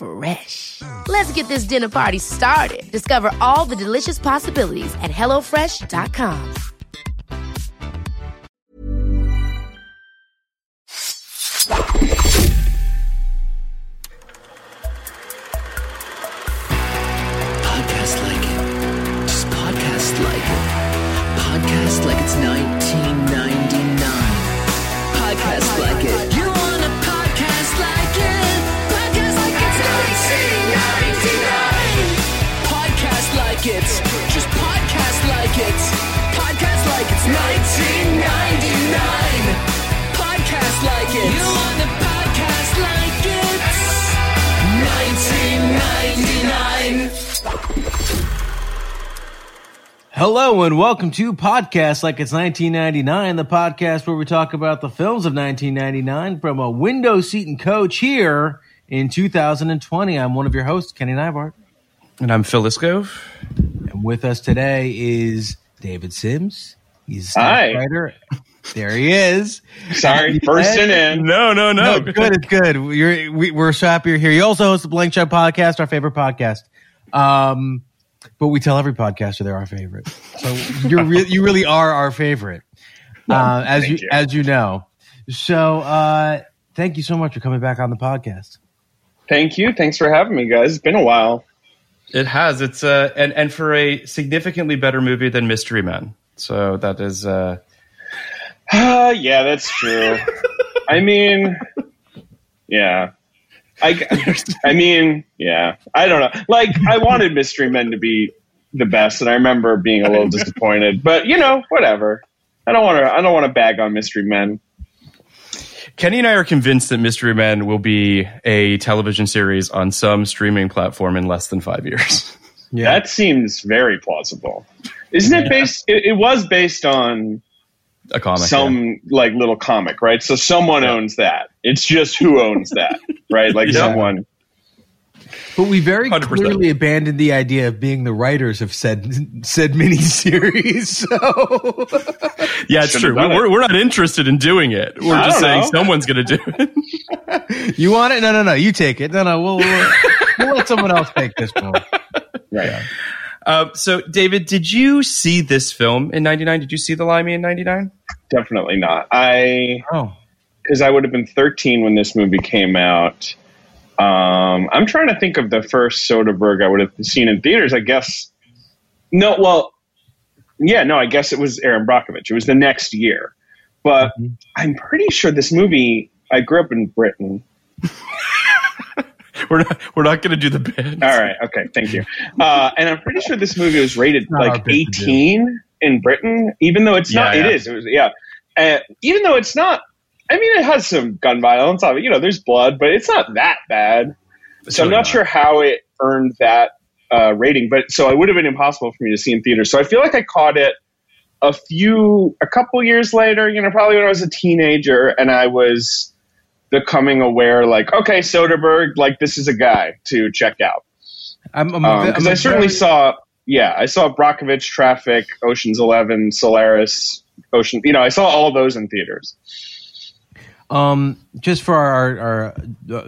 Fresh. Let's get this dinner party started. Discover all the delicious possibilities at hellofresh.com. Podcast like it. Just podcast like it. Podcast like it's 1999. Like it. Just podcast like it. Podcast like it's 1999. Podcast like it. You want a podcast like it? 1999. Hello and welcome to Podcast Like It's 1999, the podcast where we talk about the films of 1999 from a window seat and coach here in 2020. I'm one of your hosts, Kenny Neibart. And I'm Phil Iscove. And with us today is David Sims. He's a writer. There he is. Sorry, bursting in. No, no, no. No, good. It's good. You're, we, we're so happy you're here. You also host the Blank Check podcast, our favorite podcast. Um, but we tell every podcaster they're our favorite. So you're re- you really are our favorite, uh, as you, you. as you know. So uh, thank you so much for coming back on the podcast. Thank you. Thanks for having me, guys. It's been a while. It has. It's uh and and for a significantly better movie than Mystery Men. So that is uh Uh, yeah, that's true. I mean, yeah. I, I mean, yeah. I don't know. Like, I wanted Mystery Men to be the best, and I remember being a little disappointed. But you know, whatever. I don't want to. I don't want to bag on Mystery Men. Kenny and I are convinced that Mystery Men will be a television series on some streaming platform in less than five years. Yeah. That seems very plausible. Isn't it based? It, it was based on A comic. yeah. some like little comic, right? So someone owns that. It's just who owns that, right? Like Yeah. someone. But we very 100%. clearly abandoned the idea of being the writers of said said miniseries. So Yeah, it's Should've true. done We're, it. we're not interested in doing it. We're I just saying know. someone's going to do it. you want it? No, no, no. You take it. No, no. We'll we'll, we'll let someone else take this one. Right. Uh, so, David, did you see this film in '99? Did you see The Limey in '99? Definitely not. I Oh, because I would have been 13 when this movie came out. Um, I'm trying to think of the first Soderbergh I would have seen in theaters. I guess no. Well, yeah, no. I guess it was Erin Brockovich. It was the next year, but I'm pretty sure this movie. I grew up in Britain. We're not. We're not going to do the bit. All right. Okay. Thank you. Uh, and I'm pretty sure this movie was rated like bit to do. 18 in Britain, even though it's not. Yeah, It yeah. is. It was. Yeah. Uh, even though it's not. I mean, it has some gun violence. I mean, you know, there's blood, but it's not that bad. So I'm really not sure how it earned that uh, rating, but so it would have been impossible for me to see in theaters. So I feel like I caught it a few, a couple years later. You know, probably when I was a teenager, and I was becoming aware, like, okay, Soderbergh, like this is a guy to check out I'm because I'm a I certainly very- saw, yeah, I saw Brockovich, Traffic, Ocean's Eleven, Solaris, Ocean. You know, I saw all those in theaters. Um, just for our, our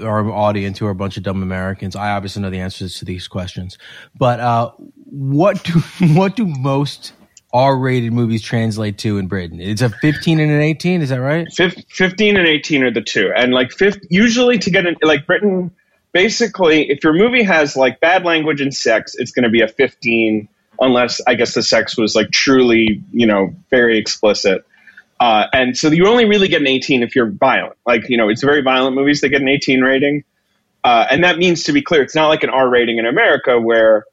our audience who are a bunch of dumb Americans, I obviously know the answers to these questions. But uh, what do what do most R-rated movies translate to in Britain? It's a 15 and an 18. Is that right? 15 and 18 are the two, and like fifth, usually to get in, like Britain, basically, if your movie has like bad language and sex, it's going to be a 15, unless I guess the sex was like truly, you know, very explicit. Uh, and so you only really get an 18 if you're violent. Like, you know, it's very violent movies that get an 18 rating. Uh, and that means, to be clear, it's not like an R rating in America where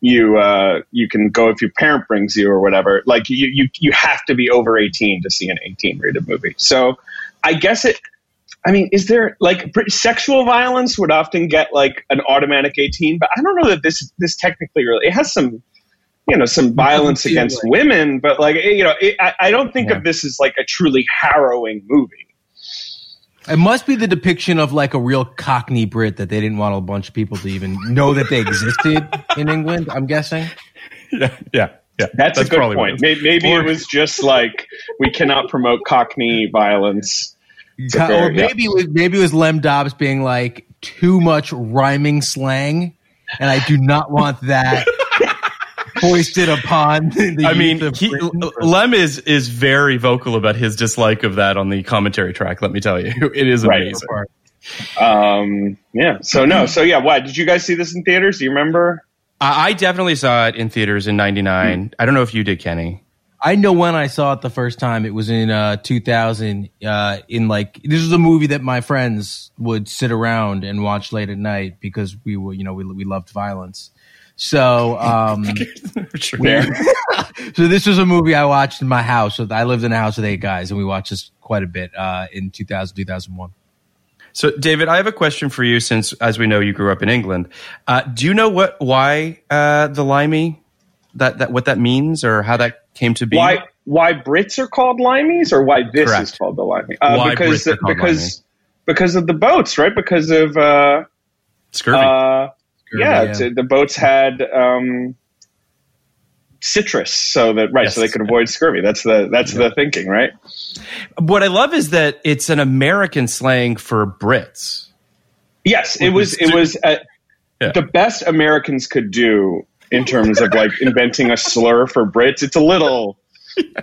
you uh, you can go if your parent brings you or whatever. Like, you, you, you have to be over 18 to see an 18 rated movie. So I guess it, I mean, is there like sexual violence would often get like an automatic 18, but I don't know that this, this technically really, it has some you know some violence against like. women, but like eh, you know, it, I, I, don't think yeah. of this as like a truly harrowing movie. It must be the depiction of like a real Cockney Brit that they didn't want a bunch of people to even know that they existed in England. I'm guessing. Yeah, yeah, yeah. That's, That's a good point. Maybe, maybe or, it was just like we cannot promote Cockney violence. or maybe yeah. it was, maybe it was Lem Dobbs being like too much rhyming slang, and I do not want that foisted upon the I mean, he, Lem is is very vocal about his dislike of that on the commentary track. Let me tell you, it is amazing. Right. Um, yeah. So no. So yeah. Why did you guys see this in theaters? Do you remember? I, I definitely saw it in theaters in '99. I don't know if you did, Kenny. I know when I saw it the first time. It was in uh, 2000. Uh, in like this was a movie that my friends would sit around and watch late at night because we were, you know, we we loved violence. So, um, we, so this was a movie I watched in my house. So I lived in a house with eight guys, and we watched this quite a bit uh, in 2000, 2001. So, David, I have a question for you. Since, as we know, you grew up in England, uh, do you know what why uh, the limey that that what that means or how that came to be? Why why Brits are called limeys, or why this Correct. is called the limey? Uh, why because Brits because limey? because of the boats, right? Because of uh, scurvy yeah, yeah. the boats had um, citrus, so that right, yes. so they could avoid scurvy. That's the that's yeah. the thinking, right? What I love is that it's an American slang for Brits. Yes, it was. It was uh, yeah. the best Americans could do in terms of like inventing a slur for Brits. It's a little.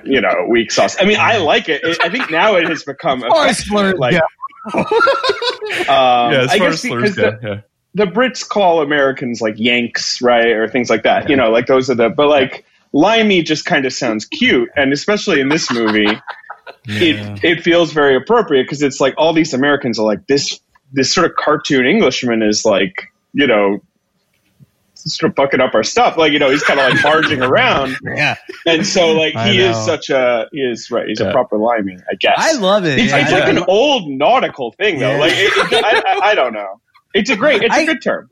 You know, weak sauce. I mean, I like it. I think now it has become a slur. Like, yeah. um, yeah, as far as slurs go, yeah the Brits call Americans like Yanks, right, or things like that. Yeah. You know, like those are the. But like limey just kind of sounds cute, and especially in this movie, yeah. it it feels very appropriate because it's like all these Americans are like this this sort of cartoon Englishman is like you know sort of bucking up our stuff. Like, you know, he's kind of like barging around. Yeah. And so, like, he is such a, he is, right, he's yeah. a proper limey, I guess. I love it. It's, yeah, it's like an old nautical thing, though. Yeah. Like, it, it, I, I, I, don't know. It's a great, it's a I, good term.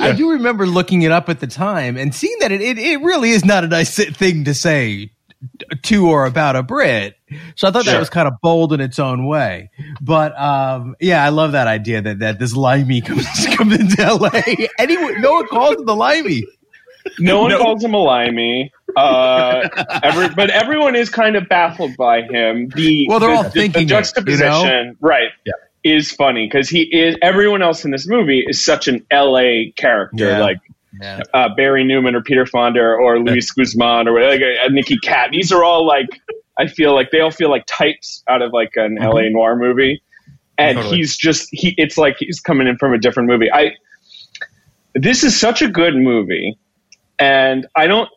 Yeah. I do remember looking it up at the time and seeing that it, it, it really is not a nice thing to say to or about a Brit. So I thought sure. that was kind of bold in its own way. But um, yeah, I love that idea that, that this limey comes comes into LA. Anyone, no one calls him the limey. No one no. calls him a limey. Uh, every, but everyone is kind of baffled by him. The well, they're the, all thinking the juxtaposition, it, you know? right? Yeah is funny because he is everyone else in this movie is such an LA character, yeah. like yeah. Uh, Barry Newman or Peter Fonda or Luis. Guzman or like uh, Nicky Katt. These are all like I feel like they all feel like types out of like an mm-hmm. LA noir movie, and totally. he's just he. It's like he's coming in from a different movie. I this is such a good movie, and I don't.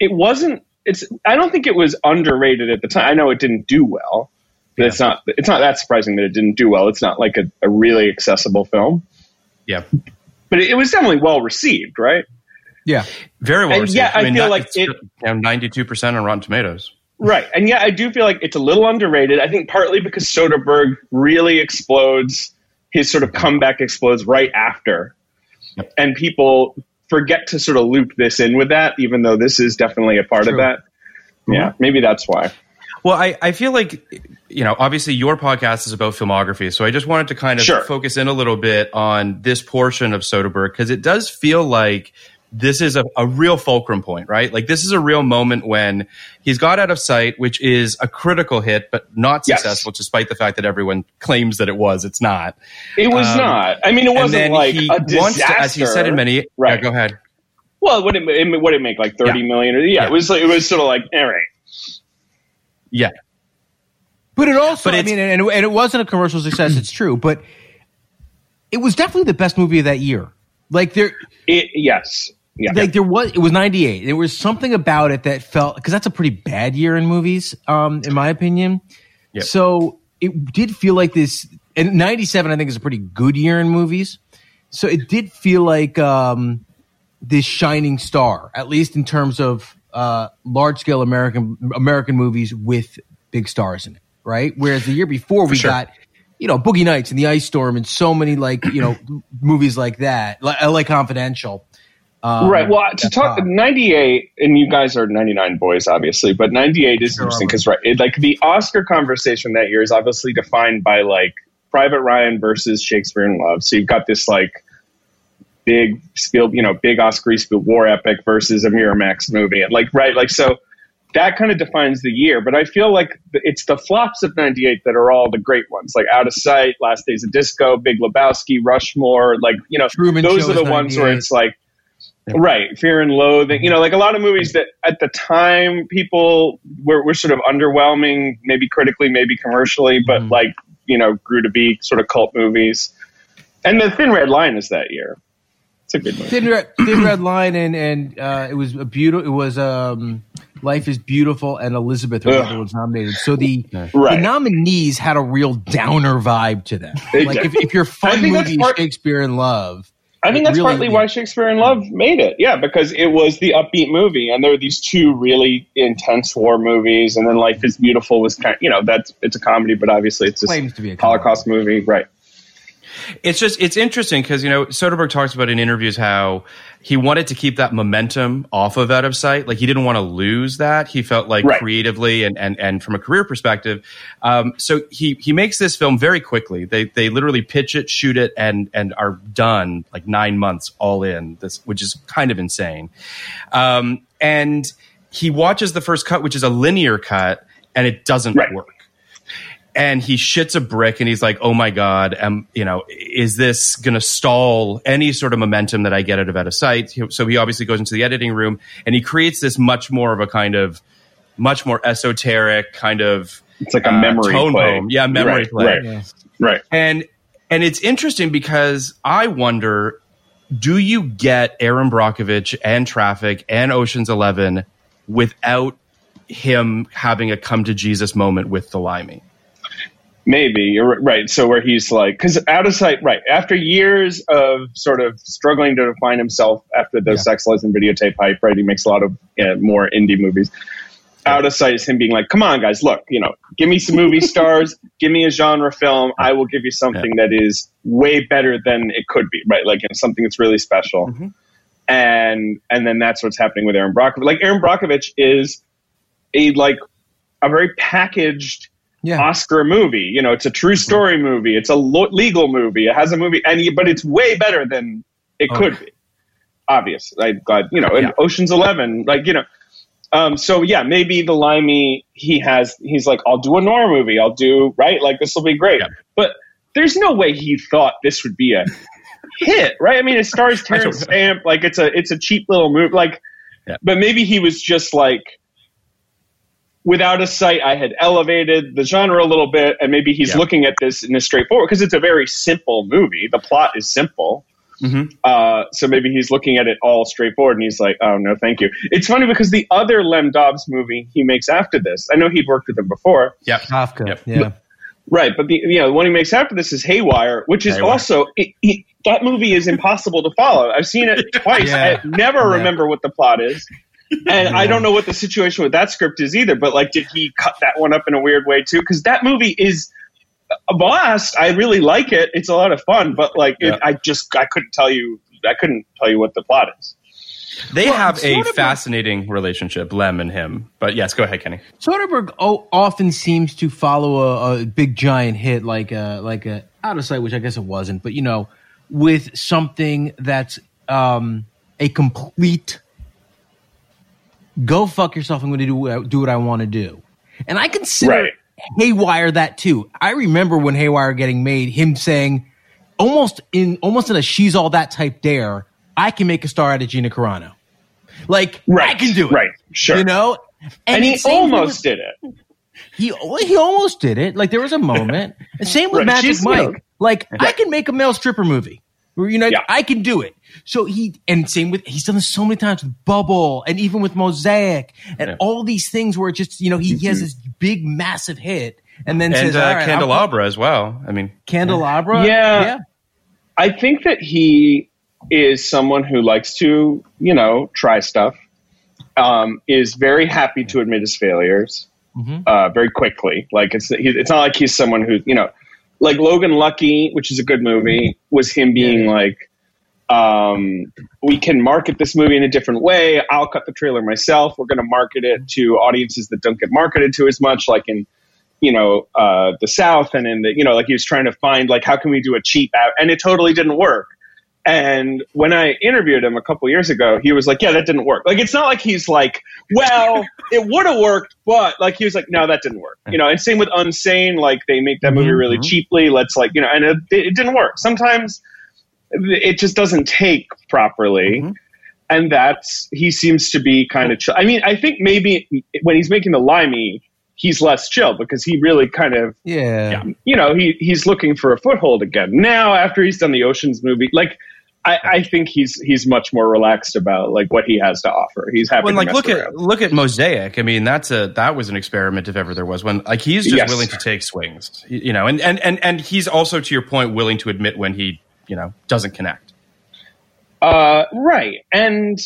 It wasn't. It's. I don't think it was underrated at the time. I know it didn't do well, yeah. It's not it's not that surprising that it didn't do well. It's not like a, a really accessible film. Yeah, but it, it, was definitely well received, right? Yeah, very well and received. Yeah, I, I mean, feel like it ninety two percent on Rotten Tomatoes. Right, and yeah, I do feel like it's a little underrated. I think partly because Soderbergh really explodes, his sort of comeback explodes right after, yep. and people forget to sort of loop this in with that, even though this is definitely a part True. of that. Mm-hmm. Yeah, maybe that's why. Well, I, I feel like, you know, obviously your podcast is about filmography. So I just wanted to kind of sure. focus in a little bit on this portion of Soderbergh because it does feel like this is a, a real fulcrum point, right? Like this is a real moment when he's got out of sight, which is a critical hit, but not Yes. successful, despite the fact that everyone claims that it was. It's not. It was Um, not. I mean, it wasn't like he a disaster. wants to, as he said in many. Right. Yeah, go ahead. Well, what it, it what it make like thirty Yeah. million? Or, yeah, Yeah. it was. It was sort of like all right. Yeah, But it also, But I mean, and, and it wasn't a commercial success. It's true, but it was definitely the best movie of that year. Like there, It, yes. Yeah. like there was, it was ninety eight. There was something about it that felt because that's a pretty bad year in movies, um, in my opinion. Yep. So it did feel like this. And ninety seven, I think, is a pretty good year in movies. So it did feel like um, this shining star, at least in terms of uh, large scale American American movies with big stars in it, right? Whereas the year before we sure. got, you know, Boogie Nights and The Ice Storm and so many like you know movies like that, like LA Confidential. Um, right. Well, to talk ninety eight, and you guys are ninety nine boys, obviously, but ninety eight is Sure. interesting because right, it, like the Oscar conversation that year is obviously defined by like Private Ryan versus Shakespeare in Love. So you've got this like big Spiel, you know, big Oscar Spiel war epic versus a Miramax movie, and like right, like so that kind of defines the year. But I feel like it's the flops of '98 that are all the great ones, like Out of Sight, Last Days of Disco, Big Lebowski, Rushmore. Like you know, Truman those are the ones where it's like. Right, Fear and Loathing. You know, like a lot of movies that at the time people were, were sort of underwhelming, maybe critically, maybe commercially, but Mm-hmm. like you know, grew to be sort of cult movies. And the Thin Red Line is that year. It's a good movie. Thin Red, Thin Red Line, and and uh, it was a beautiful. It was um, Life is Beautiful and Elizabeth were the Ugh. other ones nominated. So the the nominees had a real downer vibe to them. They Like if, if your fun think movie is part- Shakespeare in Love, I think that's really- partly why Shakespeare in Love made it. Yeah, because it was the upbeat movie, and there were these two really intense war movies, and then Life is Beautiful was kind. you know, that's it's a comedy, but obviously it's a Claims to be a comedy. Holocaust movie, right? It's just it's interesting because you know Soderbergh talks about in interviews how he wanted to keep that momentum off of out of sight. Like he didn't want to lose that. He felt like Right. creatively and, and and from a career perspective. Um, so he he makes this film very quickly. They they literally pitch it, shoot it, and and are done like nine months all in. This which is kind of insane. Um, and he watches the first cut, which is a linear cut, and it doesn't Right. work and he shits a brick and he's like, "Oh my god, um, you know, is this going to stall any sort of momentum that I get out of out of sight?" So he obviously goes into the editing room and he creates this much more of a kind of much more esoteric kind of It's like a uh, memory tone play. poem. Yeah, memory Right, play. right. Right. And and it's interesting because I wonder, do you get Erin Brockovich and Traffic and Ocean's Eleven without him having a come to Jesus moment with the Limey? Maybe you're right. So where he's like, because out of sight, right? After years of sort of struggling to define himself after the Sex Lies and Videotape hype, right? He makes a lot of uh, more indie movies. Out of sight is him being like, "Come on, guys, look, you know, give me some movie stars, give me a genre film. I will give you something that is way better than it could be, right? Like you know, something that's really special." And and then that's what's happening with Erin Brockovich. Like Erin Brockovich is a like a very packaged yeah, Oscar movie. You know, it's a true story movie. It's a lo- legal movie. It has a movie, and but it's way better than it could be. Obvious, like God, you know, and Yeah. Ocean's Eleven, like you know. Um, so yeah, maybe the Limey he has. He's like, I'll do a noir movie. I'll do right. Like this will be great. Yeah. But there's no way he thought this would be a hit, right? I mean, it stars Terence Stamp. Like it's a it's a cheap little movie. Like, Yeah. but maybe he was just like without a sight, I had elevated the genre a little bit, and maybe he's Yeah. looking at this in a straightforward because it's a very simple movie. The plot is simple. Mhm. Uh, so maybe he's looking at it all straightforward, and he's like, "Oh no, thank you." It's funny because the other Lem Dobbs movie he makes after this, I know he'd worked with him before, Yep. Kafka. Yep. Yeah, right? But the you know the one he makes after this is Haywire, which is Haywire. also it, it, that movie is impossible to follow. I've seen it twice. Yeah. I never Yeah. remember what the plot is. And I don't know what the situation with that script is either, but like, did he cut that one up in a weird way too? Because that movie is a blast. I really like it. It's a lot of fun, but like, Yeah. it, I just I couldn't tell you. I couldn't tell you what the plot is. They Well, have a sort fascinating relationship, Lem and him. But yes, go ahead, Kenny. Soderbergh o- often seems to follow a, a big giant hit like a like a out of sight, which I guess it wasn't, but you know, with something that's um, a complete go fuck yourself. I'm going to uh, do what I, do what I want to do, and I consider Right. Haywire that too. I remember when Haywire getting made, him saying almost in almost in a she's all that type dare, I can make a star out of Gina Carano. Like Right. I can do it. Right. Sure. You know? and he same thing almost did it. he he almost did it. Like there was a moment. Same with Right. Magic She's, Mike. like I can make a male stripper movie. You know, Yeah. I can do it. So he and same with he's done this so many times with Bubble and even with Mosaic and all these things where it just you know he, he has this big massive hit and then and says uh, All right, I'll- Candelabra as well. I mean, Candelabra. Yeah. I think that he is someone who likes to, you know, try stuff. Um, is very happy to admit his failures uh, very quickly. Like it's it's not like he's someone who you know, like Logan Lucky, which is a good movie, was him being like, um, we can market this movie in a different way. I'll cut the trailer myself. We're going to market it to audiences that don't get marketed to as much, like in you know uh, the South and in the you know like he was trying to find like how can we do a cheap app, and it totally didn't work. And when I interviewed him a couple years ago, he was like, "Yeah, that didn't work." Like it's not like he's like, "Well, it would have worked," but like he was like, "No, that didn't work." You know. And same with Unsane, like they make that movie really cheaply. Let's like you know, and it, it didn't work. Sometimes it just doesn't take properly. Mm-hmm. And that's he seems to be kind of chill. I mean, I think maybe when he's making the limey, he's less chill because he really kind of Yeah. you know he he's looking for a foothold again now after he's done the oceans movie like I, I think he's he's much more relaxed about like what he has to offer he's happy when like look around. at look at Mosaic. I mean, that's a that was an experiment if ever there was one. Like he's just Yes. willing to take swings, you know, and and and and he's also to your point willing to admit when he you know doesn't connect. Uh, right. And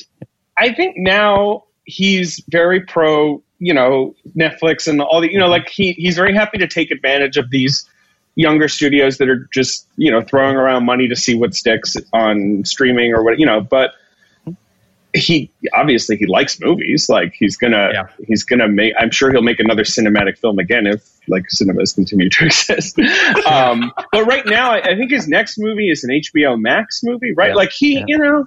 I think now he's very pro, you know, Netflix and all the, you know, like he, he's very happy to take advantage of these younger studios that are just, you know, throwing around money to see what sticks on streaming or what, you know, but he obviously he likes movies. Like he's gonna, Yeah. he's gonna make, I'm sure he'll make another cinematic film again if like cinemas continue to exist. um, but right now, I, I think his next movie is an HBO Max movie, right? Yeah. Like he, Yeah. you know,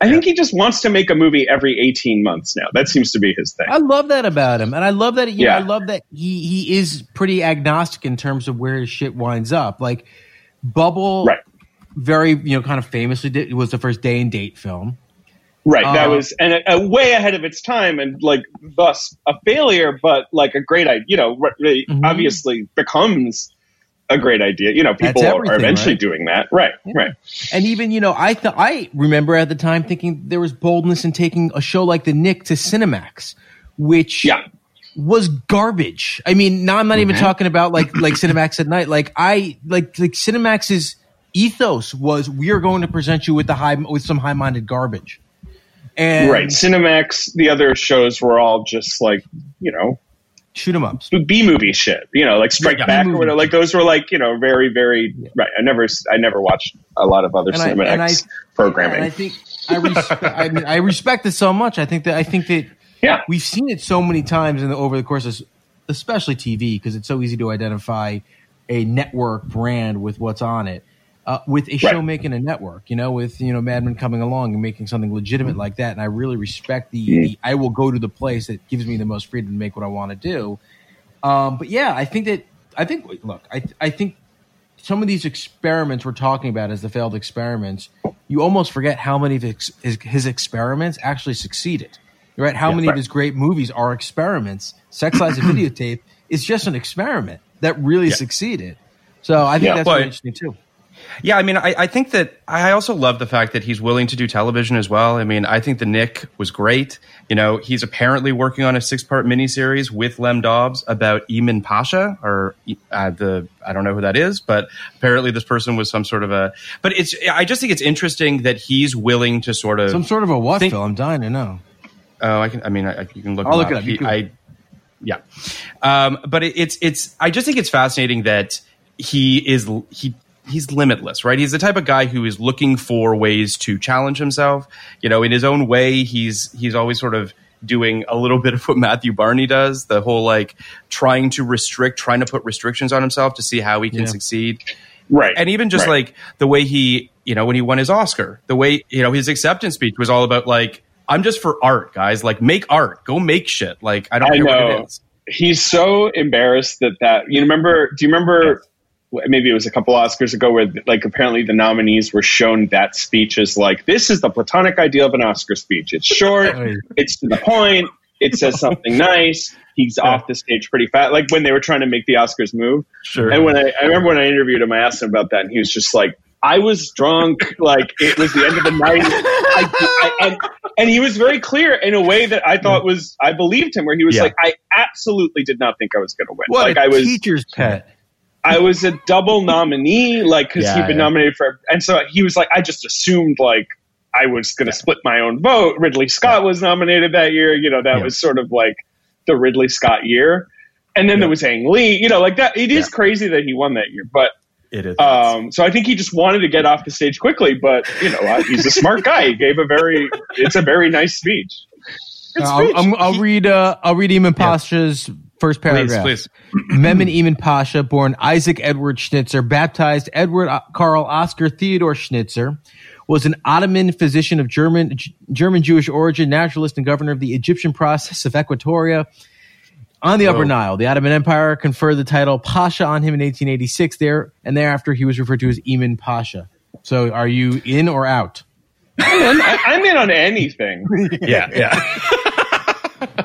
I think he just wants to make a movie every 18 months now. That seems to be his thing. I love that about him, and I love that. You Yeah. know, I love that he he is pretty agnostic in terms of where his shit winds up. Like Bubble, Right. Very you know, kind of famously did, it was the first day and date film. Right. That Uh, was and a, a way ahead of its time and like thus a failure, but like a great idea. You know, re- really Mhm. obviously becomes a great idea. You know, people are eventually right? doing that. Right. Right. And even you know, I thought I remember at the time thinking there was boldness in taking a show like The Knick to Cinemax, which Yeah. was garbage. I mean, now I'm not even talking about like like Cinemax at night. Like I like like Cinemax's ethos was we are going to present you with the high with some high minded garbage. And Right. Cinemax, the other shows were all just like, you know, shoot 'em ups. B movie shit, you know, like Strike Yeah, Back or B-movie. whatever. Like those were like, you know, very, very right. I never, I never watched a lot of other And I- Cinemax and I- programming. And I think I, respect, I, mean, I respect it so much. I think that I think that yeah. we've seen it so many times in the, over the course of especially TV because it's so easy to identify a network brand with what's on it. Uh, with a show making a network, you know, with you know Mad Men coming along and making something legitimate like that, and I really respect the, the I will go to the place that gives me the most freedom to make what I want to do. Um, but yeah, I think that I think look, I I think some of these experiments we're talking about as the failed experiments, you almost forget how many of his, his, his experiments actually succeeded. Right? How many of his great movies are experiments? Sex Lies and Videotape is just an experiment that really succeeded. So I think Yeah, that's really interesting too. Yeah, I mean, I, I think that I also love the fact that he's willing to do television as well. I mean, I think the Knick was great. You know, he's apparently working on a six-part miniseries with Lem Dobbs about Emin Pasha, or uh, the I don't know who that is, but apparently this person was some sort of a. But it's I just think it's interesting that he's willing to sort of. Some sort of a what think- Phil? I'm dying to know. Oh, I can. I mean, I, you can look. I'll look it up. He- I, yeah, um, but it, it's it's. I just think it's fascinating that he is he he's limitless, right? He's the type of guy who is looking for ways to challenge himself. You know, in his own way, he's he's always sort of doing a little bit of what Matthew Barney does, the whole like trying to restrict, trying to put restrictions on himself to see how he can Yeah. succeed. Right. And even just right. like the way he, you know, when he won his Oscar, the way, you know, his acceptance speech was all about like, I'm just for art, guys. Like, make art. Go make shit. Like, I don't I care know. what it is. he's so embarrassed that that you remember do you remember maybe it was a couple oscars ago where like apparently the nominees were shown that speech as like this is the platonic ideal of an oscar speech. It's short. It's to the point. It says something nice. He's off the stage pretty fast. Like when they were trying to make the oscars move. Sure. and when I, I remember when i interviewed him i asked him about that and he was just like I was drunk, like it was the end of the night, I, I, and, and he was very clear in a way that I thought was I believed him, where he was Yeah. like, I absolutely did not think I was going to win. What like a I was, teacher's pet. I was a double nominee, like because Yeah, he'd been yeah. nominated for, and so he was like, I just assumed like I was going to split my own vote. Ridley Scott was nominated that year, you know, that Yeah. was sort of like the Ridley Scott year, and then there was Ang Lee, you know, like that. It is Yeah. crazy that he won that year, but It is. um, so I think he just wanted to get off the stage quickly, but you know, uh, he's a smart guy. He gave a very, it's a very nice speech. Good I'll, speech. I'm- I'll read. Uh, I'll read Emin Pasha's first please, paragraph. please. Mehmet Emin Pasha, born Isaac Edward Schnitzer, baptized Edward O- Karl Oscar Theodor Schnitzer, was an Ottoman physician of German German Jewish origin, naturalist, and governor of the Egyptian process of Equatoria. On the Upper Nile, the Ottoman Empire conferred the title Pasha on him in 1886. There and thereafter, he was referred to as Emin Pasha. So, are you in or out? I'm, I'm in on anything. yeah, yeah.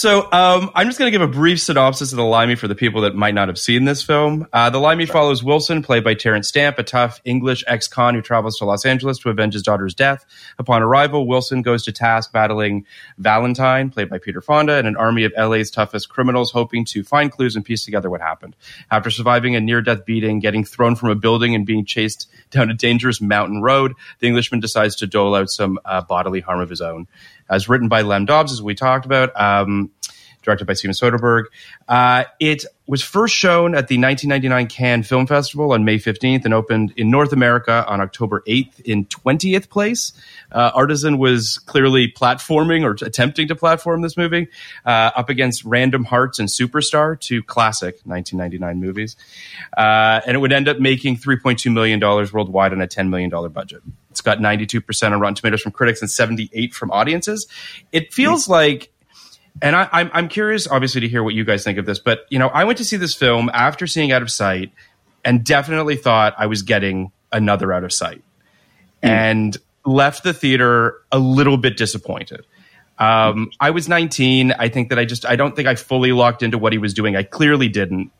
So um, I'm just going to give a brief synopsis of the Limey for the people that might not have seen this film. Uh, the Limey follows Wilson, played by Terence Stamp, a tough English ex-con who travels to Los Angeles to avenge his daughter's death. Upon arrival, Wilson goes to task battling Valentine, played by Peter Fonda, and an army of LA's toughest criminals, hoping to find clues and piece together what happened. After surviving a near-death beating, getting thrown from a building, and being chased down a dangerous mountain road, the Englishman decides to dole out some uh, bodily harm of his own. As written by Lem Dobbs, as we talked about. Um, directed by Steven Soderbergh. Uh, it was first shown at the 1999 Cannes Film Festival on May 15th and opened in North America on October 8th in 20th place. Uh, Artisan was clearly platforming or attempting to platform this movie uh, up against Random Hearts and Superstar, two classic 1999 movies. Uh, and it would end up making $3.2 million worldwide on a $10 million budget. It's got 92% on Rotten Tomatoes from critics and 78 from audiences. It feels like and I, I'm I'm curious, obviously, to hear what you guys think of this. But you know, I went to see this film after seeing Out of Sight, and definitely thought I was getting another Out of Sight, and left the theater a little bit disappointed. Um, I was 19. I think that I just I don't think I fully locked into what he was doing. I clearly didn't.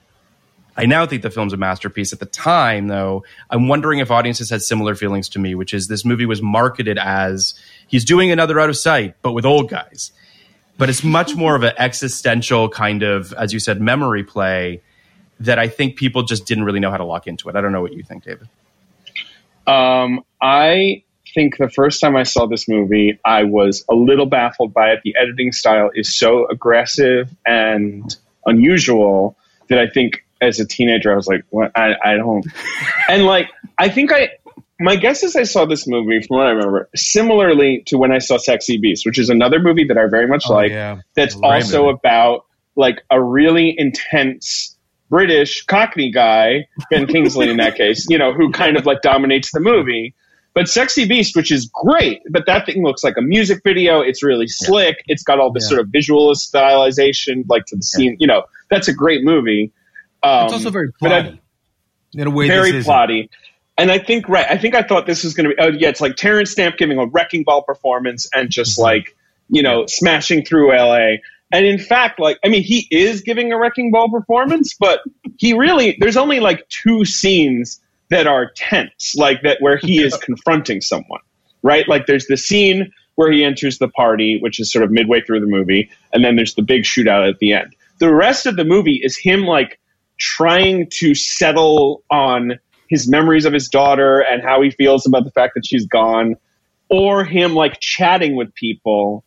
I now think the film's a masterpiece. At the time, though, I'm wondering if audiences had similar feelings to me, which is this movie was marketed as he's doing another Out of Sight, but with old guys but it's much more of an existential kind of, as you said, memory play that I think people just didn't really know how to lock into it. I don't know what you think, David. Um, I think the first time I saw this movie, I was a little baffled by it. The editing style is so aggressive and unusual that I think as a teenager, I was like, what? I, I don't. And like, I think I, my guess is I saw this movie from what I remember similarly to when I saw Sexy Beast, which is another movie that I very much Oh, like. yeah. That's also movie. about like a really intense British Cockney guy, Ben Kingsley in that case, you know, who kind of like dominates the movie. But Sexy Beast, which is great, but that thing looks like a music video. It's really slick. It's got all this Yeah. sort of visual stylization, like to the scene. You know, that's a great movie. Um, It's also very but I- plotty in a way. very plotty. And I think right. I think I thought this was going to be. Oh yeah, it's like Terence Stamp giving a wrecking ball performance and just Mm-hmm. like you know smashing through L.A. And in fact, like I mean, he is giving a wrecking ball performance, but he really there's only like two scenes that are tense, like that where he is confronting someone, right? Like there's the scene where he enters the party, which is sort of midway through the movie, and then there's the big shootout at the end. The rest of the movie is him like trying to settle on his memories of his daughter and how he feels about the fact that she's gone, or him like chatting with people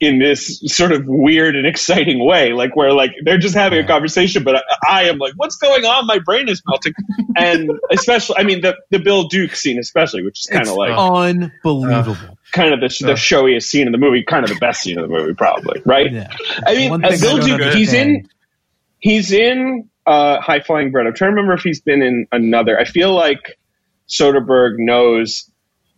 in this sort of weird and exciting way, like where like they're just having a conversation, but I, I am like, what's going on? My brain is melting, and especially, I mean, the the Bill Duke scene, especially, which is kind of like unbelievable. kind of the, the showiest scene in the movie, kind of the best scene in the movie, probably, right? Yeah. I mean, uh, I Bill Duke, he's in, he's in uh, High Flying Bird. I'm trying to remember if he's been in another. I feel like Soderbergh knows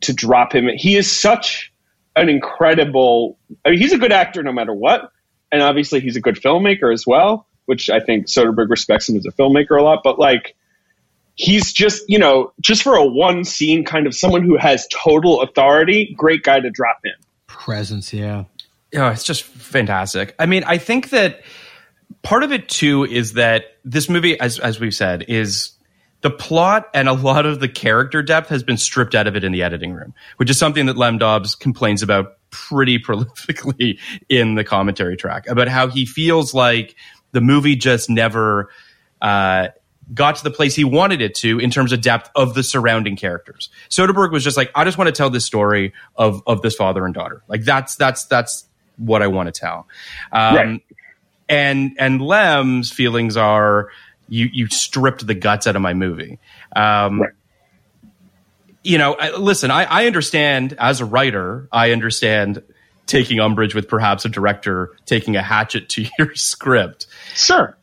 to drop him. He is such an incredible. I mean, he's a good actor no matter what, and obviously he's a good filmmaker as well, which I think Soderbergh respects him as a filmmaker a lot. But like, he's just you know just for a one scene kind of someone who has total authority. Great guy to drop in. Presence, yeah. Yeah, it's just fantastic. I mean, I think that part of it too is that this movie, as as we've said, is the plot and a lot of the character depth has been stripped out of it in the editing room, which is something that Lem Dobbs complains about pretty prolifically in the commentary track about how he feels like the movie just never uh, got to the place he wanted it to in terms of depth of the surrounding characters. Soderbergh was just like, I just want to tell this story of of this father and daughter. Like that's that's that's what I want to tell. Um, Right. And and Lem's feelings are you you stripped the guts out of my movie. Um, Right. You know, I, listen, I, I understand as a writer, I understand taking umbrage with perhaps a director taking a hatchet to your script Sure.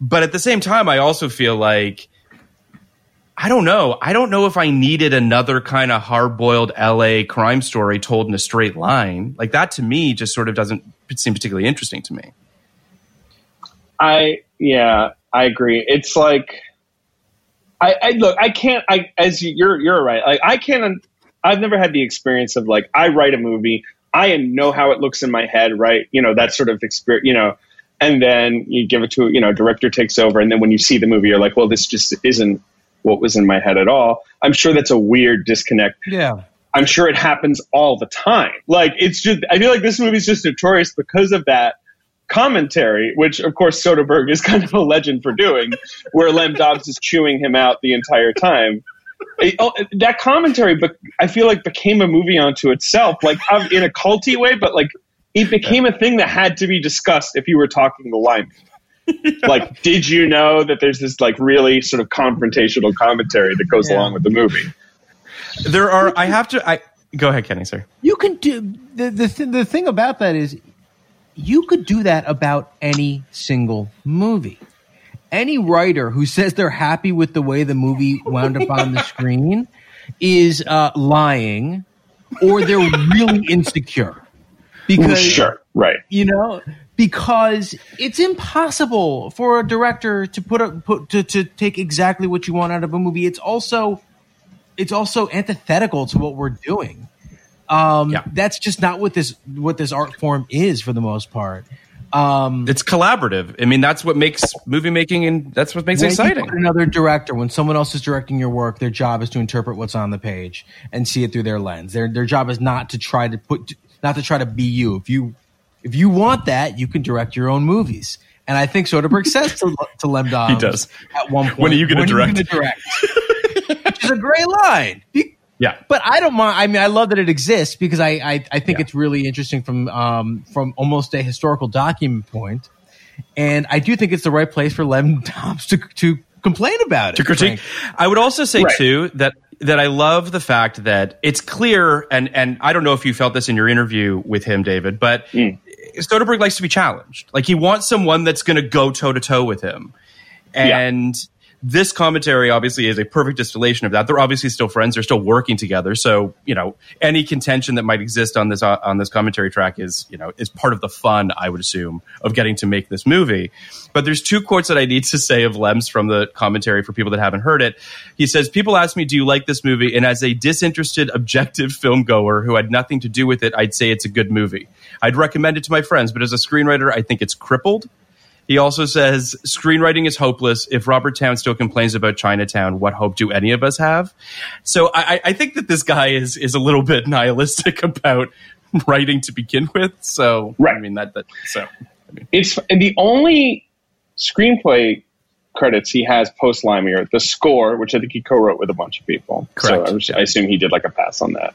but at the same time i also feel like i don't know i don't know if i needed another kind of hard-boiled la crime story told in a straight line like that to me just sort of doesn't seem particularly interesting to me I yeah, I agree. It's like I, I look, I can't. I as you, you're you're right. Like I can't. I've never had the experience of like I write a movie, I know how it looks in my head, right? You know that sort of experience, you know, and then you give it to you know, director takes over, and then when you see the movie, you're like, well, this just isn't what was in my head at all. I'm sure that's a weird disconnect. Yeah. I'm sure it happens all the time. Like it's just I feel like this movie's just notorious because of that commentary, which of course Soderbergh is kind of a legend for doing, where Lem Dobbs is chewing him out the entire time. It- oh, that commentary, but I feel like became a movie onto itself, like um, in a culty way, but like it became a thing that had to be discussed if you were talking to Lyman. like, did you know that there's this like really sort of confrontational commentary that goes Yeah. along with the movie? there are i have to i go ahead kenny sir You can do the the th- the thing about that is you could do that about any single movie. Any writer who says they're happy with the way the movie wound up on the screen is uh, lying, or they're really insecure. Because Sure, right. you know because it's impossible for a director to put a put to, to take exactly what you want out of a movie it's also it's also antithetical to what we're doing um Yeah. that's just not what this what this art form is for the most part um it's collaborative i mean that's what makes movie making and that's what makes it exciting another director, when someone else is directing your work, their job is to interpret what's on the page and see it through their lens. Their their job is not to try to put not to try to be you. If you if you want that, you can direct your own movies. And I think Soderbergh says to, to Lem He does. at one point, When are you gonna direct?" gonna direct?" Which is a great line. Be- yeah but I don't mind. I mean, I love that it exists because I I, I think Yeah. it's really interesting from um from almost a historical document point, and I do think it's the right place for Lem Dobbs to to complain about it. to critique. frankly. I would also say Right. too that that I love the fact that it's clear, and and I don't know if you felt this in your interview with him, David, but Soderbergh likes to be challenged. Like he wants someone that's going to go toe to toe with him, and this commentary obviously is a perfect distillation of that. They're obviously still friends. They're still working together. So, you know, any contention that might exist on this, uh, on this commentary track is, you know, is part of the fun, I would assume, of getting to make this movie. But there's two quotes that I need to say of Lem's from the commentary for people that haven't heard it. He says, people ask me, do you like this movie? And as a disinterested, objective film goer who had nothing to do with it, I'd say it's a good movie. I'd recommend it to my friends, but as a screenwriter, I think it's crippled. He also says screenwriting is hopeless. If Robert Towne still complains about Chinatown, what hope do any of us have? So I, I think that this guy is is a little bit nihilistic about writing to begin with. So Right. I mean that that so I mean, It's and the only screenplay credits he has post Limey the score, which I think he co-wrote with a bunch of people. Correct. So I, was- I assume he did like a pass on that.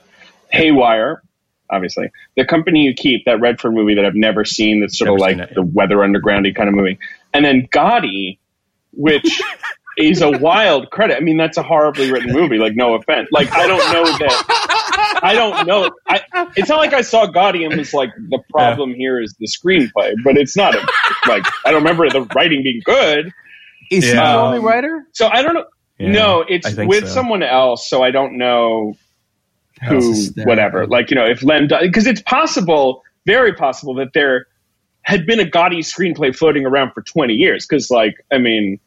Haywire, obviously. The Company You Keep, that Redford movie that I've never seen. That's sort Never of seen like it, the Weather Undergroundy kind of movie. And then Gotti, which is a wild credit. I mean, that's a horribly written movie. Like, no offense. Like, I don't know that. I don't know. I, it's not like I saw Gotti and was like, the problem here is the screenplay, but it's not a, like, I don't remember the writing being good. Is he the um, only writer? So I don't know. Yeah, no, it's with so. someone else, so I don't know who, whatever. Like, you know, if Lem because it's possible, very possible that there had been a Gotti screenplay floating around for 20 years. Because, like, I mean,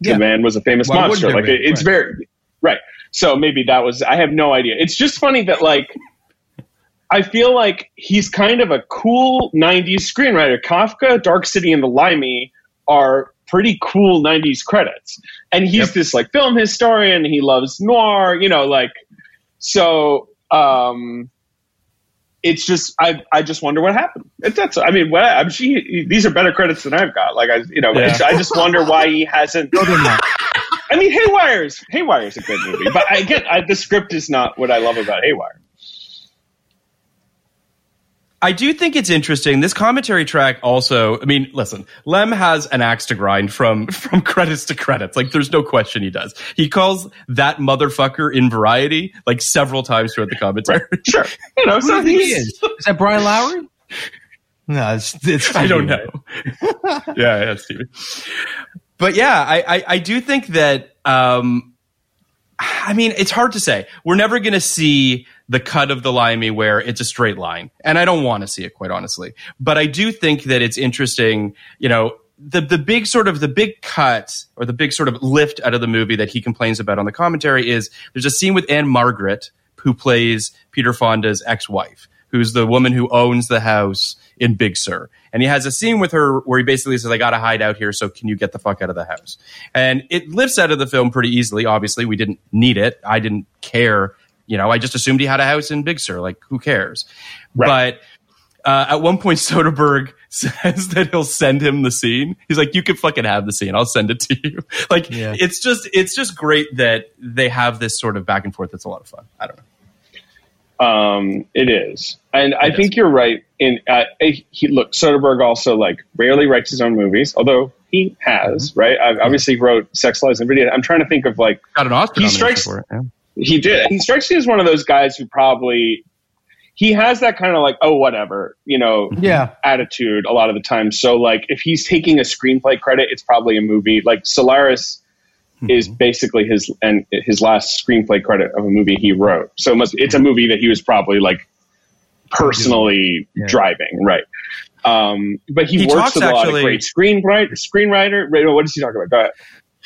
Yeah. the man was a famous Why monster. Like, it, it's Right. very, right. So maybe that was, I have no idea. It's just funny that, like, I feel like he's kind of a cool 90s screenwriter. Kafka, Dark City, and The Limey are pretty cool 90s credits. And he's Yep. this like film historian. He loves noir, you know, like, so, um, it's just I, I just wonder what happened. It, that's I mean what I'm she, these are better credits than I've got. Like I you know Yeah. I just wonder why he hasn't. I mean Haywire's Haywire's a good movie, but I get I, the script is not what I love about Haywire. I do think it's interesting. This commentary track also, I mean, listen, Lem has an axe to grind from from credits to credits. Like there's no question he does. He calls that motherfucker in variety like several times throughout the commentary. Sure, you know Who so he is? Is that Brian Lowry? No, it's, it's I don't know. yeah, yeah, Stevie. But yeah, I, I, I do think that um I mean, it's hard to say. We're never going to see the cut of the Limey where it's a straight line. And I don't want to see it, quite honestly. But I do think that it's interesting, you know, the, the big sort of the big cut or the big sort of lift out of the movie that he complains about on the commentary is there's a scene with Ann-Margret who plays Peter Fonda's ex-wife, who's the woman who owns the house in Big Sur. And he has a scene with her where he basically says, I got to hide out here, so can you get the fuck out of the house? And it lifts out of the film pretty easily. Obviously, we didn't need it. I didn't care. You know, I just assumed he had a house in Big Sur. Like, who cares? But uh, at one point, Soderbergh says that he'll send him the scene. He's like, "You can fucking have the scene. I'll send it to you." like, Yeah. it's just, it's just great that they have this sort of back and forth. It's a lot of fun. I don't know. Um, it is, and I It think you're right. In uh, he look Soderbergh also like rarely writes his own movies, although he has. Mm-hmm. Right, I obviously wrote Sex Lies and Video. I'm trying to think of like Got an Oscar He strikes- for it. Yeah. he did. He strikes me as one of those guys who probably he has that kind of like oh whatever you know Yeah. attitude a lot of the time. So like if he's taking a screenplay credit, it's probably a movie. Like Solaris is basically his and his last screenplay credit of a movie he wrote. So it must it's a movie that he was probably like personally Yeah. driving, right? Um, but he, He works with a lot of great screenwriter. Screenwriter. What does he talk about? Go ahead.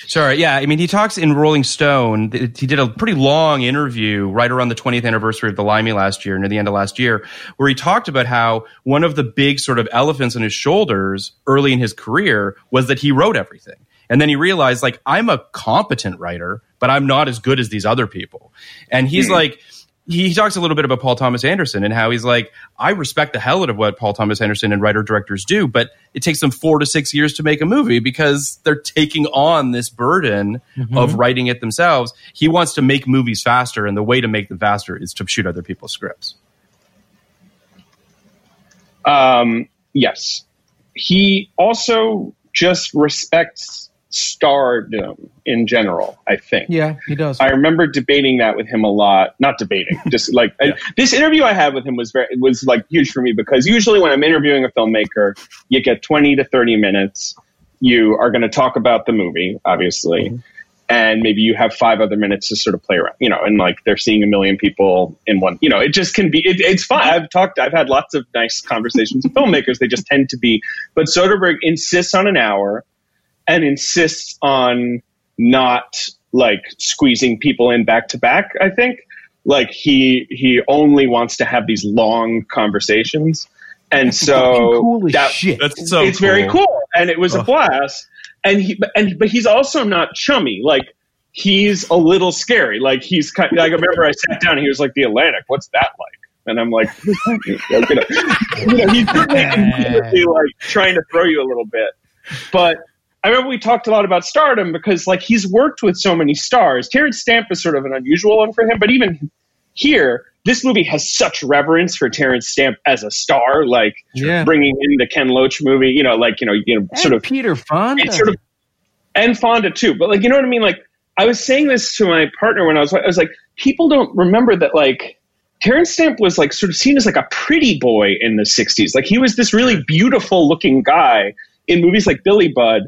Sorry, yeah. I mean, he talks in Rolling Stone. He did a pretty long interview right around the 20th anniversary of the Limey last year, near the end of last year, where he talked about how one of the big sort of elephants on his shoulders early in his career was that he wrote everything. And then he realized, like, I'm a competent writer, but I'm not as good as these other people. And he's like, he, he talks a little bit about Paul Thomas Anderson and how he's like, I respect the hell out of what Paul Thomas Anderson and writer directors do, but it takes them four to six years to make a movie because they're taking on this burden of writing it themselves. He wants to make movies faster, and the way to make them faster is to shoot other people's scripts. Um, yes. He also just respects stardom in general, I think. Yeah, he does. I remember debating that with him a lot. Not debating, just like I- this interview I had with him was very was like huge for me because usually when I'm interviewing a filmmaker, you get 20 to 30 minutes. You are going to talk about the movie, obviously. Mm-hmm. and maybe you have five other minutes to sort of play around, you know, and like they're seeing a million people in one, you know, it just can be, it, it's fine. I've talked, I've had lots of nice conversations with filmmakers. They just tend to be, but Soderbergh insists on an hour and insists on not like squeezing people in back to back, I think. Like he, he only wants to have these long conversations. And so cool as that, shit. That's so it's very cool. cool and it was a blast and he but- and but he's also not chummy like he's a little scary like he's kind like I remember I sat down and he was like the Atlantic what's that like and I'm like what does that mean? You know, he's definitely like trying to throw you a little bit but I remember we talked a lot about stardom because like he's worked with so many stars Terence Stamp is sort of an unusual one for him but even here this movie has such reverence for Terence Stamp as a star like Yeah. bringing in the Ken Loach movie, you know, like you know, you know, And sort of, Peter Fonda. sort of, and Fonda too. But like, you know what I mean? Like, I was saying this to my partner when I was, I was like, people don't remember that like Terence Stamp was like sort of seen as like a pretty boy in the '60s. Like, he was this really beautiful looking guy in movies like Billy Budd,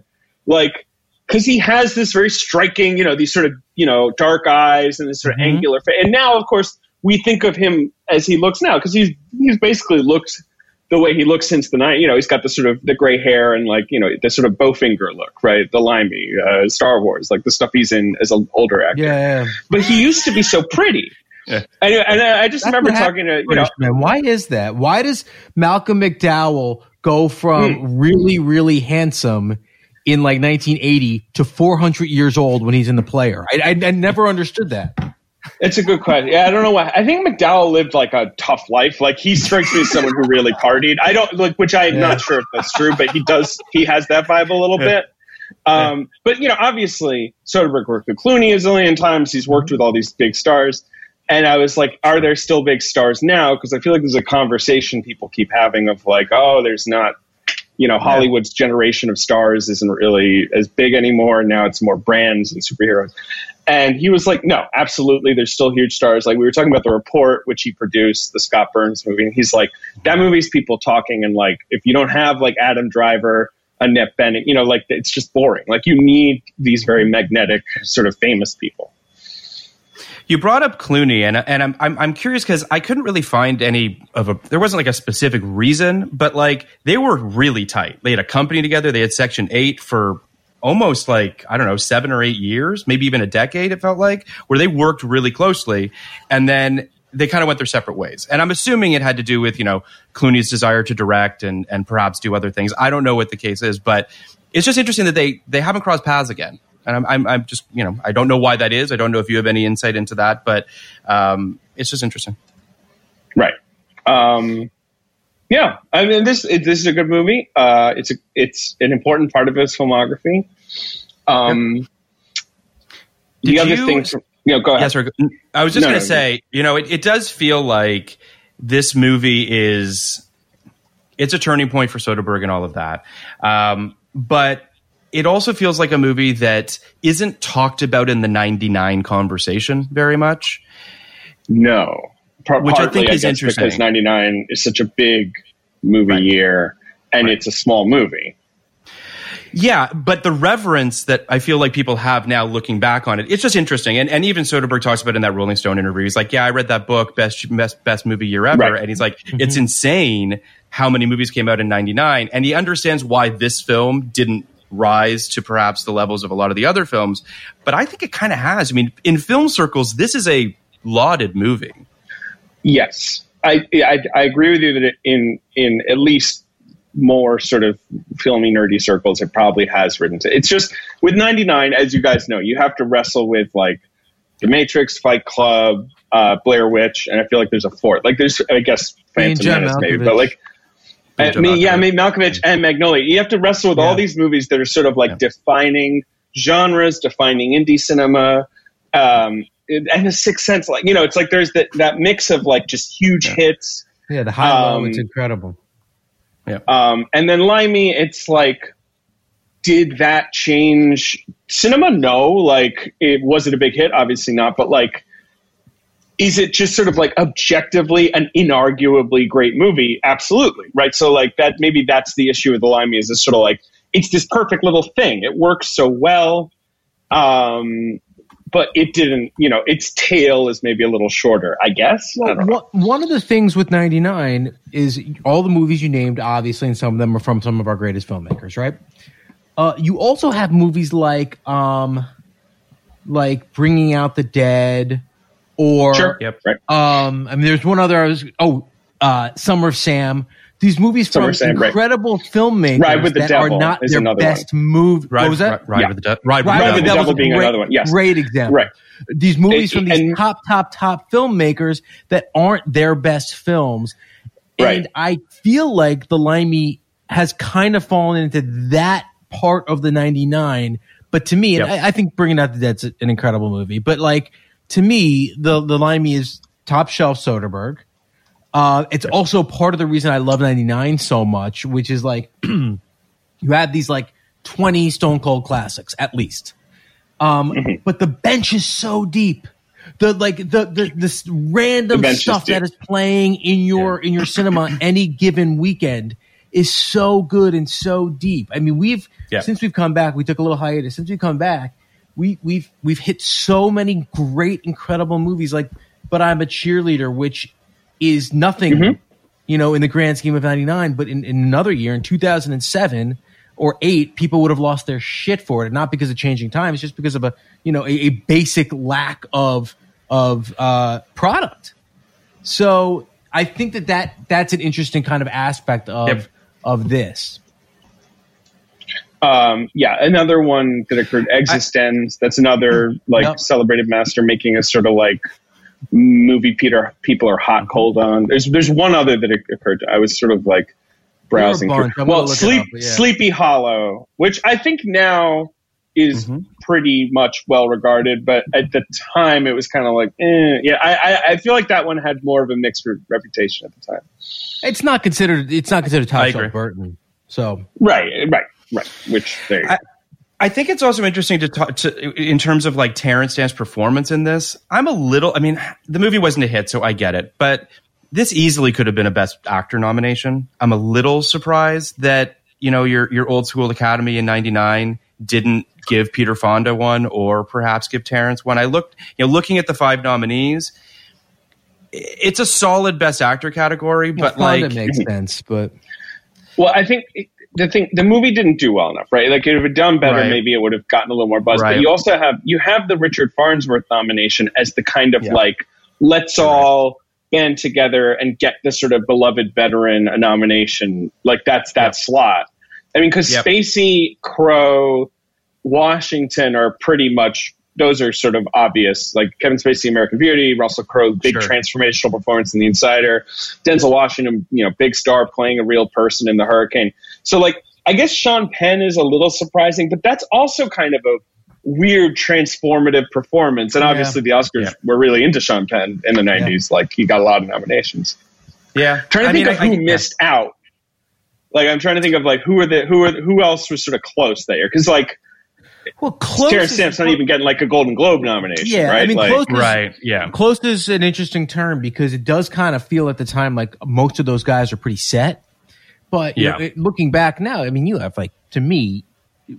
like. Because he has this very striking, you know, these sort of, you know, dark eyes and this sort of Mhm. angular face. And now, of course, we think of him as he looks now because he's he's basically looks the way he looks since the night. You know, he's got the sort of the gray hair and like you know the sort of Bowfinger look, right? The limey, uh, Star Wars, like the stuff he's in as an older actor. yeah. But he used to be so pretty. Yeah. And, and I just That's remember talking to you know man. Why is that? Why does Malcolm McDowell go from Hmm. really, really handsome in like 1980 to 400 years old when he's in the player? I, I, I never understood that. It's a good question. Yeah, I don't know why. I think McDowell lived like a tough life. Like he strikes me as someone who really partied. I don't like, which I'm Yeah. not sure if that's true, but he does. He has that vibe a little bit. Um, But you know, obviously, Soderbergh worked with Clooney a zillion times. He's worked with all these big stars, and I was like, are there still big stars now? Because I feel like there's a conversation people keep having of like, oh, there's not. You know, Hollywood's generation of stars isn't really as big anymore. Now it's more brands and superheroes. And he was like, no, absolutely. There's still huge stars. Like we were talking about the report, which he produced, the Scott Burns movie. And he's like, that movie's people talking. And like, if you don't have like Adam Driver, Annette Bening, you know, like it's just boring. Like you need these very magnetic, sort of famous people. You brought up Clooney, and and I'm I'm, I'm curious because I couldn't really find any of a. There wasn't like a specific reason, but like they were really tight. They had a company together. They had Section Eight for almost like I don't know seven or eight years, maybe even a decade. It felt like where they worked really closely, and then they kind of went their separate ways. And I'm assuming it had to do with you know Clooney's desire to direct and and perhaps do other things. I don't know what the case is, but it's just interesting that they they haven't crossed paths again. And I'm, I'm, I'm just, you know, I don't know why that is. I don't know if you have any insight into that, but um, it's just interesting. Right. Um, yeah. I mean, this it, this is a good movie. Uh, it's a it's an important part of his filmography. Um, the other you- thing, from, you know, go ahead. Yes, sir. I was just No, going no, to say, you know, it, it does feel like this movie is it's a turning point for Soderbergh and all of that. Um, but it also feels like a movie that isn't talked about in the 99 conversation very much. No, Par- Which I partly, think is interesting because '99 is such a big movie year, and it's a small movie. Yeah, but the reverence that I feel like people have now looking back on it, it's just interesting. And and even Soderbergh talks about it in that Rolling Stone interview. He's like, "Yeah, I read that book, best best best movie year ever," Right. and he's like, mm-hmm. "It's insane how many movies came out in '99," and he understands why this film didn't rise to perhaps the levels of a lot of the other films. But I think it kind of has. I mean, in film circles, this is a lauded movie. Yes, I, I I agree with you that in in at least more sort of filmy nerdy circles, it probably has written. To, it's just with '99, as you guys know, you have to wrestle with like The Matrix, Fight Club, uh, Blair Witch, and I feel like there's a fourth. Like there's, I guess, And Phantom John Menace maybe, but like. I mean, yeah, I Malkovich. mean Malkovich and Magnolia. You have to wrestle with all these movies that are sort of like defining genres, defining indie cinema, um, and the Sixth Sense. Like you know, it's like there's that that mix of like just huge hits, Yeah, the high low, Um, it's incredible. um, and then Limey. It's like, did that change cinema? No. Like, it was it a big hit? Obviously not. But like, is it just sort of like objectively an inarguably great movie? Absolutely, right. So like that maybe that's the issue with the Limey is it's sort of like it's this perfect little thing. It works so well. Um, but it didn't, you know, its tail is maybe a little shorter, I guess. I Well, don't know. one, one of the things with 99 is all the movies you named, obviously, and some of them are from some of our greatest filmmakers, right? Uh, you also have movies like, um, like Bringing Out the Dead, or Sure. Yep. Right. um, I mean, there's one other. I was oh, uh, Summer of Sam. These movies Summer from of Sam, right. incredible filmmakers Ride with the that are not their best movie. Ride, what was that? Ride, Ride Yeah. with the De- Ride, Ride with with the the Devil. Devil being great, another one, yes. Great example. Right. These movies from these And- top, top, top filmmakers that aren't their best films. And Right. I feel like The Limey has kind of fallen into that part of the 99. But to me, and Yep. I, I think Bringing Out the Dead's an incredible movie. But like, to me, the, the Limey is top shelf Soderbergh. Uh, it's also part of the reason I love 99 so much, which is like, you have these like 20 Stone Cold classics at least. Um, Mm-hmm. but the bench is so deep. The like the the this random The bench is stuff that is playing in your in your cinema any given weekend is so good and so deep. I mean, we've Yeah. since we've come back, we took a little hiatus. Since we've come back, we we've we've hit so many great, incredible movies like But I'm a Cheerleader, which is nothing, Mm-hmm. you know, in the grand scheme of 99, but in, in another year, in 2007 or 8, people would have lost their shit for it, not because of changing times, just because of a, you know, a, a basic lack of of uh, product. So I think that, that that's an interesting kind of aspect of Yep. of this. Um, yeah, another one that occurred, eXistenZ. That's another like Yep. celebrated master making a sort of like movie Peter people are hot cold on. There's there's one other that occurred. I was sort of like browsing There were a bunch. through. Well, Sleep up, yeah. Sleepy Hollow, which I think now is Mm-hmm. pretty much well regarded, but at the time it was kind of like, eh. yeah. I, I I feel like that one had more of a mixed re- reputation at the time. It's not considered. It's not considered top I agree. Burton. So Right, right, right. Which there you go. I- I think it's also interesting to talk to in terms of like Terence Stamp's performance in this. I'm a little. I mean, the movie wasn't a hit, so I get it, but this easily could have been a Best Actor nomination. I'm a little surprised that you know your your old school Academy in '99 didn't give Peter Fonda one, or perhaps give Terence one. I looked, you know, looking at the five nominees. It's a solid Best Actor category, but Fonda like makes sense. But Well, I think it- the thing, the movie didn't do well enough, right? Like, if it had done better, Right. maybe it would have gotten a little more buzz. Right. But you also have you have the Richard Farnsworth nomination as the kind of Yeah. like let's all band together and get the sort of beloved veteran a nomination. Like that's that slot. I mean, because Yep. Spacey, Crow, Washington are pretty much those are sort of obvious. Like Kevin Spacey, American Beauty, Russell Crowe, big Sure. transformational performance in The Insider, Denzel Washington, you know, big star playing a real person in The Hurricane. So like, I guess Sean Penn is a little surprising, but that's also kind of a weird transformative performance. And obviously, the Oscars Yeah. were really into Sean Penn in the '90s. Like, he got a lot of nominations. yeah, trying to I think mean, of I- who I- missed out. Like, I'm trying to think of like who are the who are who else was sort of close there because like well, close. Terence is- Stamp's not even getting like a Golden Globe nomination, Yeah, right? I mean, like, close is, Right, yeah. Close is an interesting term because it does kind of feel at the time like most of those guys are pretty set. But you know, looking back now, I mean, you have like to me,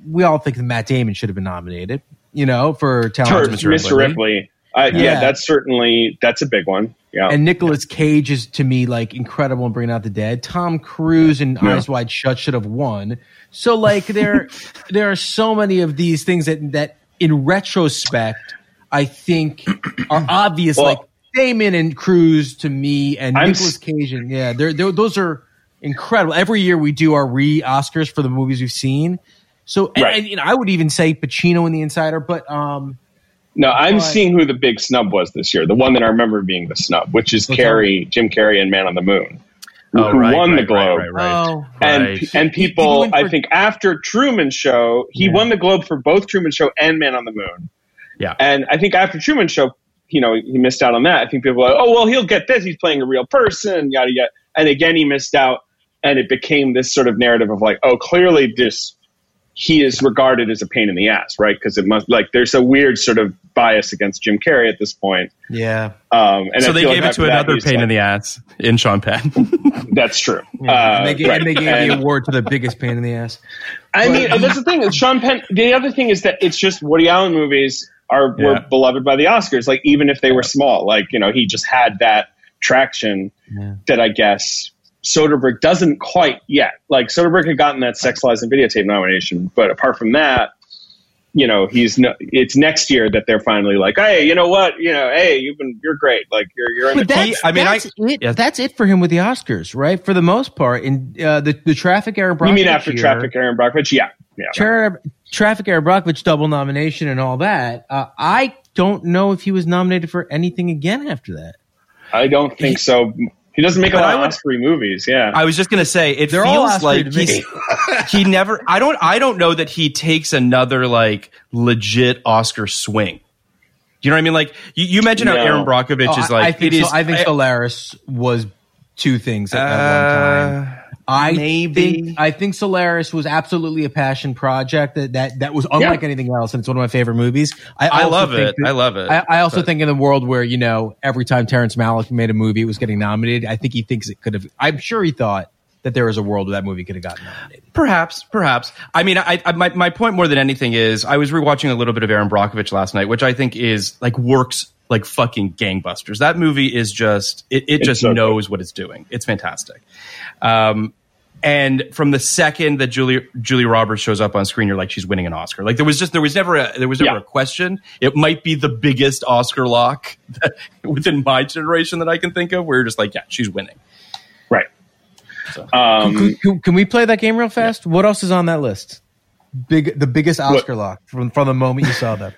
we all think that Matt Damon should have been nominated. You know, for for talent, Mr. Ripley. Uh, yeah. Yeah. that's certainly that's a big one. Yeah, And Nicolas Cage is to me like incredible in Bringing Out the Dead. Tom Cruise and Yeah. Eyes Wide Shut should have won. So like there, there are so many of these things that that in retrospect I think are obvious. Well- like Damon and Cruise to me, and I'm Nicolas Cage, and yeah, they're, they're, those are incredible. Every year we do our re Oscars for the movies we've seen. So and, Right. and, you know I would even say Pacino in The Insider, but um, no, I'm but- seeing who the big snub was this year. The one that I remember being the snub, which is Carrey, Jim Carrey, and Man on the Moon, Oh, who right, won the Globe. Right, right, right. oh, And Right. and people, for- I think after Truman Show, he Yeah. won the Globe for both Truman Show and Man on the Moon. Yeah. And I think after Truman Show, you know, he missed out on that. I think people were like, oh, well, he'll get this. He's playing a real person, yada, yada. And again, he missed out. And it became this sort of narrative of like, oh, clearly this he is regarded as a pain in the ass, right? Because it must like there's a weird sort of bias against Jim Carrey at this point. Yeah. Um, and so I they feel like gave it to another pain like- in the ass in Sean Penn. That's true. Yeah, Uh, and they gave, right. and they gave the award to the biggest pain in the ass. I mean, and that's the thing. Sean Penn. The other thing is that it's just Woody Allen movies are were beloved by the Oscars. Like even if they were small, like you know, he just had that traction Yeah. that I guess Soderbergh doesn't quite yet. Like Soderbergh had gotten that Sex Lies and Videotape nomination, but apart from that, you know, he's no, it's next year that they're finally like, hey, you know what, you know, hey, you've been you're great. Like you're you're in But the that's, I mean, I- that's it. yeah. That's it for him with the Oscars, right? For the most part, in uh, the the Traffic Erin Brockovich you mean after year- Traffic, Erin Brockovich? Yeah, yeah. Tra- Traffic Erin Brockovich double nomination and all that. Uh, I don't know if he was nominated for anything again after that. I don't think so. He doesn't make a But lot I of would- Oscar movies. Yeah, I was just gonna say it They're feels Oscar like he's, he never. I don't. I don't know that he takes another like legit Oscar swing. Do you know what I mean? Like you, you mentioned how Erin Brockovich Oh, is like. I think it so, is- I think Solaris was two things at, at one uh, time. I maybe. think I think Solaris was absolutely a passion project that that, that was unlike Yeah. anything else, and it's one of my favorite movies. I, I also love it. that- I love it. I, I also But- think in the world where you know every time Terrence Malick made a movie, it was getting nominated. I think he thinks it could have. I'm sure he thought that there was a world where that movie could have gotten nominated. Perhaps, perhaps. I mean, I, I my my point more than anything is I was rewatching a little bit of Erin Brockovich last night, which I think is like works like fucking gangbusters. That movie is just it, it just so good. knows what it's doing. It's fantastic. Um, and from the second that Julia Julia Roberts shows up on screen, you're like she's winning an Oscar. Like there was just there was never a there was never Yeah. a question. It might be the biggest Oscar lock within my generation that I can think of. Where you're just like, yeah, she's winning. right. Um, Can, can- can we play that game real fast? What else is on that list? Big, the biggest Oscar lock from from the moment you saw them.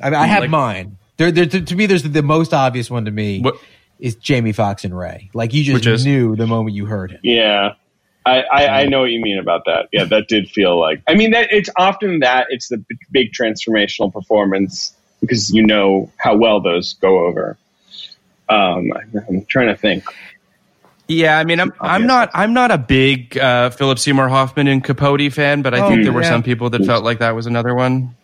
I mean, I have Like- mine. There, there, to, to me, there's the, the most obvious one to me What- is Jamie Foxx and Ray. Like you just is? knew the moment you heard him. Yeah. I, I, I know what you mean about that. Yeah, that did feel like. I mean, that it's often that it's the b- big transformational performance because you know how well those go over. Um, I- I'm trying to think. Yeah, I mean, I'm I'm Obvious. not I'm not a big uh, Philip Seymour Hoffman and Capote fan, but I Oh, think there were yeah. some people that felt like that was another one.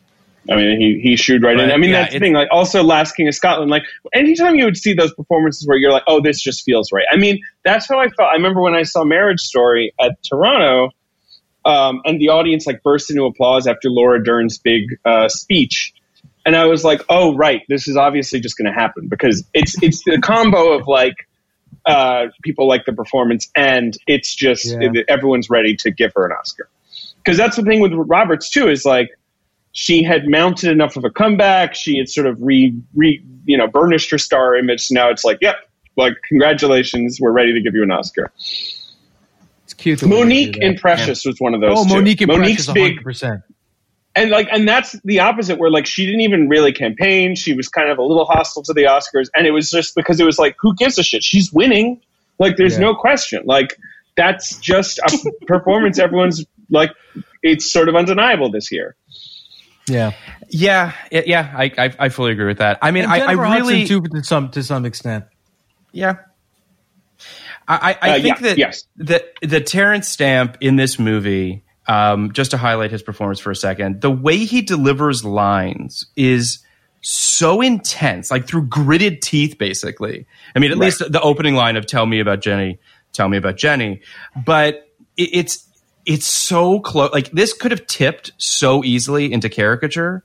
I mean, he he shooed right in. I mean, yeah, that's the thing. Like, also, Last King of Scotland. Like, anytime you would see those performances where you're like, "Oh, this just feels right." I mean, that's how I felt. I remember when I saw Marriage Story at Toronto, um, and the audience like burst into applause after Laura Dern's big uh, speech, and I was like, "Oh, right, this is obviously just going to happen because it's it's the combo of like." Uh, people like the performance, and it's just Yeah. everyone's ready to give her an Oscar. Because that's the thing with Roberts too is like she had mounted enough of a comeback. She had sort of re, re you know, burnished her star image. So now it's like, yep, like congratulations, we're ready to give you an Oscar. It's cute. Mo'Nique and Precious was one of those. Oh, two. Mo'Nique and Mo'Nique's Precious, big, 100. percent and like, and that's the opposite. Where like she didn't even really campaign. She was kind of a little hostile to the Oscars, and it was just because it was like, who gives a shit? She's winning. Like, there's Yeah. no question. Like, that's just a performance. Everyone's like, it's sort of undeniable this year. Yeah, Yeah, yeah, yeah, I I, I fully agree with that. I mean, And I, I really Hudson, too, to some to some extent. yeah. I, I, I Uh, think yeah, that yes. that the Terence Stamp in this movie, um, just to highlight his performance for a second, the way he delivers lines is so intense, like through gritted teeth, basically. I mean, at Right. least the opening line of "Tell me about Jenny, tell me about Jenny," but it, it's it's so close. Like this could have tipped so easily into caricature,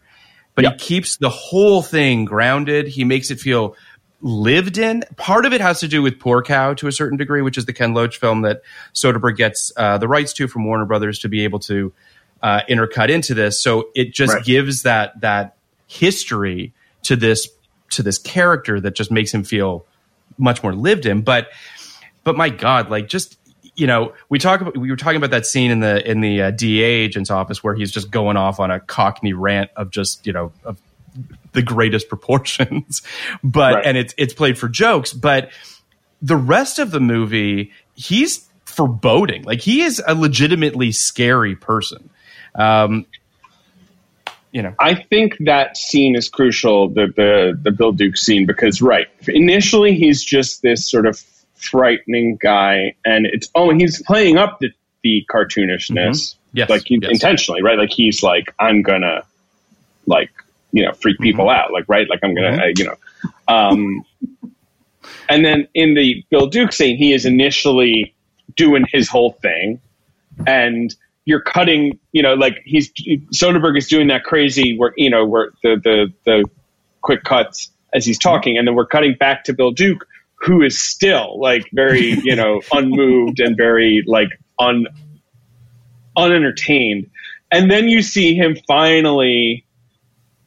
but Yeah. he keeps the whole thing grounded. He makes it feel lived in. Part of it has to do with Poor Cow to a certain degree, which is the Ken Loach film that Soderbergh gets uh, the rights to from Warner Brothers to be able to uh, intercut into this. So it just Right. gives that that history to this to this character that just makes him feel much more lived in. But but my God, like just you know, we talk about we were talking about that scene in the in the uh, DA agent's office where he's just going off on a Cockney rant of just you know of the greatest proportions, but Right. and it's it's played for jokes, but the rest of the movie, he's foreboding. Like he is a legitimately scary person. Um, you know, I think that scene is crucial, the, the the Bill Duke scene, because right, initially he's just this sort of frightening guy, and it's oh, he's playing up the, the cartoonishness, Yes, like he, yes. intentionally, right? Like he's like, I'm gonna like you know freak people Mm-hmm. out, like right? Like I'm gonna uh, you know. Um, and then in the Bill Duke scene, he is initially doing his whole thing, and you're cutting, you know, like he's Soderbergh is doing that crazy where you know where the the the quick cuts as he's talking, and then we're cutting back to Bill Duke, who is still like very you know unmoved and very like un unentertained, and then you see him finally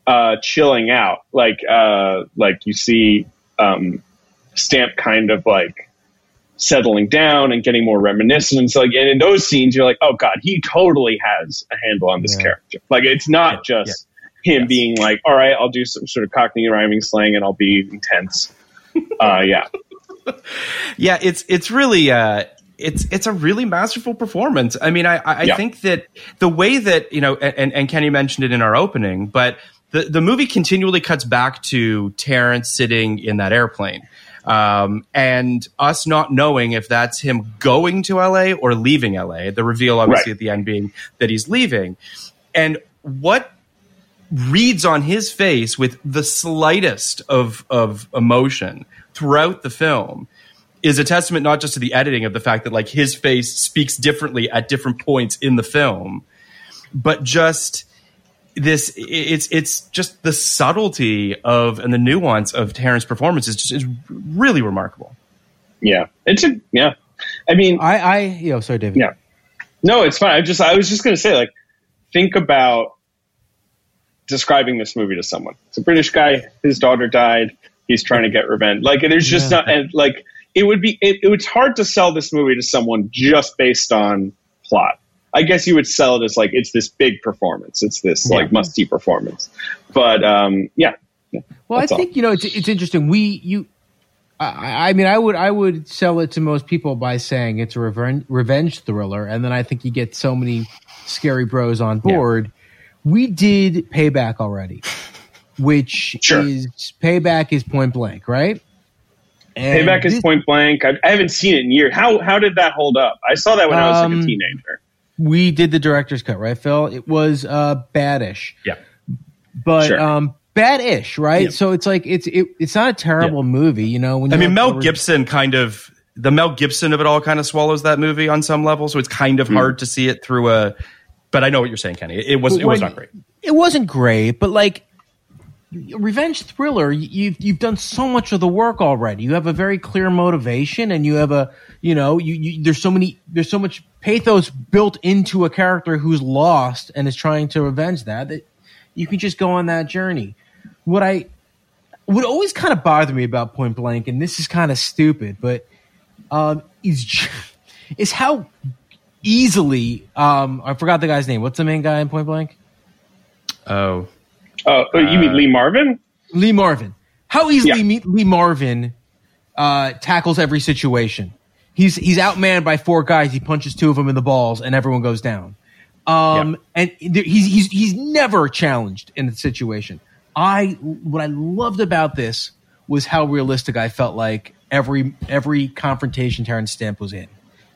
uh, chilling out, like uh, like you see um, Stamp kind of like settling down and getting more reminiscent. And so, like, and in those scenes, you're like, oh god, he totally has a handle on this Yeah. character. Like, it's not just him being like, all right, I'll do some sort of Cockney rhyming slang and I'll be intense. Uh, yeah, Yeah, it's it's really uh it's it's a really masterful performance. I mean, I I Yeah. think that the way that you know, and and Kenny mentioned it in our opening, but the the movie continually cuts back to Terence sitting in that airplane. Um, and us not knowing if that's him going to LA or leaving LA. The reveal, obviously, Right. at the end being that he's leaving. And what reads on his face with the slightest of of emotion throughout the film is a testament not just to the editing of the fact that like his face speaks differently at different points in the film but just this it's it's just the subtlety of and the nuance of Terence's performance is just is really remarkable. yeah, it's a yeah. I mean, I, I, yo, sorry, David. Yeah. No, it's fine. I just I was just gonna say, like, think about describing this movie to someone. It's a British guy, his daughter died, he's trying to get revenge. Like there's just Yeah. not and like it would be it, it was hard to sell this movie to someone just based on plot. I guess you would sell it as like it's this big performance. It's this like must see performance. But um yeah. Well, That's I all. think you know it's it's interesting. We you, I, I mean, I would I would sell it to most people by saying it's a revenge revenge thriller, and then I think you get so many scary bros on board. We did Payback already, which Sure. is Payback is Point Blank, right? And Payback is point blank. I, I haven't seen it in years. How how did that hold up? I saw that when I was like Um, a teenager. We did the director's cut, right, Phil? It was uh, badish. Yeah. but Sure. um bad-ish right Yeah. so it's like it's it, it's not a terrible movie you know when I mean Mel over- Gibson kind of the Mel Gibson of it all kind of swallows that movie on some level, so it's kind of hard to see it through a but I know what you're saying, Kenny. It was it was not great. it wasn't great but like revenge thriller you've you've done so much of the work already you have a very clear motivation and you have a you know you, you there's so many there's so much pathos built into a character who's lost and is trying to revenge that that you can just go on that journey what i would always kind of bother me about point blank and this is kind of stupid but um is is how easily um i forgot the guy's name what's the main guy in point blank Oh. Oh, you mean Lee Marvin? Lee Marvin. How easily Yeah. Lee Marvin uh, tackles every situation. He's he's outmanned by four guys. He punches two of them in the balls, and everyone goes down. Um, and there- he's he's he's never challenged in a situation. I what I loved about this was how realistic I felt like every every confrontation Terence Stamp was in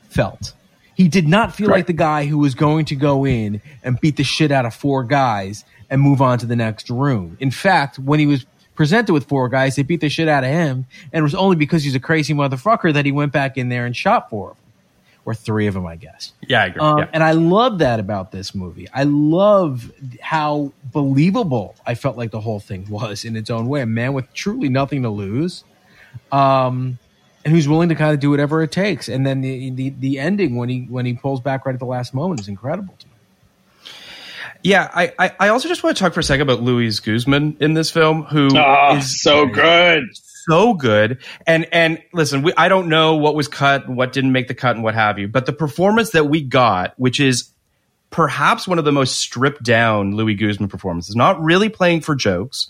felt. He did not feel Right. like the guy who was going to go in and beat the shit out of four guys and move on to the next room. In fact, when he was presented with four guys, they beat the shit out of him, and it was only because he's a crazy motherfucker that he went back in there and shot four of them, or three of them, I guess. Yeah, I agree. Um, yeah. And I love that about this movie. I love how believable I felt like the whole thing was in its own way. A man with truly nothing to lose, um, and who's willing to kind of do whatever it takes. And then the, the the ending when he when he pulls back right at the last moment is incredible to me. Yeah, I, I, I also just want to talk for a second about Luis Guzman in this film, who ah, is Oh, so good. so good. And and listen, we, I don't know what was cut, what didn't make the cut, and what have you. But the performance that we got, which is perhaps one of the most stripped down Luis Guzman performances, not really playing for jokes,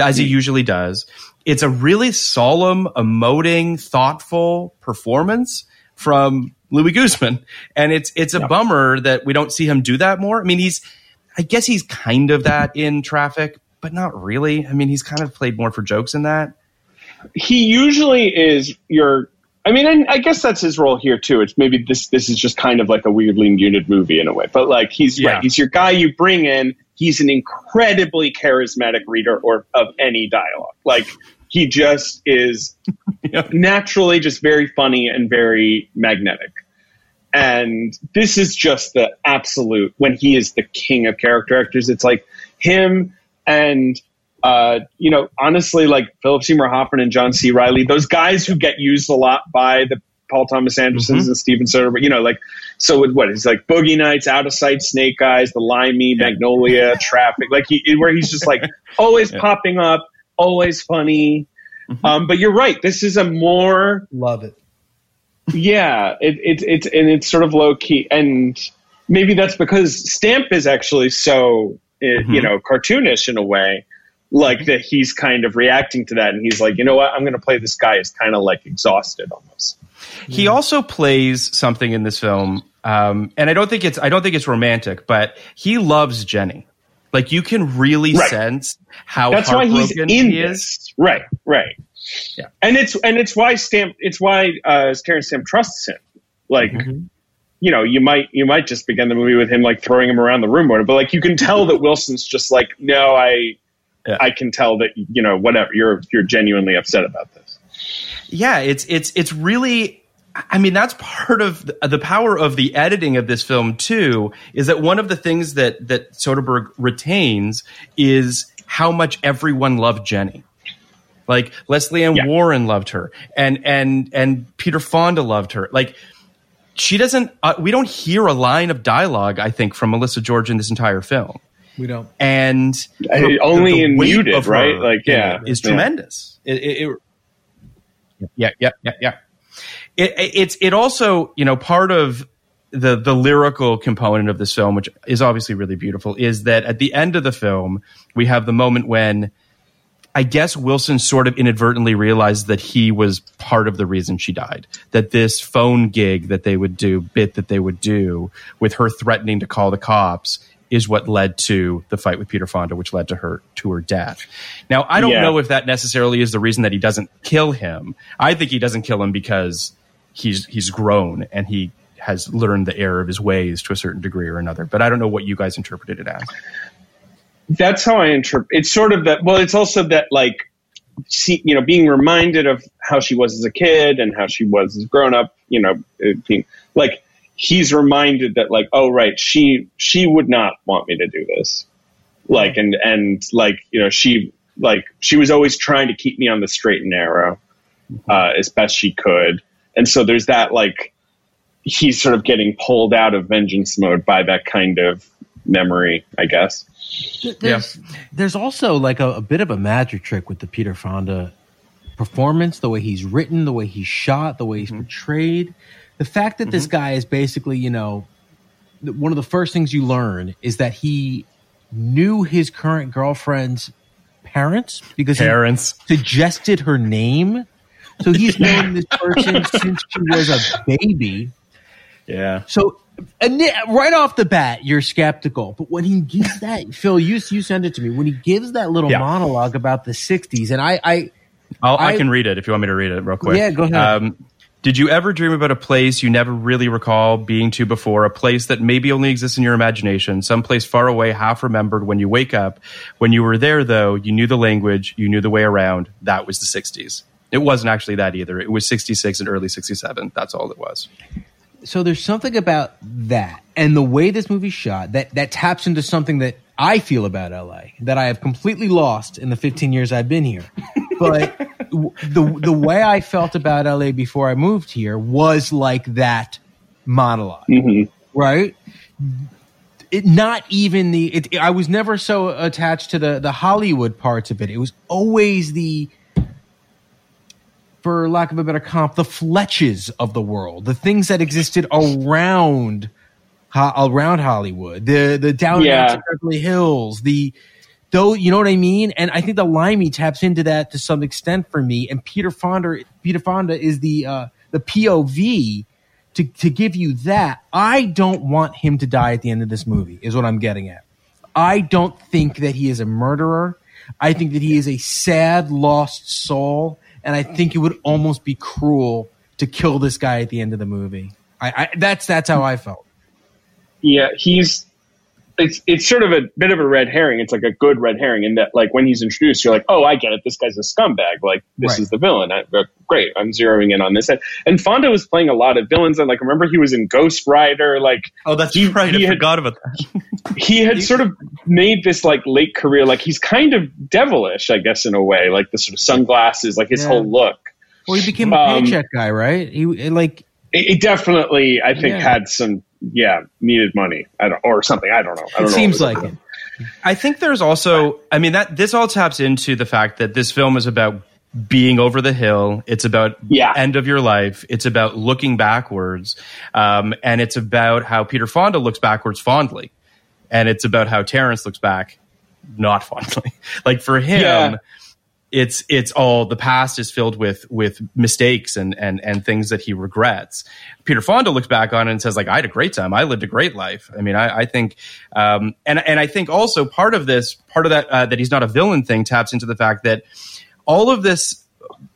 as he mm. usually does. It's a really solemn, emoting, thoughtful performance from Luis Guzman, and it's it's a bummer that we don't see him do that more. I mean, he's I guess he's kind of that in Traffic, but not really. I mean, he's kind of played more for jokes in that. he usually is your I mean, and I guess that's his role here too. It's maybe this this is just kind of like a weirdly muted movie in a way, but like he's Yeah. right, he's your guy you bring in. He's an incredibly charismatic reader or of any dialogue. Like he just is naturally just very funny and very magnetic. And this is just the absolute when he is the king of character actors. It's like him and uh, you know, honestly, like Philip Seymour Hoffman and John C. Reilly, those guys who get used a lot by the Paul Thomas Andersons and Steven Soderbergh, you know, like so with what it's like Boogie Nights, Out of Sight, Snake Eyes, The Limey, Magnolia, Traffic, like he where he's just like always popping up, always funny. Um, but you're right. This is a more Love it. yeah, it, it, it's and it's sort of low key, and maybe that's because Stamp is actually so uh, you know cartoonish in a way, like that he's kind of reacting to that, and he's like, you know what, I'm going to play this guy is kind of like exhausted almost. He also plays something in this film, um, and I don't think it's I don't think it's romantic, but he loves Jenny. Like you can really Right. sense how That's why he's in he this. is. Right, right. Yeah. and it's and it's why Stamp, it's why uh, Terence Stamp trusts him. Like, Mm-hmm. you know, you might you might just begin the movie with him like throwing him around the room, or but like you can tell that Wilson's just like, no, I, Yeah. I can tell that you know whatever you're you're genuinely upset about this. Yeah, it's it's it's really. I mean, that's part of the, the power of the editing of this film too. Is that one of the things that that Soderbergh retains is how much everyone loved Jenny. Like Lesley Ann Yeah. Warren loved her, and and and Peter Fonda loved her. Like she doesn't. Uh, we don't hear a line of dialogue. I think from Melissa George in this entire film, We don't. and her- only in weight muted, of her right? Like, yeah, is yeah. tremendous. It, it, it- yeah, yeah, yeah, yeah. It, it- it's it also you know part of the the lyrical component of this film, which is obviously really beautiful, is that at the end of the film we have the moment when. I guess Wilson sort of inadvertently realized that he was part of the reason she died. That this phone gig that they would do, bit that they would do with her threatening to call the cops is what led to the fight with Peter Fonda, which led to her to her death. Now, I don't Yeah. know if that necessarily is the reason that he doesn't kill him. I think he doesn't kill him because he's he's grown and he has learned the error of his ways to a certain degree or another. But I don't know what you guys interpreted it as. That's how I interpret. It's sort of that. Well, it's also that like, see, you know, being reminded of how she was as a kid and how she was as grown up. You know, being like he's reminded that like, oh right, she she would not want me to do this. Like and and like you know she like she was always trying to keep me on the straight and narrow uh, as best she could. And so there's that like he's sort of getting pulled out of vengeance mode by that kind of memory, I guess. There's, there's also like a, a bit of a magic trick with the Peter Fonda performance, the way he's written, the way he's shot, the way he's mm-hmm. portrayed. The fact that this mm-hmm. guy is basically, you know, one of the first things you learn is that he knew his current girlfriend's parents because he Parents. suggested her name. So he's known this person since she was a baby. Yeah. So and right off the bat, you're skeptical. But when he gives that, Phil, you you send it to me. When he gives that little Yeah. monologue about the '60s, and I, I I'll, I, I- can read it if you want me to read it real quick. Yeah, go ahead. Um, did you ever dream about a place you never really recall being to before? A place that maybe only exists in your imagination, some place far away, half remembered when you wake up. When you were there, though, you knew the language, you knew the way around. That was the 60s. It wasn't actually that either. It was 66 and early 67. That's all it was. so there's something about that and the way this movie's shot that that taps into something that I feel about LA that I have completely lost in the 15 years I've been here. But the the way I felt about LA before I moved here was like that monolog mm-hmm. right? It not even the it, I was never so attached to the the Hollywood parts of it. It was always the for lack of a better comp, the Fletches of the world, the things that existed around around Hollywood, the the down Yeah. Beverly Hills, the though you know what I mean. And I think the Limey taps into that to some extent for me. And Peter Fonda, Peter Fonda is the uh, the POV to to give you that. I don't want him to die at the end of this movie. Is what I'm getting at. I don't think that he is a murderer. I think that he is a sad, lost soul, and I think it would almost be cruel to kill this guy at the end of the movie. I, I that's that's how I felt. Yeah, he's it's it's sort of a bit of a red herring. It's like a good red herring in that like when he's introduced, you're like, oh, I get it. This guy's a scumbag. Like this Right. is the villain. I, uh, great. I'm zeroing in on this. And, and Fonda was playing a lot of villains. And like remember he was in Ghost Rider. Like Oh, that's He- right. he I had- forgot about that. he had sort of made this like late career. Like he's kind of devilish, I guess, in a way. Like the sort of sunglasses, like his Yeah. whole look. Well, he became a Um, paycheck guy, right? He like It, it definitely, I think, Yeah. had some. Yeah, needed money. I don't or something. I don't know. I don't it know seems like it. I think there's also, I mean, that this all taps into the fact that this film is about being over the hill. It's about Yeah. end of your life. It's about looking backwards, um, and it's about how Peter Fonda looks backwards fondly, and it's about how Terence looks back not fondly. like for him. Yeah. It's it's all the past is filled with with mistakes and and and things that he regrets. Peter Fonda looks back on it and says like I had a great time. I lived a great life. I mean, I, I think, um, and and I think also part of this, part of that uh, that he's not a villain thing taps into the fact that all of this,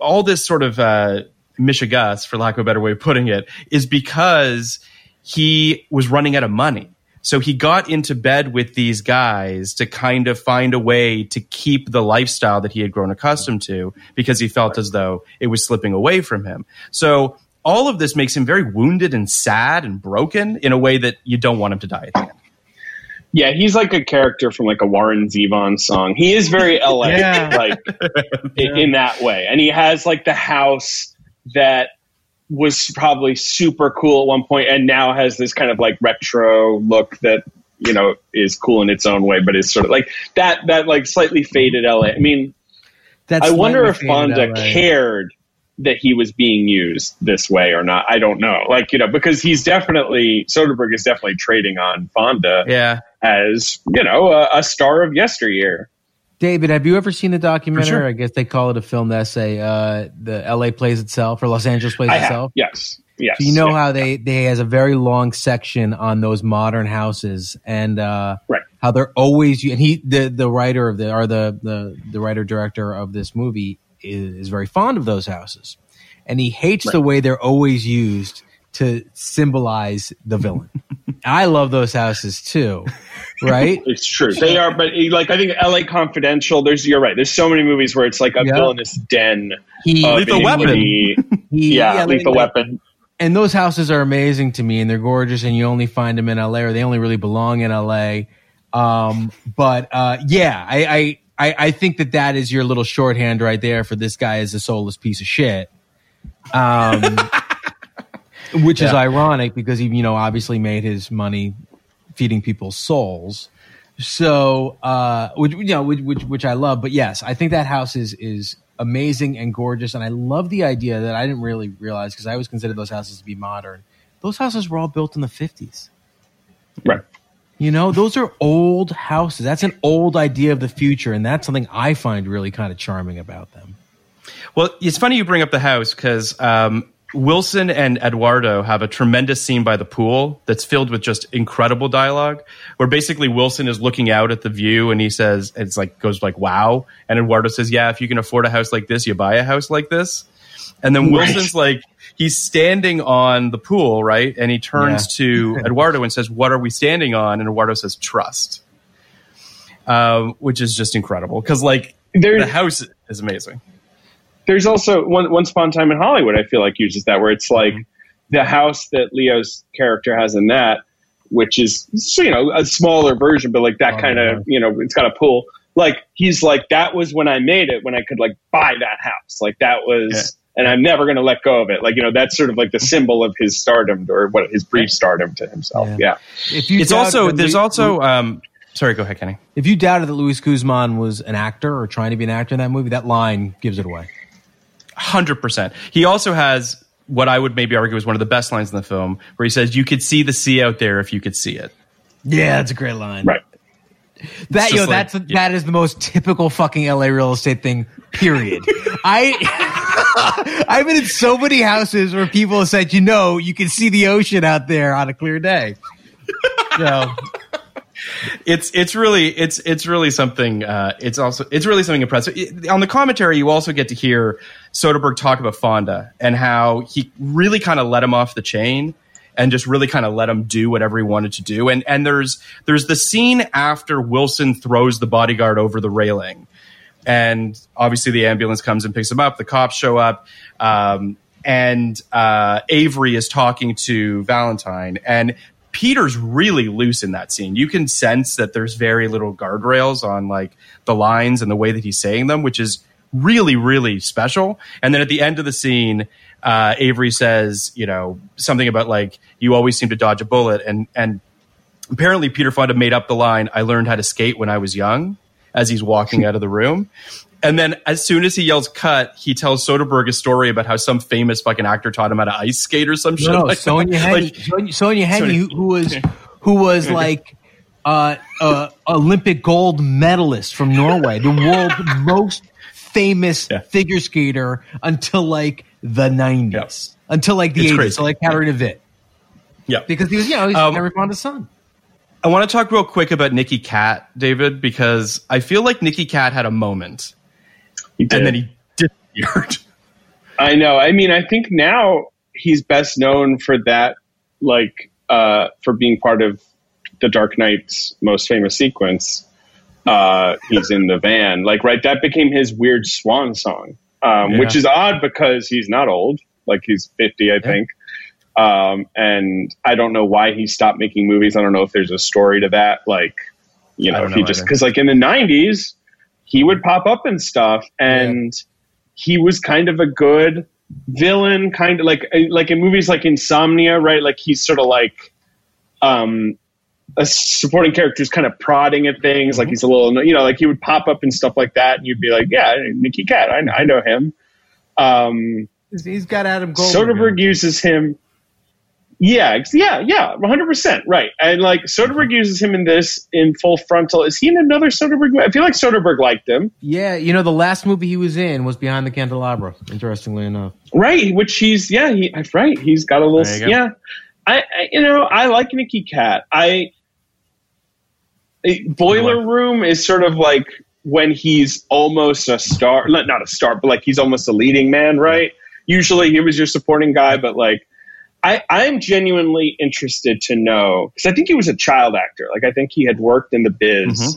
all this sort of uh, mishigas, for lack of a better way of putting it, is because he was running out of money. So he got into bed with these guys to kind of find a way to keep the lifestyle that he had grown accustomed to because he felt as though it was slipping away from him. So all of this makes him very wounded and sad and broken in a way that you don't want him to die at the end. Yeah, he's like a character from like a Warren Zevon song. He is very LA, Yeah. like in, in that way, and he has like the house that was probably super cool at one point, and now has this kind of like retro look that you know is cool in its own way, but it's sort of like that that like slightly faded LA. I mean, That's I wonder if Fonda cared that he was being used this way or not. I don't know. Like, you know, because he's definitely, Soderbergh is definitely trading on Fonda Yeah. as, you know, a, a star of yesteryear. David, have you ever seen the documentary? sure. I guess they call it a film essay. Uh, the L.A. plays itself or Los Angeles plays I have. itself. Yes. Yes. So you know yeah. how they they has a very long section on those modern houses and uh, Right. how they're always and he the the writer of the or the the the writer director of this movie is, is very fond of those houses, and he hates the way they're always used to symbolize the villain. I love those houses too, right? It's true. They are, but like I think L.A. Confidential. There's you're right. There's so many movies where it's like a Yeah. villainous den. He, Of Lethal Weapon. iniquity. he- yeah, lethal like- weapon. and those houses are amazing to me and they're gorgeous and you only find them in LA or they only really belong in LA. Um, but uh, yeah, I, I, I, I think that that is your little shorthand right there for this guy is a soulless piece of shit. Um, which is ironic because he, you know, obviously made his money feeding people's souls. So, uh, which you know, which, which which I love. But yes, I think that house is is amazing and gorgeous, and I love the idea that I didn't really realize because I always considered those houses to be modern. Those houses were all built in the fifties. Right. You know, those are old houses. That's an old idea of the future, and that's something I find really kind of charming about them. Well, it's funny you bring up the house because um, Wilson and Eduardo have a tremendous scene by the pool that's filled with just incredible dialogue. Where basically Wilson is looking out at the view and he says, "It's like goes like wow," and Eduardo says, "Yeah, if you can afford a house like this, you buy a house like this." And then Wilson's like, he's standing on the pool, right? And he turns to Eduardo and says, "What are we standing on?" And Eduardo says, "Trust," um, which is just incredible because like There- the house is amazing. There's also one once upon a time in Hollywood. I feel like uses that where it's like the house that Leo's character has in that, which is so, you know a smaller version, but like that Oh, kind of you know it's got a pool. Like he's like that was when I made it when I could like buy that house. Like that was. And I'm never going to let go of it. Like you know, that's sort of like the symbol of his stardom, or what his brief stardom to himself. Yeah. Yeah, If you It's also there's Lu- also um sorry go ahead Kenny. if you doubted that Luis Guzman was an actor or trying to be an actor in that movie, that line gives it away. 100%. He also has what I would maybe argue is one of the best lines in the film where he says you could see the sea out there if you could see it. Yeah, that's a great line. right. That yo, like- that's yeah. that is the most typical fucking LA real estate thing. Period. I I've been in so many houses where people have said, you know, you can see the ocean out there on a clear day. So it's it's really it's it's really something. Uh, it's also it's really something impressive. It- on the commentary, you also get to hear Soderbergh talk about Fonda and how he really kind of let him off the chain and just really kind of let him do whatever he wanted to do. And and there's there's the scene after Wilson throws the bodyguard over the railing, and obviously the ambulance comes and picks him up. The cops show up. Um, and uh, Avery is talking to Valentine, and Peter's really loose in that scene. You can sense that there's very little guardrails on like the lines and the way that he's saying them, which is really, really special. And then at the end of the scene, uh, Avery says, you know, something about like you always seem to dodge a bullet, and and apparently Peter Fonda made up the line, "I learned how to skate when I was young," as he's walking out of the room. And then as soon as he yells cut, he tells Soderbergh a story about how some famous fucking actor taught him how to ice skate or some shit. No, like Sonja. Henie, Like, Sonja, Henie, who, who was who was like uh, uh, Olympic gold medalist from Norway, the world's most famous Yeah. figure skater until like the nineties, until like the eighties, so like Harry DeVitt, yeah. because he was, you know, he's Um, Fonda's son. I want to talk real quick about Nicky Katt, David, because I feel like Nicky Katt had a moment. And then he disappeared. I know. I mean, I think now he's best known for that, like, uh, for being part of the Dark Knight's most famous sequence. Uh, he's in the van, like, right. That became his weird swan song, um, Yeah. which is odd because he's not old. Like, he's fifty, I think. Um, and I don't know why he stopped making movies. I don't know if there's a story to that. Like, you know, if he know just because, like, in the '90s, he would pop up and stuff, and he was kind of a good villain, kind of like like in movies like Insomnia, right? Like he's sort of like um a supporting character who's kind of prodding at things, Mm-hmm. like he's a little, you know, like he would pop up and stuff like that, and you'd be like, yeah, Nicky Katt, I, I know him. Um, He's- He's got Adam Goldberg. Soderbergh uses him. Yeah, yeah, yeah, one hundred percent, right. And like Soderbergh mm-hmm. uses him in this in Full Frontal. Is he in another Soderbergh? I feel like Soderbergh liked him. Yeah, you know, the last movie he was in was Behind the Candelabra. Interestingly enough, Right, which he's yeah, he right. He's got a little go. yeah. I, I you know I like Nicky Katt. I Boiler Room is sort of like when he's almost a star, not not a star, but like he's almost a leading man, right? Usually he was your supporting guy, but like I I'm genuinely interested to know because I think he was a child actor. Like I think he had worked in the biz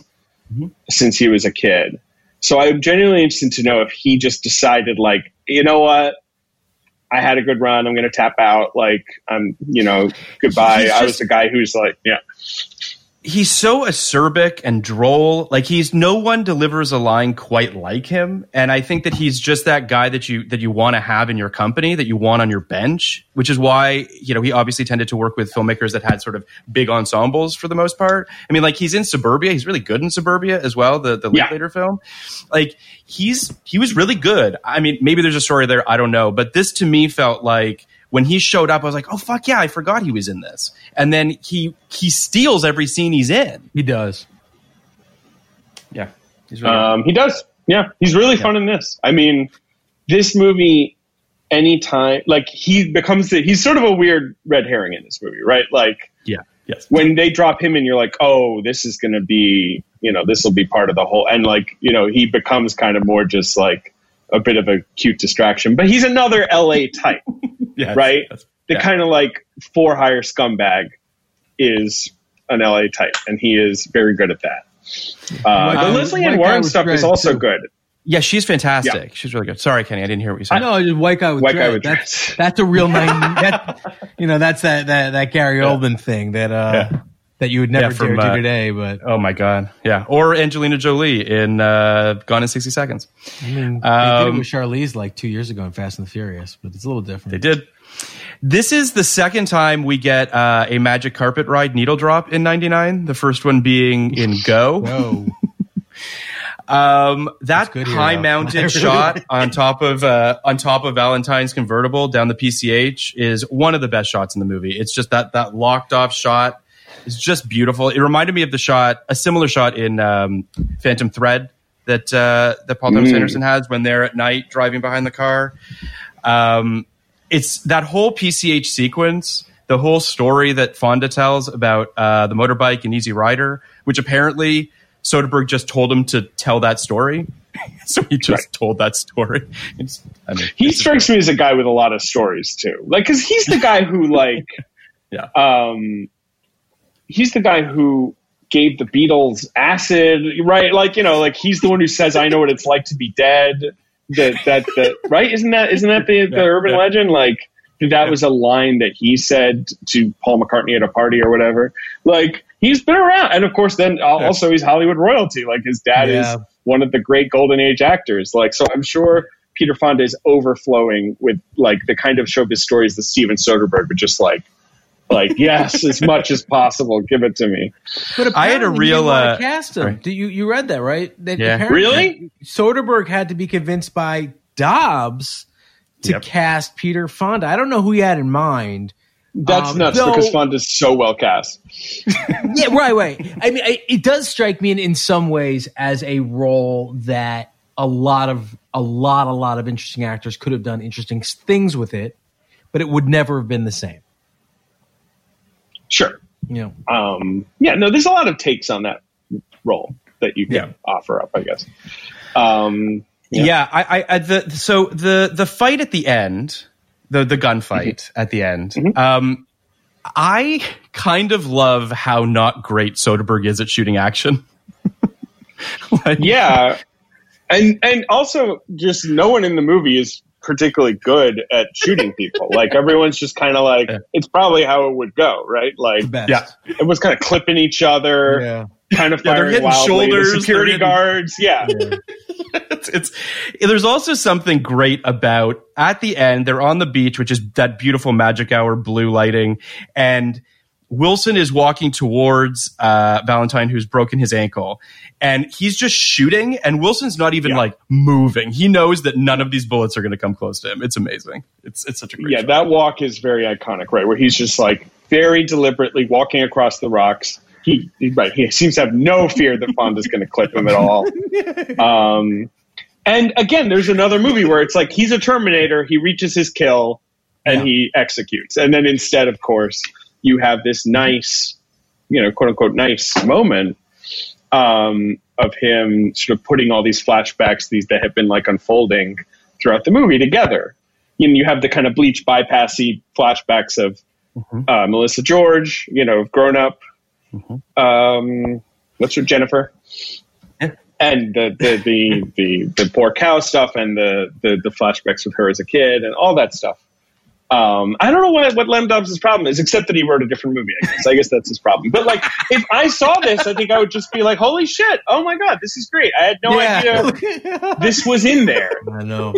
mm-hmm. Mm-hmm. since he was a kid. So I'm genuinely interested to know if he just decided, like, you know what, I had a good run. I'm going to tap out. Like, I'm, you know, goodbye. He's I was just- the guy who's like, yeah, he's so acerbic and droll. Like he's no one delivers a line quite like him, and I think that he's just that guy that you that you want to have in your company, that you want on your bench. Which is why you know he obviously tended to work with filmmakers that had sort of big ensembles for the most part. I mean, like he's in Suburbia. He's really good in Suburbia as well. The the Yeah. later film, like he's he was really good. I mean, maybe there's a story there. I don't know, but this to me felt like. When he showed up, I was like, "Oh fuck yeah! I forgot he was in this." And then he he steals every scene he's in. he does. Yeah, he's really um, he does. Yeah, he's really fun in this. I mean, this movie, anytime, like, he becomes the, he's sort of a weird red herring in this movie, right? Like, yeah, yes. when they drop him in, you're like, oh, this is going to be, you know, this will be part of the whole. And like, you know, he becomes kind of more just like a bit of a cute distraction. But he's another LA type, Yeah, right? that's- The yeah. kind of like for hire scumbag is an LA type, and he is very good at that. Uh, the Um, Lesley White Ann Warren stuff is also too. good. Yeah, she's fantastic. She's really good. Sorry, Kenny, I didn't hear what you said. No, just white guy with White guy with that's dread. that's a real nine. That you know, that's that that that Gary Oldman thing that uh Yeah. That you would never Yeah, from, dare uh, do today. But Oh my god, yeah. Or Angelina Jolie in uh, Gone in sixty seconds. I mean, they did it Um, with Charlize like two years ago in Fast and the Furious, but it's a little different. They did. This is the second time we get uh, a magic carpet ride needle drop in '99. The first one being in Go. Oh, Um, that high. Mounted shot on top of uh, on top of Valentine's convertible down the PCH is one of the best shots in the movie. It's just that that locked off shot is just beautiful. It reminded me of the shot, a similar shot in um, Phantom Thread that uh, that Paul Thomas Anderson has when they're at night driving behind the car. Um, it's that whole PCH sequence. the whole story that Fonda tells about uh, the motorbike and Easy Rider, which apparently Soderbergh just told him to tell that story. so he just Right. told that story. It's, I mean, he it's strikes me as a guy with a lot of stories too. Like, because he's the guy who like, Yeah. um, he's the guy who gave the Beatles acid, right? Like, you know, like he's the one who says, "I know what it's like to be dead." That that that right? Isn't that isn't that the, the Yeah, urban yeah. legend? Like that was a line that he said to Paul McCartney at a party or whatever. Like he's been around, and of course, then uh, also he's Hollywood royalty. Like his dad Yeah. is one of the great golden age actors. Like so, I'm sure Peter Fonda is overflowing with like the kind of showbiz stories that Steven Soderbergh would just like. Like yes, as much as possible, give it to me. But I had a real, uh, cast him. right. Did you you read that right? That Yeah. apparently Really? Soderbergh had to be convinced by Dobbs to Yep. cast Peter Fonda. I don't know who he had in mind. That's Um, nuts though- because Fonda's so well cast. yeah, right, right. I mean, I, it does strike me in, in some ways as a role that a lot of a lot, a lot of interesting actors could have done interesting things with it, but it would never have been the same. Sure. Yeah. Um, yeah, no, there's a lot of takes on that role that you can Yeah. offer up, I guess. Um, yeah, I, I, I the so the the fight at the end, the the gunfight at the end. Um, I kind of love how not great Soderbergh is at shooting action. Like- yeah, and and also just no one in the movie is particularly good at shooting people. like everyone's just kind of like Yeah. it's probably how it would go, right? Like best. Yeah. everyone's kind of clipping each other, Yeah. kind of Yeah, they're firing hitting wildly. The shoulders, security they're guards, yeah. it's, it's there's also something great about at the end they're on the beach which is that beautiful magic hour blue lighting and wilson is walking towards uh, valentine who's broken his ankle and he's just shooting and wilson's not even Yeah. like moving he knows that none of these bullets are going to come close to him it's amazing it's it's such a great yeah, shot. that walk is very iconic, right? Where he's just like very deliberately walking across the rocks. He, he- right, he seems to have no fear that Fonda's going to clip him at all. Um, and again, there's another movie where it's like he's a Terminator, he reaches his kill, and he executes. And then instead, of course, you have this nice, you know, quote unquote, nice moment um, of him sort of putting all these flashbacks, these that have been like unfolding throughout the movie together. You know, you have the kind of bleach bypassy flashbacks of uh, Melissa George, you know, grown up. Um, what's her Jennifer? And the the, the the the poor cow stuff and the, the the flashbacks with her as a kid and all that stuff. Um, I don't know what what Lem Dobbs' problem is, except that he wrote a different movie. I guess I guess that's his problem. But like, if I saw this, I think I would just be like, "Holy shit! Oh my god, this is great! I had no idea this was in there." I know.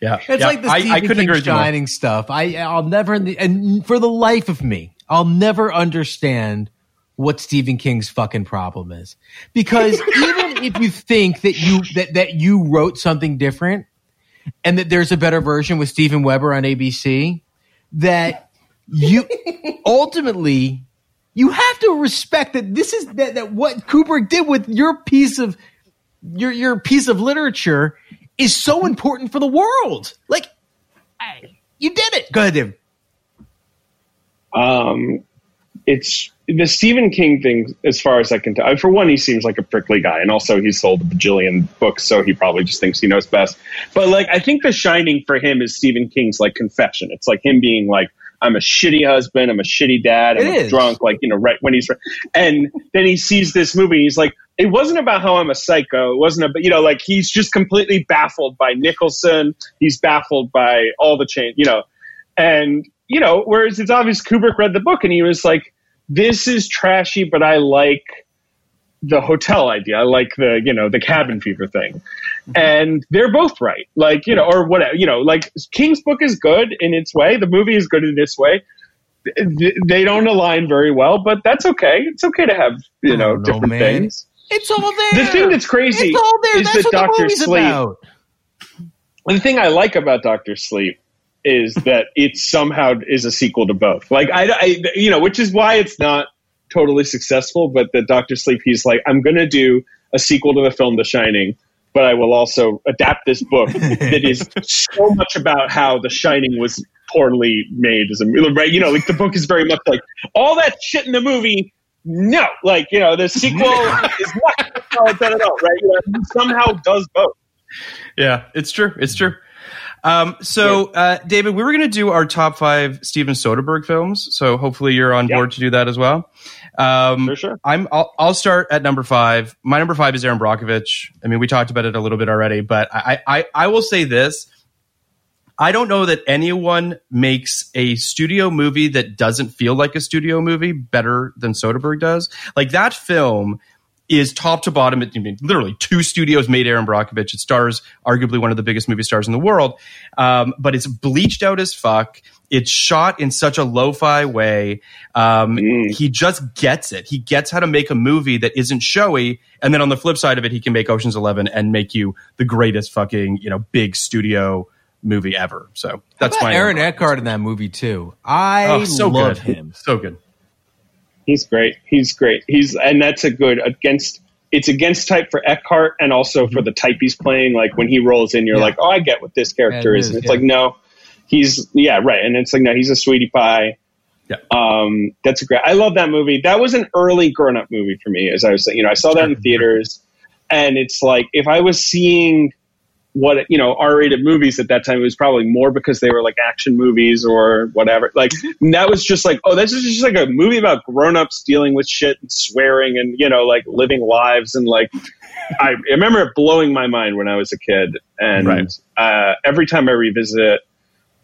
yeah It's Yeah, like the I, Stephen I couldn't King agree with more. shining stuff. I I'll never and for the life of me, I'll never understand what Stephen King's fucking problem is. Because even if you think that you that that you wrote something different and that there's a better version with Steven Weber on ABC, that you ultimately you have to respect that this is that, that what Kubrick did with your piece of your your piece of literature is so important for the world. Like, I, you did it. Go ahead, Dave. Um, it's the Stephen King thing, as far as I can tell. For one, he seems like a prickly guy, and also he's sold a bajillion books, so he probably just thinks he knows best. But like, I think The Shining for him is Stephen King's like confession. It's like him being like, "I'm a shitty husband, I'm a shitty dad, I'm a drunk." Like you know, right when he's, and then he sees this movie, he's like, "It wasn't about how I'm a psycho. It wasn't about you know, like he's just completely baffled by Nicholson. He's baffled by all the change, you know." And, you know, whereas it's obvious Kubrick read the book and he was like, this is trashy, but I like the hotel idea. I like the, you know, the cabin fever thing. Mm-hmm. And they're both right. Like, you know, or whatever, you know, like King's book is good in its way. The movie is good in its way. They don't align very well, but that's okay. It's okay to have, you know, don't know, different man. things. It's all there. The thing that's crazy it's all there. is That's that what Dr. the Sleep- about. the thing I like about Doctor Sleep is that it somehow is a sequel to both. Like I, I, you know, which is why it's not totally successful. But the Doctor Sleep, he's like, I'm going to do a sequel to the film The Shining, but I will also adapt this book that is so much about how The Shining was poorly made as a right? You know, like the book is very much like all that shit in the movie. No, like you know, the sequel is not solid at all, right? You know, somehow does both. Yeah, it's true. It's true. Um, so, uh, David, we were going to do our top five Steven Soderbergh films. So hopefully you're on Yeah. board to do that as well. Um, For sure. I'm. I'll, I'll start at number five. My number five is Erin Brockovich. I mean, we talked about it a little bit already, but I, I, I will say this. I don't know that anyone makes a studio movie that doesn't feel like a studio movie better than Soderbergh does. Like that film is top to bottom. I mean, literally two studios made Erin Brockovich. It stars arguably one of the biggest movie stars in the world, um, but it's bleached out as fuck. It's shot in such a lo-fi way. Um, He just gets it. He gets how to make a movie that isn't showy. And then on the flip side of it, he can make Ocean's Eleven and make you the greatest fucking you know big studio movie ever. So that's How about my Aaron Eckhart in that movie too. I Oh, so love good. him. So good. He's great. He's great. He's and that's a good against. It's against type for Eckhart and also for the type he's playing. Like when he rolls in, you're Yeah. like, oh, I get what this character Yeah, is. And it's yeah. like, no, he's yeah, right. And it's like, no, he's a sweetie pie. Yeah. Um, that's a great. I love that movie. That was an early grown up movie for me. As I was saying, you know, I saw that in theaters, and it's like if I was seeing what you know R-rated movies at that time, it was probably more because they were like action movies or whatever. Like that was just like, oh, this is just like a movie about grown-ups dealing with shit and swearing and you know like living lives and like. I remember it blowing my mind when I was a kid, and Right. uh, every time I revisit it,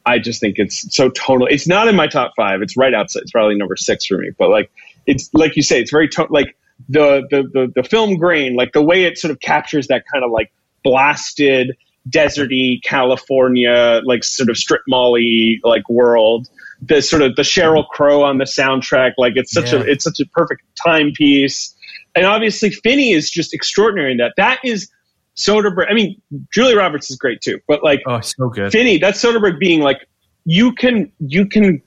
I just think it's so tonal. It's not in my top five. It's right outside. It's probably number six for me. But like, it's like you say, it's very to- like the, the the the film grain, like the way it sort of captures that kind of like blasted, deserty California, like sort of strip molly like world. The sort of the Sheryl Crow on the soundtrack, like it's such Yeah. a it's such a perfect timepiece. And obviously, Finney is just extraordinary in that. That is Soderbergh. I mean, Julie Roberts is great too, but like Oh, so good. Finney, that's Soderbergh being like, you can you can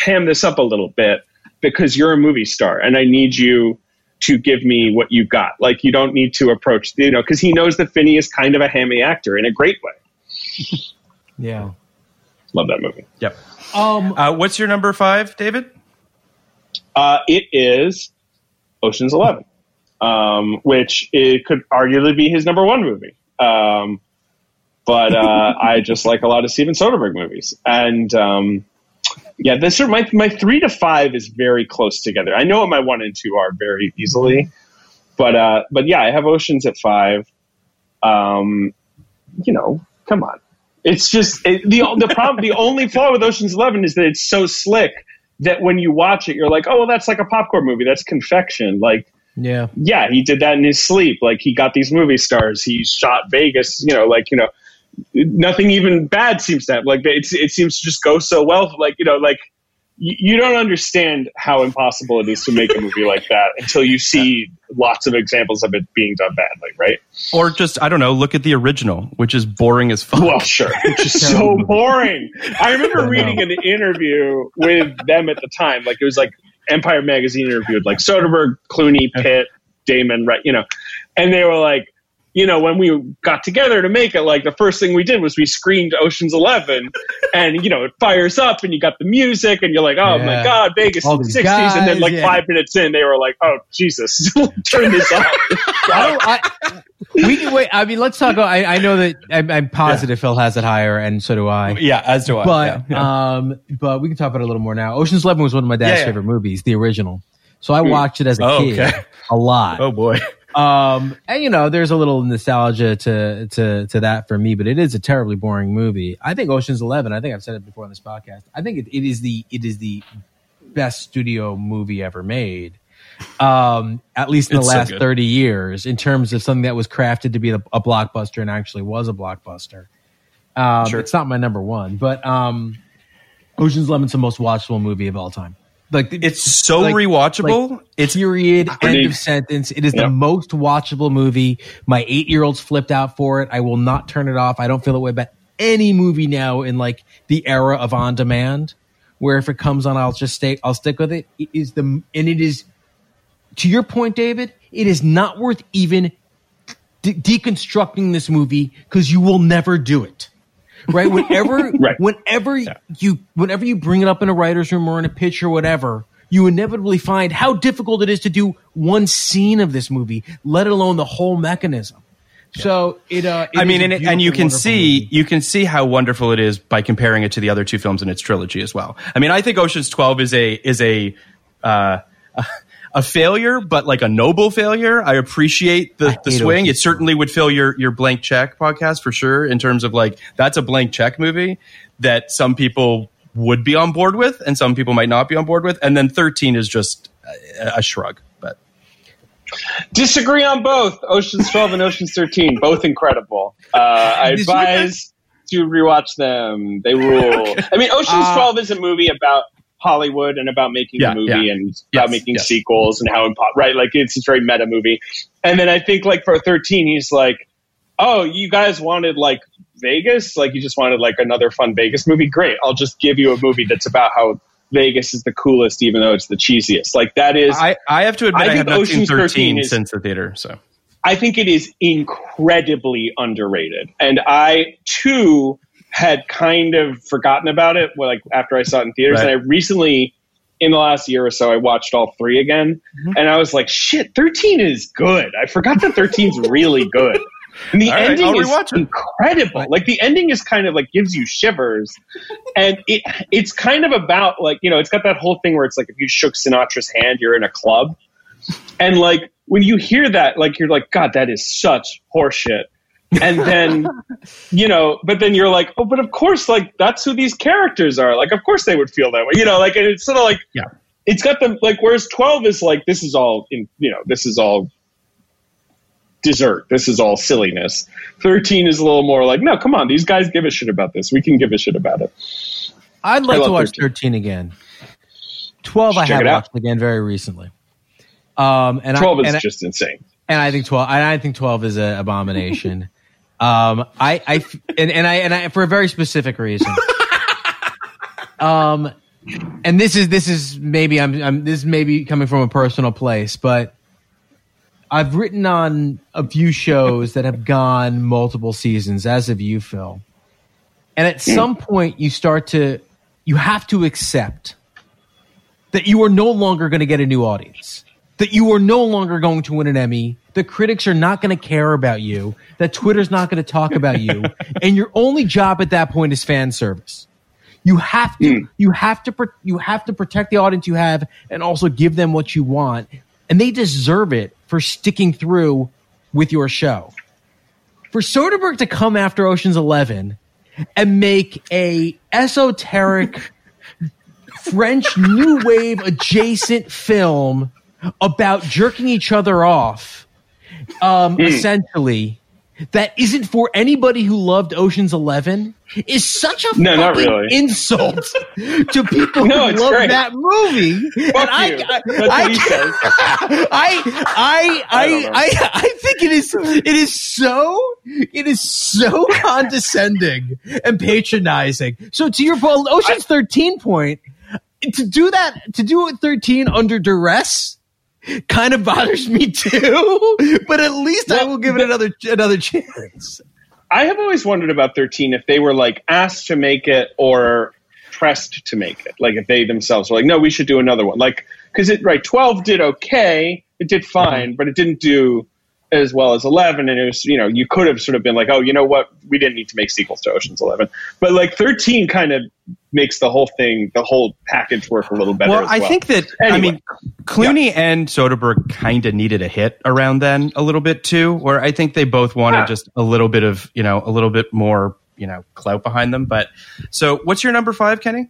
ham this up a little bit because you're a movie star, and I need you to give me what you got. Like you don't need to approach, you know, because he knows that Finney is kind of a hammy actor in a great way. Yeah. Love that movie. Yep. Um. Uh, what's your number five, David? Uh, it is Ocean's Eleven, um, which it could arguably be his number one movie. Um, but uh, I just like a lot of Steven Soderbergh movies, and um, yeah, this are my my three to five is very close together. I know what my one and two are very easily, but uh, but yeah, I have Oceans at five. Um, you know, come on, it's just it, the the problem. the only flaw with Ocean's Eleven is that it's so slick that when you watch it, you're like, oh, well, that's like a popcorn movie. That's confection. Like, Yeah. yeah, he did that in his sleep. Like, he got these movie stars. He shot Vegas. You know, like you know, nothing even bad seems to have. Like, it's, it seems to just go so well. Like, you know, like you, you don't understand how impossible it is to make a movie like that until you see lots of examples of it being done badly, right? Or just I don't know. Look at the original, which is boring as fuck. Well, sure. It's just so boring. I remember reading an interview with them at the time. Like it was like Empire Magazine interviewed like Soderbergh, Clooney, Pitt, Damon, right? You know, and they were like, you know, when we got together to make it, like the first thing we did was we screened Ocean's Eleven, and you know it fires up, and you got the music, and you're like, oh my god, Vegas All in the these '60s, and then like yeah. five minutes in, they were like, oh Jesus, turn this off. I don't, I, we can wait. I mean, let's talk. About, I, I know that I'm, I'm positive Phil has it higher, and so do I. Yeah, as do I. But yeah, yeah. um, but we can talk about it a little more now. Ocean's Eleven was one of my dad's Yeah, yeah. favorite movies, the original. So I watched it as a Oh, kid okay. a lot. oh boy. Um, and you know, there's a little nostalgia to to to that for me, but it is a terribly boring movie. I think Ocean's Eleven. I think I've said it before on this podcast. I think it, it is the it is the best studio movie ever made. Um, at least in the It's so last good. thirty years, in terms of something that was crafted to be a, a blockbuster and actually was a blockbuster. Um, Sure. It's not my number one, but um, Ocean's Eleven's the most watchable movie of all time. Like It's so like- rewatchable. like, it's period. End of sentence. It is the most watchable movie. My eight year olds flipped out for it. I will not turn it off. I don't feel that way about any movie now in like the era of on demand, where if it comes on, I'll just stay. I'll stick with it. It is the and it is to your point, David. It is not worth even de- deconstructing this movie because you will never do it. Right? Whenever, Right. whenever you, whenever you bring it up in a writer's room or in a pitch or whatever, you inevitably find how difficult it is to do one scene of this movie, let alone the whole mechanism. So it, uh, it I mean, and, it- and you can see movie. you can see how wonderful it is by comparing it to the other two films in its trilogy as well. I mean, I think Ocean's Twelve is a is a uh, a failure, but like a noble failure. I appreciate the, the swing. It certainly would fill your your blank check podcast for sure. In terms of like that's a blank check movie that some people would be on board with, and some people might not be on board with. And then thirteen is just a, a shrug. But Disagree on both Ocean's 12 and Ocean's 13. Both incredible. Uh, I advise to rewatch them. They rule. I mean, Ocean's 12 is a movie about Hollywood and about making Yeah, a movie yeah. and Yes, about making yes. sequels and how impo- right like it's a very meta movie. And then I think like for 13 he's like, "Oh, you guys wanted like Vegas? Like you just wanted like another fun Vegas movie? Great. I'll just give you a movie that's about how Vegas is the coolest even though it's the cheesiest." Like that is I, I have to admit I I, have not seen Ocean's 13 thirteen is- since the theater. So I think it is incredibly underrated. And I too had kind of forgotten about it like after I saw it in theaters. Right. And I recently in the last year or so I watched all three again Mm-hmm. and I was like, shit, 13 is good. I forgot that 13 is really good. And the All right, ending I'll is incredible. Like the ending is kind of like gives you shivers. And it it's kind of about like, you know, it's got that whole thing where it's like if you shook Sinatra's hand, you're in a club. And like when you hear that, like you're like, God, that is such horseshit. And then, you know, but then you're like, oh, but of course, like that's who these characters are. Like, of course they would feel that way, you know. Like, and it's sort of like, Yeah. it's got the like. Whereas twelve is like, this is all in, you know, this is all dessert. This is all silliness. Thirteen is a little more like, no, come on, these guys give a shit about this. We can give a shit about it. I'd like to watch 13. 13 again. 12 I have watched again very recently. Um, and Twelve I, is and I- just insane. and I think twelve. And I think twelve is an abomination. Um, I, I, and, and I, and I, for a very specific reason. um, and this is this is maybe I'm, I'm this may be coming from a personal place, but I've written on a few shows that have gone multiple seasons, as have you, Phil. And at some point, you start to, you have to accept that you are no longer going to get a new audience, that you are no longer going to win an Emmy, the critics are not going to care about you, that Twitter's not going to talk about you, and your only job at that point is fan service. You have to, hmm. you have to, you have to protect the audience you have, and also give them what you want, and they deserve it for sticking through with your show. For Soderbergh to come after Ocean's Eleven and make a esoteric French new wave adjacent film about jerking each other off, um, Hmm. essentially, that isn't for anybody who loved Ocean's Eleven is such a No, not fucking really. insult to people No, who love great. that movie. Fuck and I, you. I, I-. I I I. I, I I think it is it is so it is so condescending and patronizing. So to your point, Ocean's thirteen point, to do that to do it thirteen under duress kind of bothers me too. But at least I will give it another another chance. I have always wondered about 13 if they were like asked to make it or pressed to make it. Like if they themselves were like, no, we should do another one. Like, because it, right, 12 did okay. It did uh-huh. fine, but it didn't do as well as 11. And it was, you know, you could have sort of been like, oh, you know what? We didn't need to make sequels to Ocean's 11. But like 13 kind of makes the whole thing, the whole package work a little better. Well, as I think that I mean Clooney and Soderbergh kind of needed a hit around then a little bit too, where I think they both wanted Yeah. just a little bit of you know a little bit more you know clout behind them. But so, what's your number five, Kenny?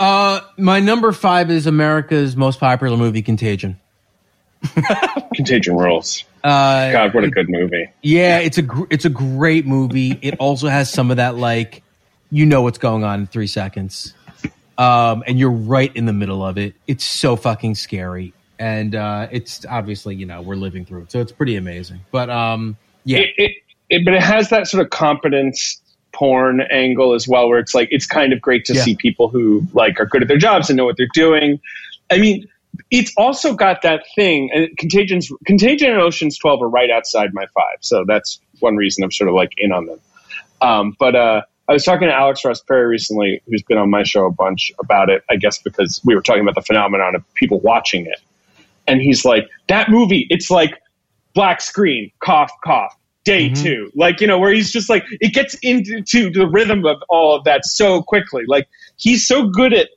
Uh, my number five is America's most popular movie, Contagion. Contagion rules. Uh, God, what a good movie. Yeah, it's a gr- it's a great movie. It also has some of that like you know what's going on in three seconds, um, and you're right in the middle of it. It's so fucking scary, and uh, it's obviously you know we're living through it, so it's pretty amazing. But um, yeah, it, it, it, but it has that sort of competence porn angle as well, where it's like it's kind of great to Yeah. see people who like are good at their jobs and know what they're doing. I mean, it's also got that thing. And Contagion's Contagion and Ocean's Twelve are right outside my five, so that's one reason I'm sort of like in on them. Um, but uh, I was talking to Alex Ross Perry recently, who's been on my show a bunch about it. I guess because we were talking about the phenomenon of people watching it, and he's like, "That movie, it's like black screen, cough, cough." Day two, like you know, where he's just like it gets into to the rhythm of all of that so quickly. Like he's so good at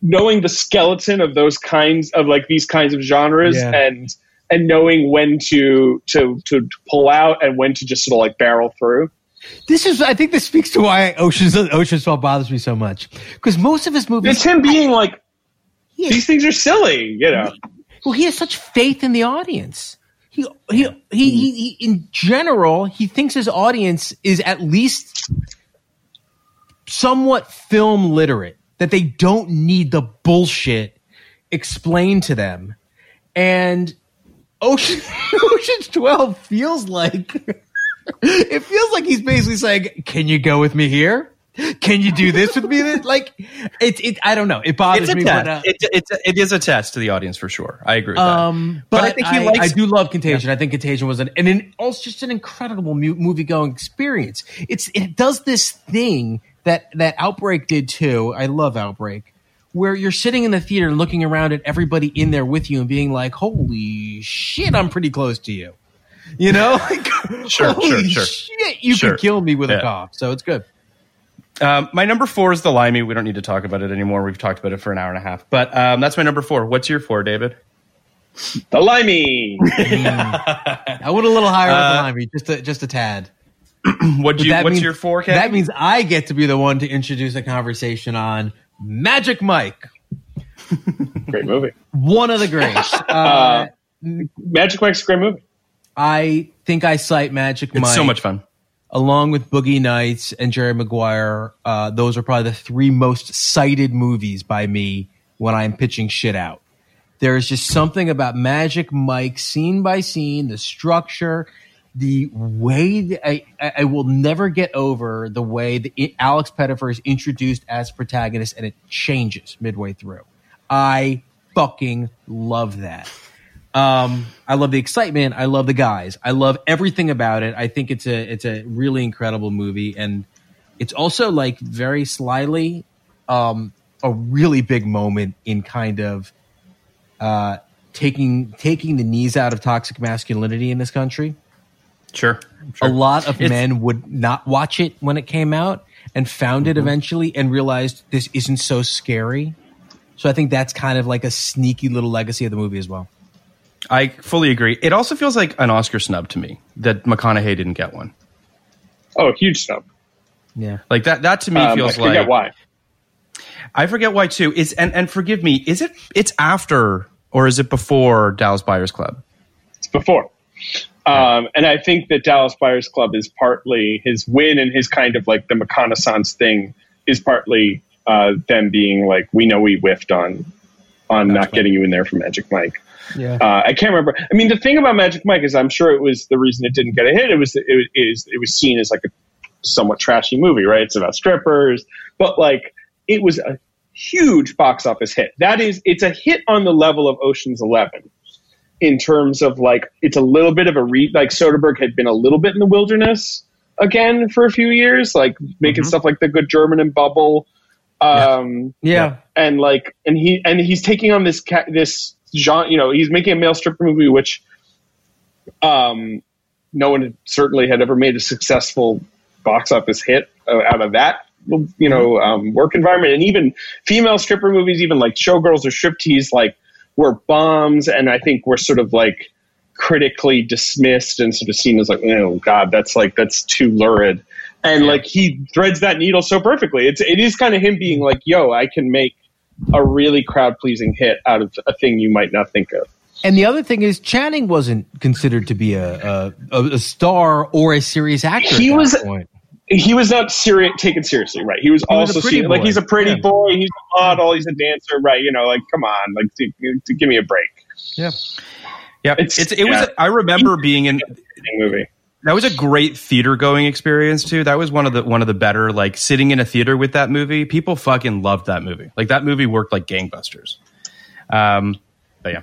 knowing the skeleton of those kinds of like these kinds of genres Yeah. and and knowing when to to to pull out and when to just sort of like barrel through. This is, I think, this speaks to why Ocean's Ocean's Twelve bothers me so much because most of his movies, It's him being like these things are silly, you know. well, he has such faith in the audience. He, he, he, he, he, in general, he thinks his audience is at least somewhat film literate, that they don't need the bullshit explained to them. And Ocean, Ocean's 12 feels like, it feels like he's basically saying, can you go with me here? Can you do this with me? Like, it's, it, I don't know. It bothers It's a me. test. But, uh, it, it's a, it is a test to the audience for sure. I agree with um, that. but, I think he I, likes. I do love Contagion. I think Contagion was an and an, also just an incredible mu- movie going experience. It's it does this thing that that Outbreak did too. I love Outbreak, where you're sitting in the theater and looking around at everybody in there with you and being like, "Holy shit, I'm pretty close to you." You know, like, Sure, holy sure, sure. shit, you Sure. could kill me with a cough. So it's good. Um, my number four is the limey. We don't need to talk about it anymore. We've talked about it for an hour and a half. But um, that's my number four. What's your four, David? The limey. I went a little higher with the limey, just a, just a tad. What But you? that What's means- your four? Ken? That means I get to be the one to introduce a conversation on Magic Mike, great movie. one of the greats. Uh, Magic Mike's a great movie. I think I cite Magic it's Mike so much fun. along with Boogie Nights and Jerry Maguire. Uh, those are probably the three most cited movies by me when I'm pitching shit out. There's just something about Magic Mike, scene by scene, the structure, the way that I, I will never get over the way that Alex Pettyfer is introduced as protagonist and it changes midway through. I fucking love that. Um, I love the excitement. I love the guys. I love everything about it. I think it's a it's a really incredible movie, and it's also like very slyly um, a really big moment in kind of uh, taking taking the knees out of toxic masculinity in this country. Sure. A lot of It's- men would not watch it when it came out and found Mm-hmm. it eventually and realized this isn't so scary. So I think that's kind of like a sneaky little legacy of the movie as well. I fully agree. It also feels like an Oscar snub to me that McConaughey didn't get one. Oh, huge snub. Yeah. Like that. That to me Um, I feels forget like why. I forget why too. Is and and forgive me. Is it? It's after or is it before Dallas Buyers Club? It's before. Um, and I think that Dallas Buyers Club is partly his win and his kind of like the McConaissance thing is partly uh, them being like, we know we whiffed on on not getting you in there for Magic Mike. Yeah. Uh, I can't remember. I mean, the thing about Magic Mike is, I'm sure it was the reason it didn't get a hit. It was it was it was seen as like a somewhat trashy movie, right? It's about strippers, but like it was a huge box office hit. That is, it's a hit on the level of Ocean's Eleven in terms of like it's a little bit of a re like Soderbergh had been a little bit in the wilderness again for a few years, like making stuff like The Good German and Bubble. Um, Yeah. and like and he and he's taking on this ca- this genre you know he's making a male stripper movie which um no one had, certainly had ever made a successful box office hit uh, out of that you know um, work environment and even female stripper movies even like showgirls or striptease like were bombs and i think were sort of like critically dismissed and sort of seen as like oh god that's like that's too lurid and like he threads that needle so perfectly it's it is kind of him being like yo i can make a really crowd pleasing hit out of a thing you might not think of And the other thing is, Channing wasn't considered to be a a, a, star or a serious actor. He at that was- point. He was not serious taken seriously right he was He was also pretty seen, like he's a pretty Yeah. boy he's a model he's a dancer right you know like come on like to, to give me a break Yeah. Yeah, It's- it's, it was. I remember being in. movie That was a great theater going experience too. That was one of the one of the better like sitting in a theater with that movie. People fucking loved that movie. Like that movie worked like gangbusters. Um, but yeah,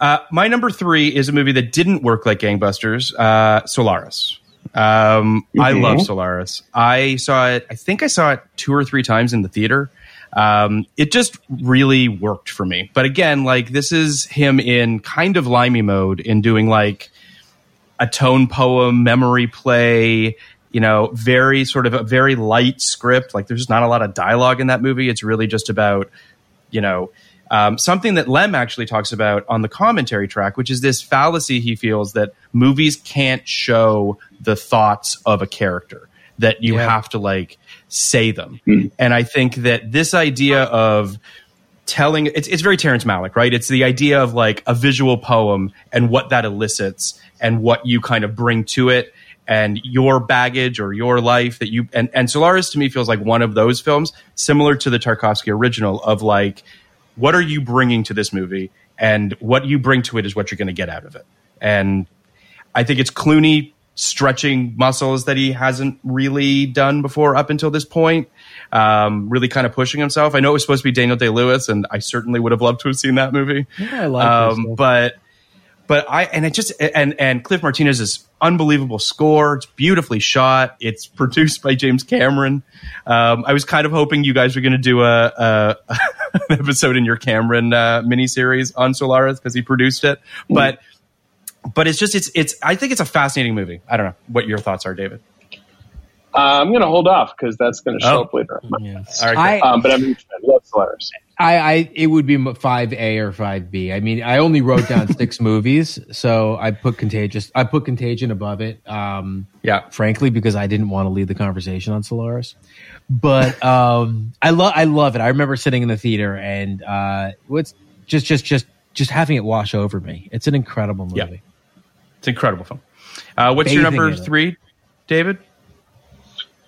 uh, my number three is a movie that didn't work like gangbusters. Uh, Solaris. Um, I Mhm. love Solaris. I saw it. I think I saw it two or three times in the theater. Um, it just really worked for me. But again, like this is him in kind of limey mode in doing like a tone poem, memory play. You know, very sort of a very light script. Like there's not a lot of dialogue in that movie. It's really just about you know, um, something that Lem actually talks about on the commentary track, which is this fallacy he feels that movies can't show the thoughts of a character, that you Yeah. have to like say them. And I think that this idea of telling it's, it's very Terrence Malick, right? It's the idea of like a visual poem and what that elicits and what you kind of bring to it and your baggage or your life that you and, and Solaris to me feels like one of those films similar to the Tarkovsky original of like what are you bringing to this movie and what you bring to it is what you're going to get out of it and I think it's Clooney stretching muscles that he hasn't really done before up until this point. Um, really kind of pushing himself. I know it was supposed to be Daniel Day Lewis, and I certainly would have loved to have seen that movie. Yeah, I like um, but but I and it just and and Cliff Martinez's unbelievable score. It's beautifully shot. It's produced by James Cameron. Um, I was kind of hoping you guys were going to do a, a an episode in your Cameron uh, miniseries on Solaris because he produced it, but but it's just it's it's I think it's a fascinating movie. I don't know what your thoughts are, David. Uh, I'm going to hold off because that's going to show Oh. up later. Yeah. All right, I, Um, but I'm a huge fan. Love Solaris. I, I, it would be five A or five B. I mean, I only wrote down six movies, so I put Contagious. I put Contagion above it. Um, yeah, frankly, because I didn't want to lead the conversation on Solaris. But um, I love, I love it. I remember sitting in the theater and uh, what's just, just, just, just having it wash over me. It's an incredible movie. Yeah. it's an incredible film. Uh, what's your number three, David?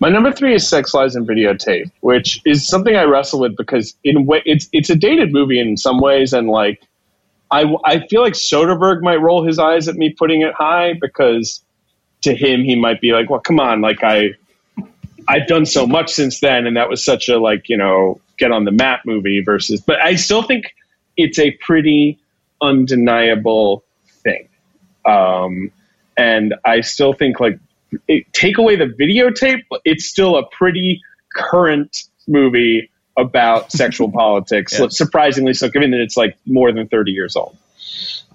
My number three is Sex, Lies, and Videotape, which is something I wrestle with because in way it's it's a dated movie in some ways, and like I I feel like Soderbergh might roll his eyes at me putting it high because to him he might be like, well, come on, like I I've done so much since then, and that was such a like you know get on the map movie versus, but I still think it's a pretty undeniable thing, um, and I still think like it, take away the videotape, but it's still a pretty current movie about sexual politics. Yeah. Surprisingly so, given that it's like more than thirty years old,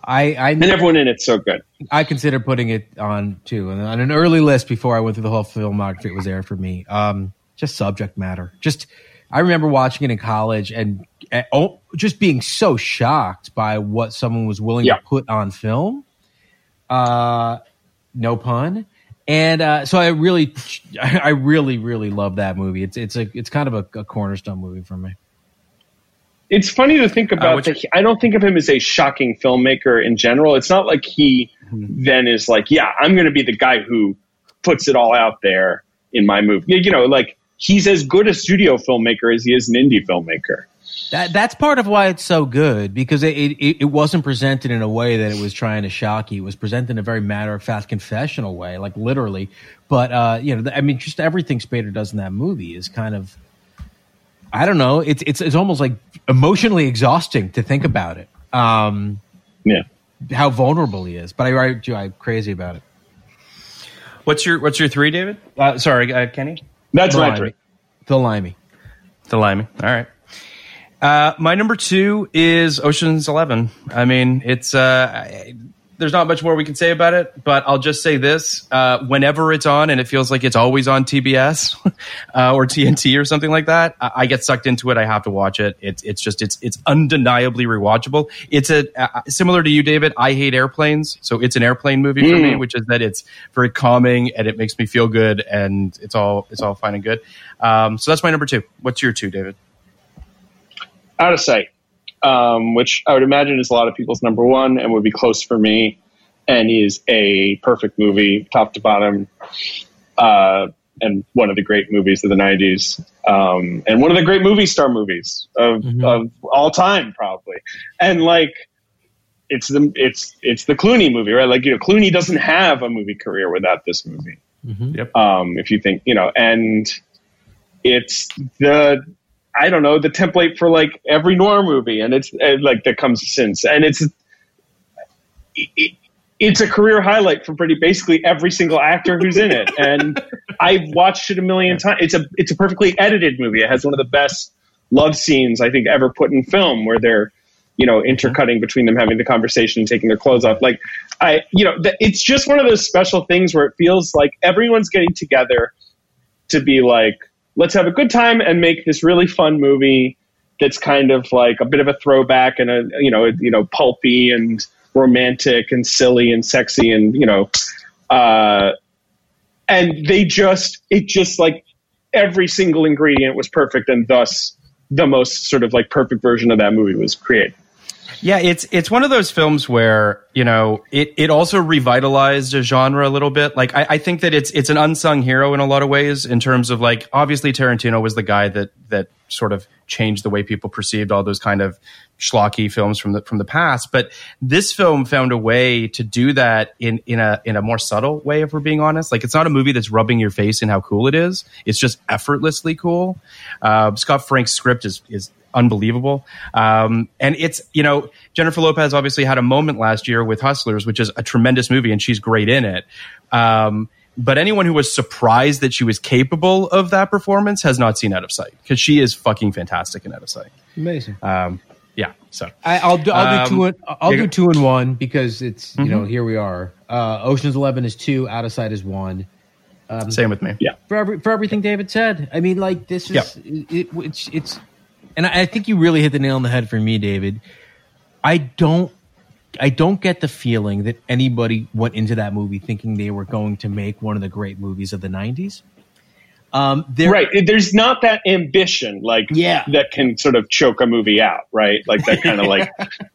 I, I, and everyone in it's so good. I consider putting it on too, and on an early list before I went through the whole filmography. It was there for me. Um, just subject matter. Just I remember watching it in college and uh, oh, just being so shocked by what someone was willing Yeah. to put on film. Uh, no pun. And uh, so I really, I really, really love that movie. It's it's a it's kind of a, a cornerstone movie for me. It's funny to think about which- that. he- I don't think of him as a shocking filmmaker in general. It's not like he then is like, yeah, I'm going to be the guy who puts it all out there in my movie. You know, like he's as good a studio filmmaker as he is an indie filmmaker. That that's part of why it's so good because it, it it wasn't presented in a way that it was trying to shock you. It was presented in a very matter of fact, confessional way, like literally. But uh, you know, I mean, just everything Spader does in that movie is kind of, I don't know, it's it's it's almost like emotionally exhausting to think about it. Um, Yeah. how vulnerable he is. But I write you I'm crazy about it. What's your What's your three, David? Uh, sorry, uh, Kenny. That's The my limey. three. The limey. The Limey. All right. Uh, my number two is Ocean's Eleven. I mean, it's uh, I- there's not much more we can say about it, but I'll just say this: uh, whenever it's on, and it feels like it's always on TBS uh, or TNT or something like that, I, I get sucked into it. I have to watch it. It's it's just it's it's undeniably rewatchable. It's a uh, similar to you, David. I hate airplanes, so it's an airplane movie for me, which is that it's very calming and it makes me feel good, and it's all it's all fine and good. Um, so that's my number two. What's your two, David? Out of Sight, um, which I would imagine is a lot of people's number one and would be close for me, and is a perfect movie, top to bottom, uh, and one of the great movies of the '90s, um, and one of the great movie star movies of, of all time, probably. And like, it's the it's it's the Clooney movie, right? Like, you know, Clooney doesn't have a movie career without this movie. Yep. Um, if you think, you know, and it's the I don't know the template for like every noir movie, and it's uh, like that comes since, and it's it, it's a career highlight for pretty basically every single actor who's in it, and I've watched it a million times. It's a it's a perfectly edited movie. It has one of the best love scenes I think ever put in film, where they're you know intercutting between them having the conversation and taking their clothes off. Like I, you know, th- it's just one of those special things where it feels like everyone's getting together to be like, let's have a good time and make this really fun movie that's kind of like a bit of a throwback and a you know you know pulpy and romantic and silly and sexy and you know uh and they just it just like every single ingredient was perfect and thus the most sort of like perfect version of that movie was created Yeah, it's it's one of those films where you know it it also revitalized a genre a little bit. Like I, I think that it's it's an unsung hero in a lot of ways in terms of like obviously Tarantino was the guy that that sort of changed the way people perceived all those kind of schlocky films from the from the past. But this film found a way to do that in in a in a more subtle way. If we're being honest, like it's not a movie that's rubbing your face in how cool it is. It's just effortlessly cool. Uh, Scott Frank's script is is unbelievable. Um, and it's, you know, Jennifer Lopez obviously had a moment last year with Hustlers, which is a tremendous movie and she's great in it. Um, but anyone who was surprised that she was capable of that performance has not seen Out of Sight because she is fucking fantastic in Out of Sight. Amazing. Um, yeah. So I, I'll do. I'll do two. Um, And, I'll do two and one because it's you know Mhm. here we are. Uh, Ocean's Eleven is two. Out of Sight is one. Um, same with me. Yeah. for every, for everything David said. I mean, like this is it, it's it's, and I I think you really hit the nail on the head for me, David. I don't. I don't get the feeling that anybody went into that movie thinking they were going to make one of the great movies of the '90s. Um, there, right there's not that ambition like Yeah. that can sort of choke a movie out right like that kind of like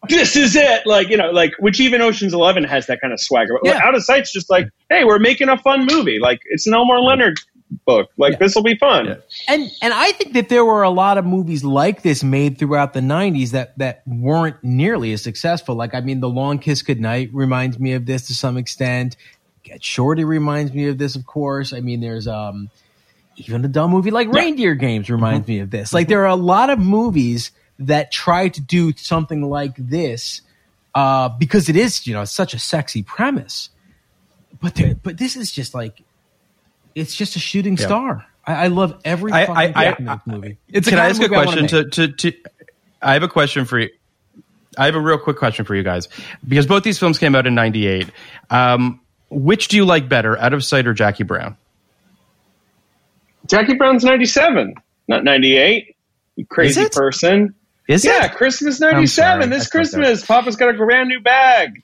this is it like you know like which even oceans 11 has that kind of swagger Yeah. out of sight's just like hey we're making a fun movie like it's an elmore leonard book like this will be fun Yeah. and and I think that there were a lot of movies like this made throughout the '90s that that weren't nearly as successful. Like, I mean, The Long Kiss Goodnight reminds me of this to some extent. Get Shorty reminds me of this, of course. I mean, there's um even a dumb movie like Reindeer Games reminds me of this. Like, there are a lot of movies that try to do something like this uh, because it is, you know, such a sexy premise. But there, but this is just like it's just a shooting Yeah. star. I, I love every I- fucking I- I- second this movie. It's Can the I ask a movie I wanna question to, to, to, I have a question for you. I have a real quick question for you guys because both these films came out in 98. Um, which do you like better, Out of Sight or Jackie Brown? jackie brown's 97 not 98 you crazy it? person Is it yeah it? christmas 97 this fucked christmas papa's got a brand new bag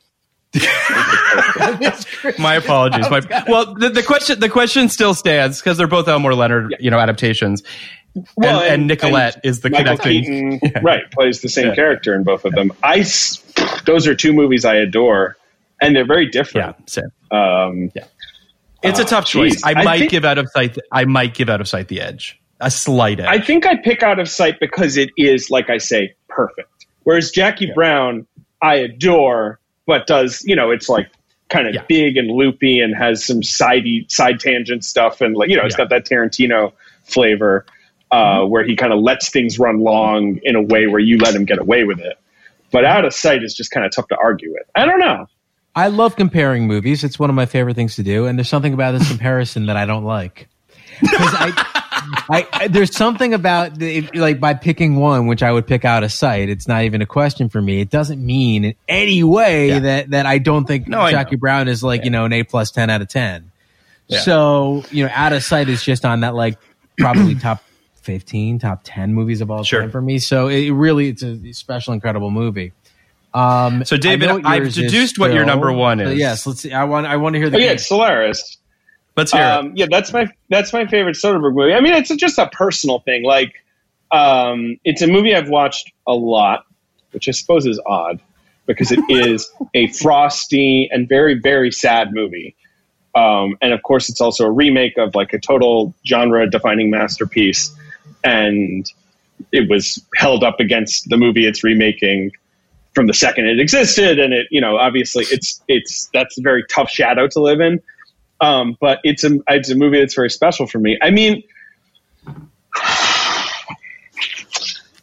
My apologies. My, well, the, the question the question still stands because they're both Elmore Leonard, you know, adaptations. Well, and, and Nicolette is the Michael connecting. Keaton, right, plays the same Yeah. character in both of them. I, s- those are two movies I adore, and they're very different. Yeah, different. same. Um, It's a Oh, tough choice. geez. I I might think- give out of sight. I might give out of sight the edge, a slight edge. I think I pick out of sight because it is, like I say, perfect. Whereas Jackie Brown, I adore, but does you know it's like kind of Yeah. big and loopy and has some sidey side tangent stuff and like you know it's Yeah. got that Tarantino flavor uh, where he kind of lets things run long in a way where you let him get away with it. But out of sight is just kind of tough to argue with. I don't know. I love comparing movies. It's one of my favorite things to do, and there's something about this comparison that I don't like. I, I, I- there's something about the, like by picking one, which I would pick out of sight. It's not even a question for me. It doesn't mean in any way Yeah. that that I don't think No, Jackie. Brown is like you know an A plus ten out of ten. Yeah. So you know, out of sight is just on that like probably top fifteen, top ten movies of all Sure. time for me. So it really it's a special, incredible movie. Um, So, David, I know what I've yours is deduced what your number one is. Yes, let's see. I want I want to hear the Oh, yeah, it's Solaris. Let's hear it. Um, yeah, that's my that's my favorite Soderbergh movie. I mean, it's just a personal thing. Like, um, it's a movie I've watched a lot, which I suppose is odd because it is a frosty and very very sad movie. Um, and of course, it's also a remake of like a total genre defining masterpiece, and it was held up against the movie it's remaking from the second it existed. And it, you know, obviously, it's it's that's a very tough shadow to live in um, but it's a it's a movie that's very special for me. I mean,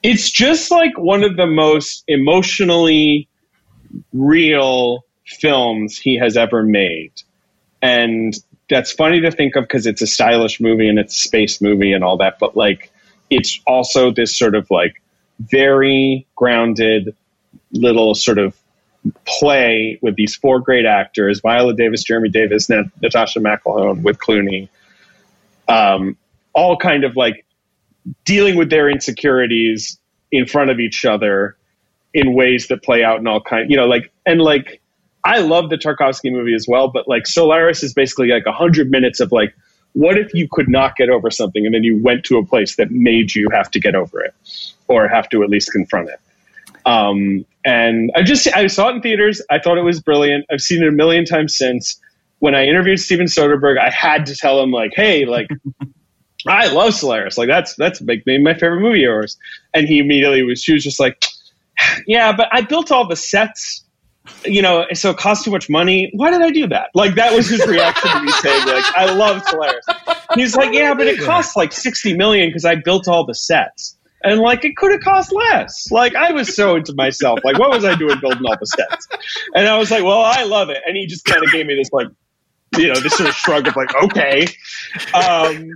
it's just like one of the most emotionally real films he has ever made. And that's funny to think of because it's a stylish movie and it's a space movie and all that, but like it's also this sort of like very grounded little sort of play with these four great actors Viola Davis, Jeremy Davies, Nat- Natasha McElhone with Clooney. Um, all kind of like dealing with their insecurities in front of each other in ways that play out in all kind, you know, like and like I love the Tarkovsky movie as well, but like Solaris is basically like a hundred minutes of like, what if you could not get over something and then you went to a place that made you have to get over it or have to at least confront it. Um, and I just I saw it in theaters. I thought it was brilliant. I've seen it a million times since. When I interviewed Steven Soderbergh, I had to tell him like, "Hey, like, I love Solaris. Like, that's that's like maybe my favorite movie of yours." And he immediately was she was just like, "Yeah, but I built all the sets you know, so it cost too much money. Why did I do that? Like that was his reaction to me saying, like, I love Solaris. He's like, yeah, but it costs like sixty million because I built all the sets. And like it could have cost less. Like I was so into myself. Like what was I doing building all the sets? And I was like, well, I love it. And he just kind of gave me this like, you know, this sort of shrug of like, okay. Um,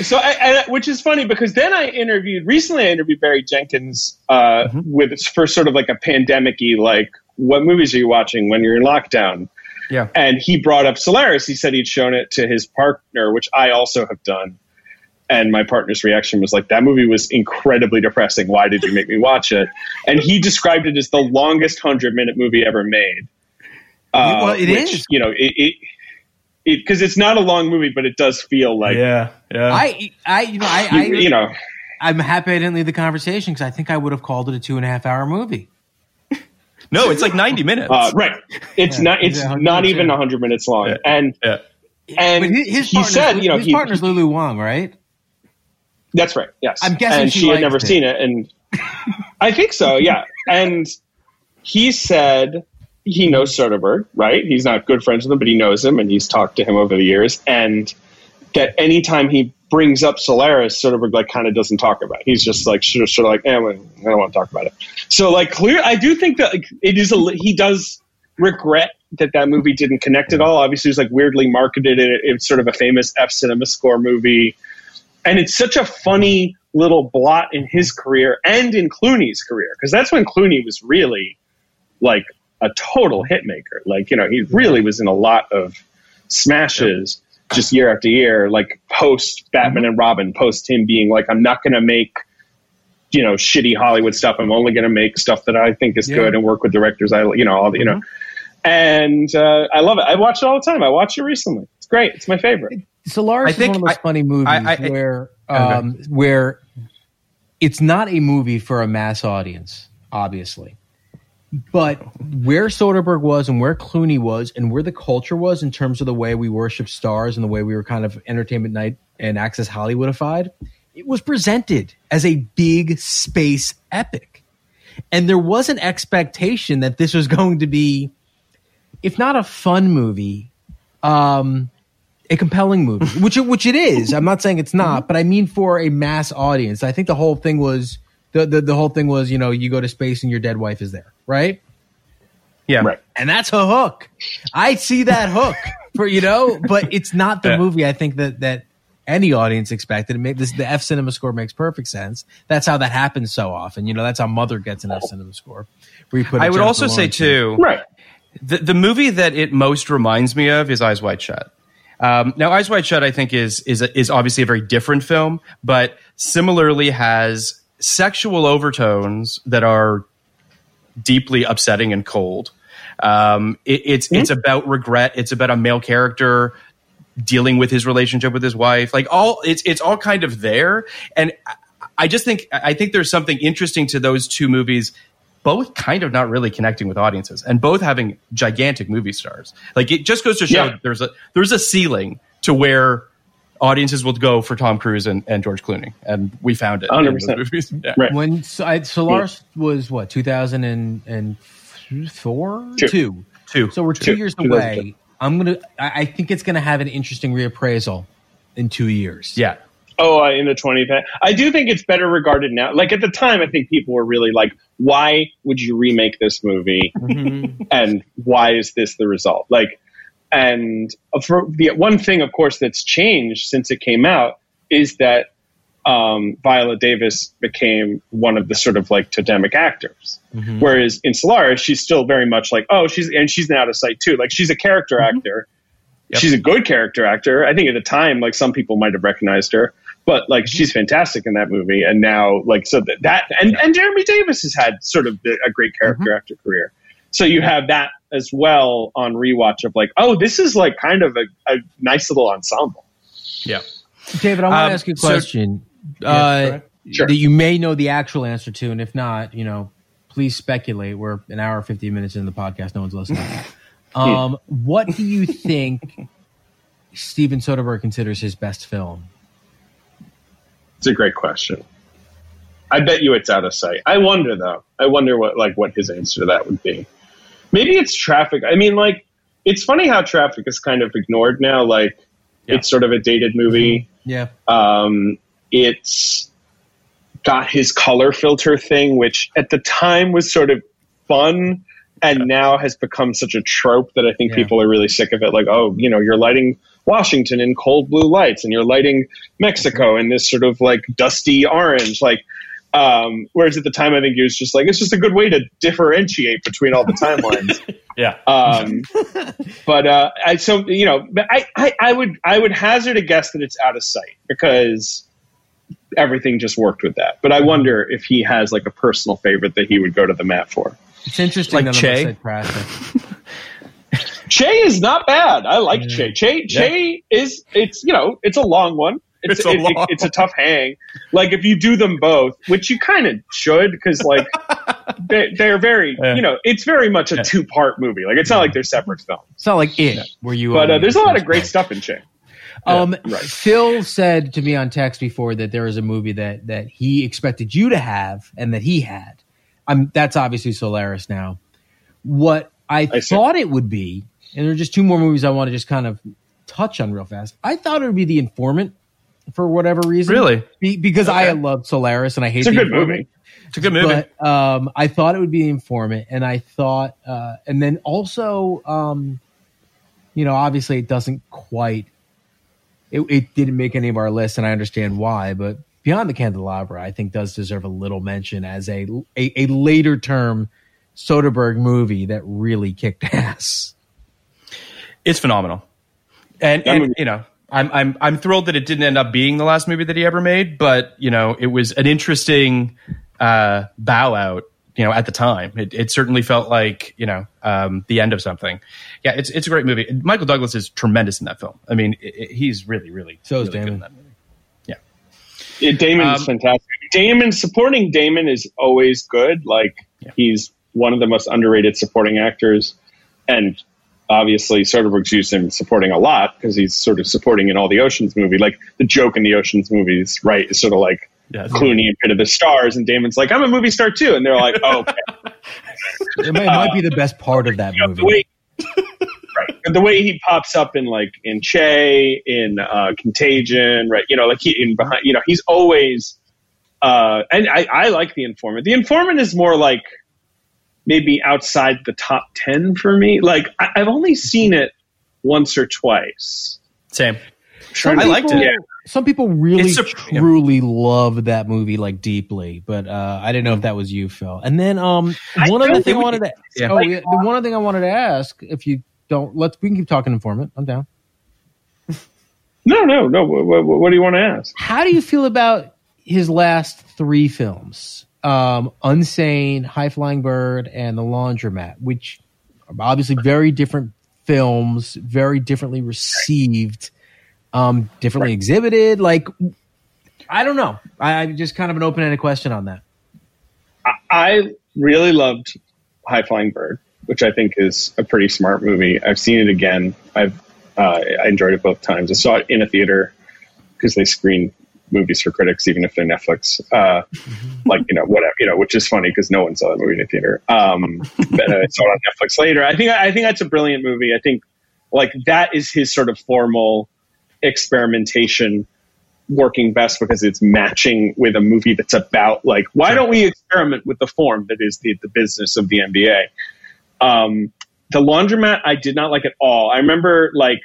so, I, I, which is funny because then I interviewed recently. I interviewed Barry Jenkins uh, Mm-hmm. with for sort of like a pandemic-y, like, what movies are you watching when you're in lockdown? Yeah. And he brought up Solaris. He said he'd shown it to his partner, which I also have done. And my partner's reaction was like, that movie was incredibly depressing. Why did you make me watch it? And he described it as the longest 100 minute movie ever made. Uh, Well, it which, is. You know, it. it because it's not a long movie, but it does feel like yeah, yeah. I, I, you know, I, I, you, you know. I'm happy I didn't leave the conversation because I think I would have called it a two and a half hour movie. no, it's like ninety minutes. Uh, right. It's Yeah, not. It's yeah, not even yeah. hundred minutes long. Yeah. And yeah. and But his, his he partner's- said, you know, his he, partner's Lulu Wang, right? That's right. Yes. I'm guessing and she she, had never it. seen it, and I think so. Yeah. And he said he knows Soderbergh, right? He's not good friends with him, but he knows him, and he's talked to him over the years, and that anytime he brings up Solaris, Soderbergh like kind of doesn't talk about it. He's just like sort of, sort of like, eh, I don't want to talk about it. So like clear, I do think that like, it is a he does regret that that movie didn't connect at all. Obviously, it was like weirdly marketed. It, it's sort of a famous F cinema score movie, and it's such a funny little blot in his career and in Clooney's career because that's when Clooney was really like a total hit maker. Like you know, he really was in a lot of smashes just year after year. Like post Batman and Robin, post him being like, I'm not going to make you know shitty Hollywood stuff. I'm only going to make stuff that I think is Yeah. good and work with directors. I you know all the, you know, and uh, I love it. I watch it all the time. I watch it recently. It's great. It's my favorite. Solaris I think is one of those funny movies I- I- where Okay. um, where it's not a movie for a mass audience, obviously. But where Soderbergh was and where Clooney was and where the culture was in terms of the way we worship stars and the way we were kind of entertainment night and access Hollywoodified, it was presented as a big space epic. And there was an expectation that this was going to be, if not a fun movie, um, a compelling movie, which it, which it is. I'm not saying it's not, mm-hmm. but I mean for a mass audience. I think the whole thing was the, the the whole thing was you know you go to space and your dead wife is there, right? yeah. Right. And that's a hook. I see that hook for you know, but it's not the Yeah. movie I think that that any audience expected. It made this the F cinema score makes perfect sense. That's how that happens so often. You know, that's how Mother gets an F oh. cinema score. Where you put a I would Jennifer also say Lawrence in. too, Right. the, the movie that it most reminds me of is Eyes Wide Shut. Um, now, Eyes Wide Shut, I think, is is is obviously a very different film, but similarly has sexual overtones that are deeply upsetting and cold. Um, it, it's it's about regret. It's about a male character dealing with his relationship with his wife. Like all, it's it's all kind of there. And I- I just think I think there's something interesting to those two movies. Both kind of not really connecting with audiences, and both having gigantic movie stars. Like it just goes to show Yeah. that there's a there's a ceiling to where audiences will go for Tom Cruise and, and George Clooney, and we found it. in those 100%. movies. Yeah. Right. When so, I, Solaris was what 2004 Two. two. Two. So we're two, Two. years away. I'm gonna. I I think it's gonna have an interesting reappraisal in two years. Yeah. Oh, uh, in the 20th. I do think it's better regarded now. Like at the time, I think people were really like, why would you remake this movie? Mm-hmm. and why is this the result? Like, and for the one thing, of course, that's changed since it came out is that um, Viola Davis became one of the sort of like totemic actors. Mm-hmm. Whereas in Solaris, she's still very much like, oh, she's and she's out of sight too. Like she's a character mm-hmm. actor. She's a good character actor. I think at the time, like some people might have recognized her, but like she's fantastic in that movie. And now, like so that, that and and Jeremy Davies has had sort of the, a great character actor career. So you have that as well on rewatch of like, oh, this is like kind of a, a nice little ensemble. Yeah. David, I want Um, to ask you a question go uh, ahead. Sure. that you may know the actual answer to, and if not, you know, please speculate. We're an hour fifteen minutes into the podcast. No one's listening. um, what do you think Steven Soderbergh considers his best film? It's a great question. I bet you it's out of sight. I wonder though. I wonder what like what his answer to that would be. Maybe it's traffic. I mean, like it's funny how traffic is kind of ignored now. Like it's sort of a dated movie. Yeah, Um, it's got his color filter thing, which at the time was sort of fun and now has become such a trope that I think Yeah. people are really sick of it. Like, oh, you know, you're lighting Washington in cold blue lights and you're lighting Mexico in this sort of like dusty orange. Like, um, whereas at the time, I think it was just like, it's just a good way to differentiate between all the timelines. Yeah. Um, but uh, I so you know, I, I I would I would hazard a guess that it's out of sight because everything just worked with that. But I wonder if he has like a personal favorite that he would go to the mat for. It's interesting. Like Che? Che? Said Prasik. Che is not bad. I like Che. Che Che is it's you know it's a long one. It's, It's a it- it- long it's a tough hang. Like if you do them both, which you kind of should, because like they, they're very Yeah. you know it's very much a two part movie. Like it's not like they're separate films. It's not like it, where you. But uh, there's a lot of great one. stuff in Che. Um, right. Phil said to me on text before that there was a movie that that he expected you to have and that he had. I'm that's obviously Solaris now. What I, I see. thought it would be, and there are just two more movies I want to just kind of touch on real fast. I thought it would be The Informant for whatever reason. Really? Be, because I loved Solaris and I hate It's a The good Informant. movie. It's a good movie. But um, I thought it would be the informant, and I thought, uh, and then also, um, you know, obviously it doesn't quite. It, it didn't make any of our lists, and I understand why. But Beyond the Candelabra, I think, does deserve a little mention as a a, a later term Soderbergh movie that really kicked ass. it's phenomenal. And, and you know, I'm I'm I'm thrilled that it didn't end up being the last movie that he ever made, but you know, it was an interesting uh, bow out. You know, at the time, it, it certainly felt like you know um, the end of something. Yeah, it's it's a great movie. Michael Douglas is tremendous in that film. I mean, i i he's really really So is really good Damon. in that movie. Yeah, Yeah, Damon is Um, fantastic. Damon supporting Damon is always good. Like he's one of the most underrated supporting actors, and obviously Soderbergh's used him supporting a lot because he's sort of supporting in all the Ocean's movie. Like the joke in the Ocean's movies, right? Is sort of like Yes. Clooney and Pitt of the Stars, and Damon's like, "I'm a movie star too," and they're like, "Oh, okay." It might, it might be the best part of that movie. the way, right. And the way he pops up in like in Che, in uh, Contagion, right? You know, like he in behind. You know, he's always. Uh, and I, I like the informant. The informant is more like maybe outside the top ten for me. Like I, I've only seen it once or twice. same. Some I liked people- it. Some people really It's a- yeah. truly love that movie like deeply, but uh, I didn't know if that was you, Phil. And then um, I one other thing I wanted to yeah. oh yeah, the one other thing I wanted to ask if you don't let's we can keep talking informant. I'm down. No, no, no. What, what, what do you want to ask? How do you feel about his last three films? Um, Unsane, High Flying Bird, and The Laundromat, which are obviously very different films, very differently received, um, differently exhibited. Like, I don't know. I, I just kind of an open ended question on that. I really loved High Flying Bird, which I think is a pretty smart movie. I've seen it again. I've uh, I enjoyed it both times. I saw it in a theater because they screen movies for critics, even if they're Netflix. Uh, like you know whatever you know, which is funny because no one saw that movie in a theater. Um, but I saw it on Netflix later. I think I think that's a brilliant movie. I think like that is his sort of formal experimentation working best because it's matching with a movie that's about like why don't we experiment with the form that is the, the business of the NBA. Um, the laundromat I did not like at all. I remember like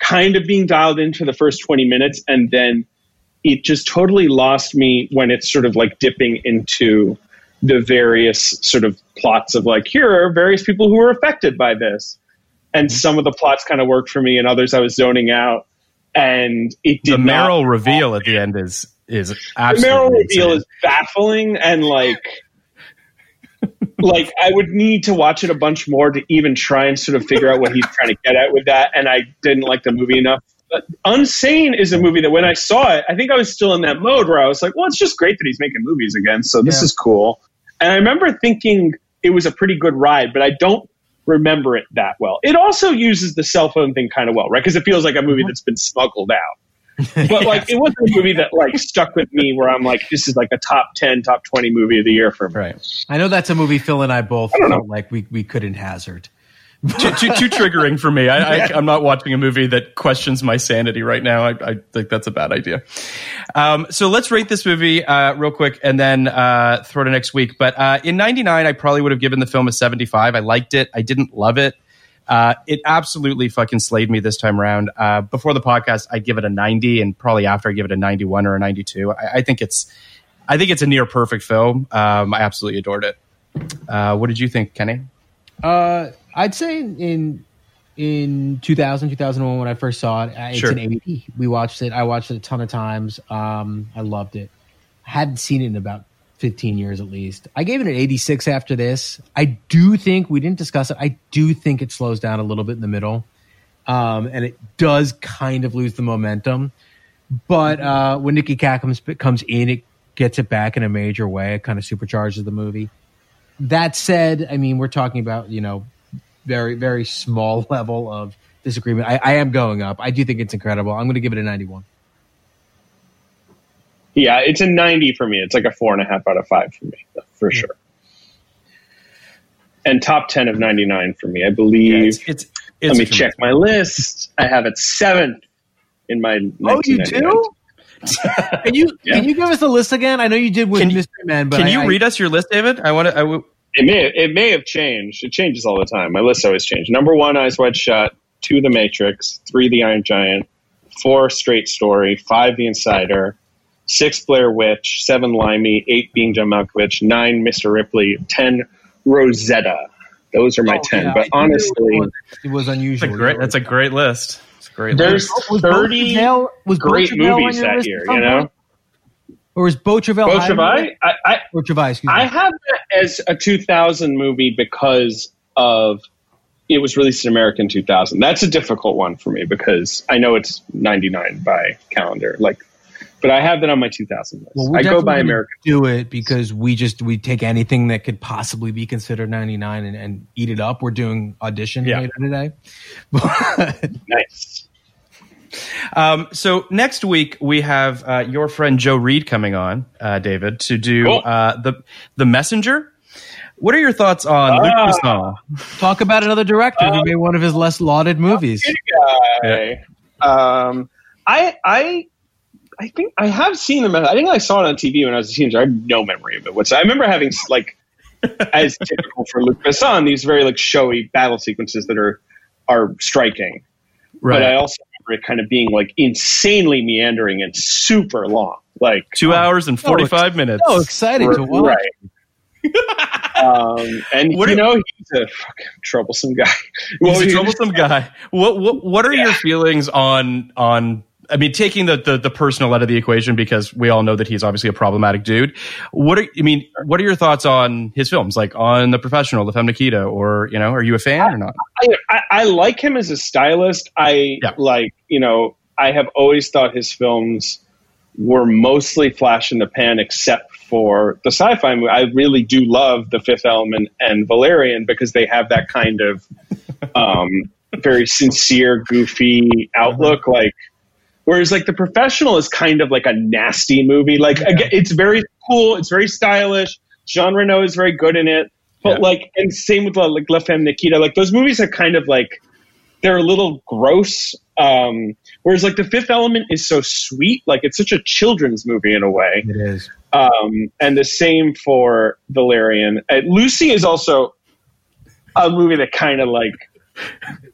kind of being dialed into the first 20 minutes and then it just totally lost me when it's sort of like dipping into the various sort of plots of like here are various people who are affected by this and Mm-hmm. some of the plots kind of worked for me and others i was zoning out and it did the Meryl reveal at the end is is the absolutely Meryl reveal is baffling and like like I would need to watch it a bunch more to even try and sort of figure out what he's trying to get at with that and I didn't like the movie enough. But Unsane is a movie that when I saw it, I think I was still in that mode where I was like, well, it's just great that he's making movies again, so this Yeah. is cool. And I remember thinking it was a pretty good ride, but I don't remember it that well. It also uses the cell phone thing kind of well, right? Because it feels like a movie uh-huh. that's been smuggled out. But like, it wasn't a movie that like stuck with me where I'm like, this is like a top ten, top twenty movie of the year for me. right. I know that's a movie Phil and I both I felt like we, we couldn't hazard. too, too, too triggering for me. I, I, I'm not watching a movie that questions my sanity right now. I, I think that's a bad idea. Um, so let's rate this movie uh, real quick and then uh, throw to next week. But uh, in '99, I probably would have given the film a 75. I liked it. I didn't love it. Uh, it absolutely fucking slayed me this time around. Uh, before the podcast, I'd give it a 90, and probably after I give it a 91 or a 92. I, I think it's, I think it's a near perfect film. Um, I absolutely adored it. Uh, what did you think, Kenny? Uh, I'd say in, in in 2000, 2001 when I first saw it, uh, it's Sure. an 80. We watched it. I watched it a ton of times. Um, I loved it. I hadn't seen it in about 15 years at least. I gave it an 86 after this. I do think we didn't discuss it. I do think it slows down a little bit in the middle. Um, and it does kind of lose the momentum. But uh, when Nicky Katt comes, comes in, it gets it back in a major way. It kind of supercharges the movie. That said, I mean, we're talking about, you know, very, very small level of disagreement. I, I am going up. I do think it's incredible. I'm going to give it a 91. Yeah, it's a 90 for me. It's like a four and a half out of five for me, for sure. And top 10 of 99 for me, I believe. it's, it's, it's Let me check my list. I have it seventh in my. Oh, you do? Can you Yeah. can you give us the list again? I know you did with Can you- Mystery Men, but Can I- you I- read us your list, David? I want to. I w- It may it may have changed. It changes all the time. My list always change. Number one, Eyes Wide Shut. Two, The Matrix. Three, The Iron Giant. Four, Straight Story. Five, The Insider. Six, Blair Witch. Seven, Limey. Eight, Being John Malkovich. Nine, Mr. Ripley. Ten, Rosetta. Those are my Oh, ten. yeah, but knew honestly, it was, it was That's unusual. a great. That's a great list. It's a great there's list. Oh, was Beau thirty Travail- was Beau great Travail on movies your that list year. You know, point? or was Beau Travail? Beau Travail. that? I, I Or Travail, excuse me. I have that as a 2000 movie because of it was released in America in 2000. That's a difficult one for me because I know it's 99 by calendar, like, but I have that on my 2000 list. Well, we're I go definitely by American. Do it because we just we take anything that could possibly be considered 99 and, and eat it up. We're doing audition Yeah. later today. But Nice. Um, so next week we have uh, your friend Joe Reed coming on, uh, David, to do Cool. uh, the the Messenger. What are your thoughts on Luc Ah. Besson? talk about another director who made one of his less lauded movies. Good guy. Um, I I I think I have seen him. I think I saw it on TV when I was a teenager. I have no memory of it. What's I remember having like as typical for Luc Besson, these very like showy battle sequences that are are striking. But I also remember it kind of being like insanely meandering and super long. Like Two hours and forty five minutes. So exciting to watch. Right. um, and What you are- know he's a fucking troublesome guy. He's a troublesome guy. What what what are your feelings on on? I mean, taking the, the the personal out of the equation because we all know that he's obviously a problematic dude. What are I mean? What are your thoughts on his films, like on The Professional, The Femme Nikita, or you know, are you a fan or not? I, I, I like him as a stylist. I Yeah. like, you know, I have always thought his films were mostly flash in the pan, except for the sci-fi movie. I really do love The Fifth Element and Valerian because they have that kind of um, very sincere, goofy outlook. Like, whereas like The Professional is kind of like a nasty movie. Like, again, it's very cool. It's very stylish. Jean Reno is very good in it. But Yeah. like, and same with like La Femme Nikita. Like those movies are kind of like they're a little gross. Um, whereas like the Fifth Element is so sweet, like it's such a children's movie in a way. It is. Um, and the same for Valerian. Uh, Lucy is also a movie that kind of like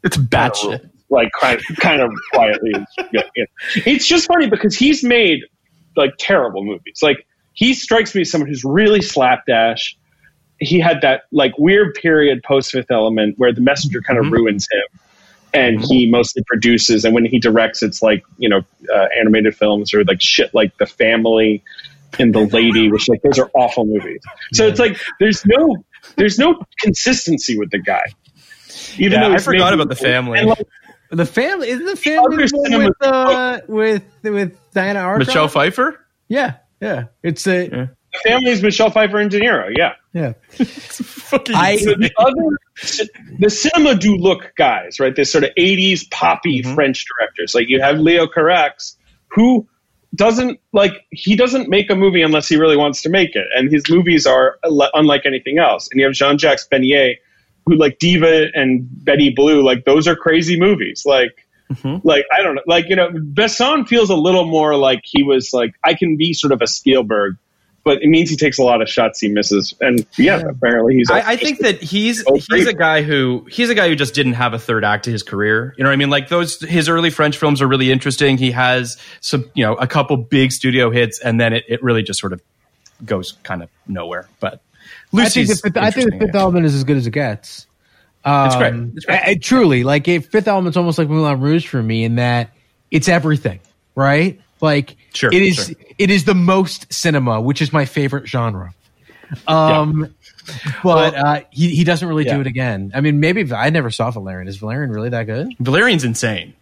It's batshit. Like kind kind of quietly. is- yeah, yeah. It's just funny because he's made like terrible movies. Like he strikes me as someone who's really slapdash. He had that like weird period post Fifth Element where the messenger kind of ruins him, and he mostly produces. And when he directs, it's like you know uh, animated films or like shit like The Family and The Lady, which like those are awful movies. So it's like there's no there's no consistency with the guy. Even Yeah, though I forgot about The Family. and, like, The family isn't the family other the one with uh, with with Dianna Agron. Michelle Pfeiffer? Yeah, yeah. It's a The family is Michelle Pfeiffer and De Niro. Yeah. yeah. Fucking I- the other, the cinéma du look guys, right? This sort of '80s poppy Mm-hmm. French directors. Like you have Leos Carax, who doesn't like he doesn't make a movie unless he really wants to make it, and his movies are unlike anything else. And you have Jean-Jacques Beineix, who like Diva and Betty Blue, like those are crazy movies. Like. Mm-hmm. Like I don't know, like you know, Besson feels a little more like he was like I can be sort of a Spielberg, but it means he takes a lot of shots he misses, and yeah, apparently he's. I, I think that he's Oh, he's a guy who he's a guy who just didn't have a third act to his career. You know what I mean? Like those his early French films are really interesting. He has some you know a couple big studio hits, and then it, it really just sort of goes kind of nowhere. But I think, the fifth, I think the fifth yeah. element is as good as it gets. Um, It's great. It's great. I- I- truly, like if Fifth Element's almost like Moulin Rouge for me in that it's everything, right? Like Sure, it is. sure. It is the most cinema, which is my favorite genre. Um, but uh, he he doesn't really Yeah. do it again. I mean, maybe I never saw Valerian. Is Valerian really that good? Valerian's insane.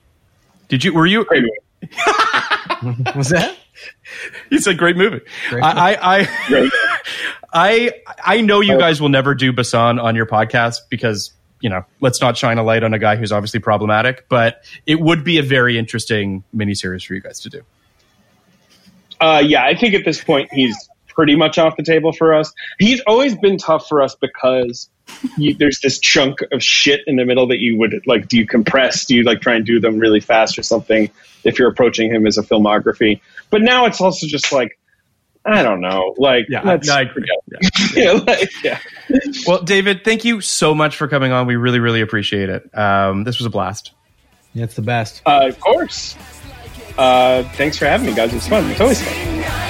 Did you? Were you? Great. Was that? It's a great movie. Great I, I, Great. I, I know you guys will never do Besson on your podcast because you know, let's not shine a light on a guy who's obviously problematic. But it would be a very interesting miniseries for you guys to do. Uh, yeah, I think at this point he's pretty much off the table for us. He's always been tough for us because you, there's this chunk of shit in the middle that you would like. Do you compress? Do you like try and do them really fast or something? If you're approaching him as a filmography, but now it's also just like I don't know, like Yeah, let's no, I agree. forget. yeah, like, yeah. Well, David, thank you so much for coming on. We really, really appreciate it. Um, this was a blast. Yeah, it's the best. Uh, of course. Uh, thanks for having me, guys. It's fun. It's always fun.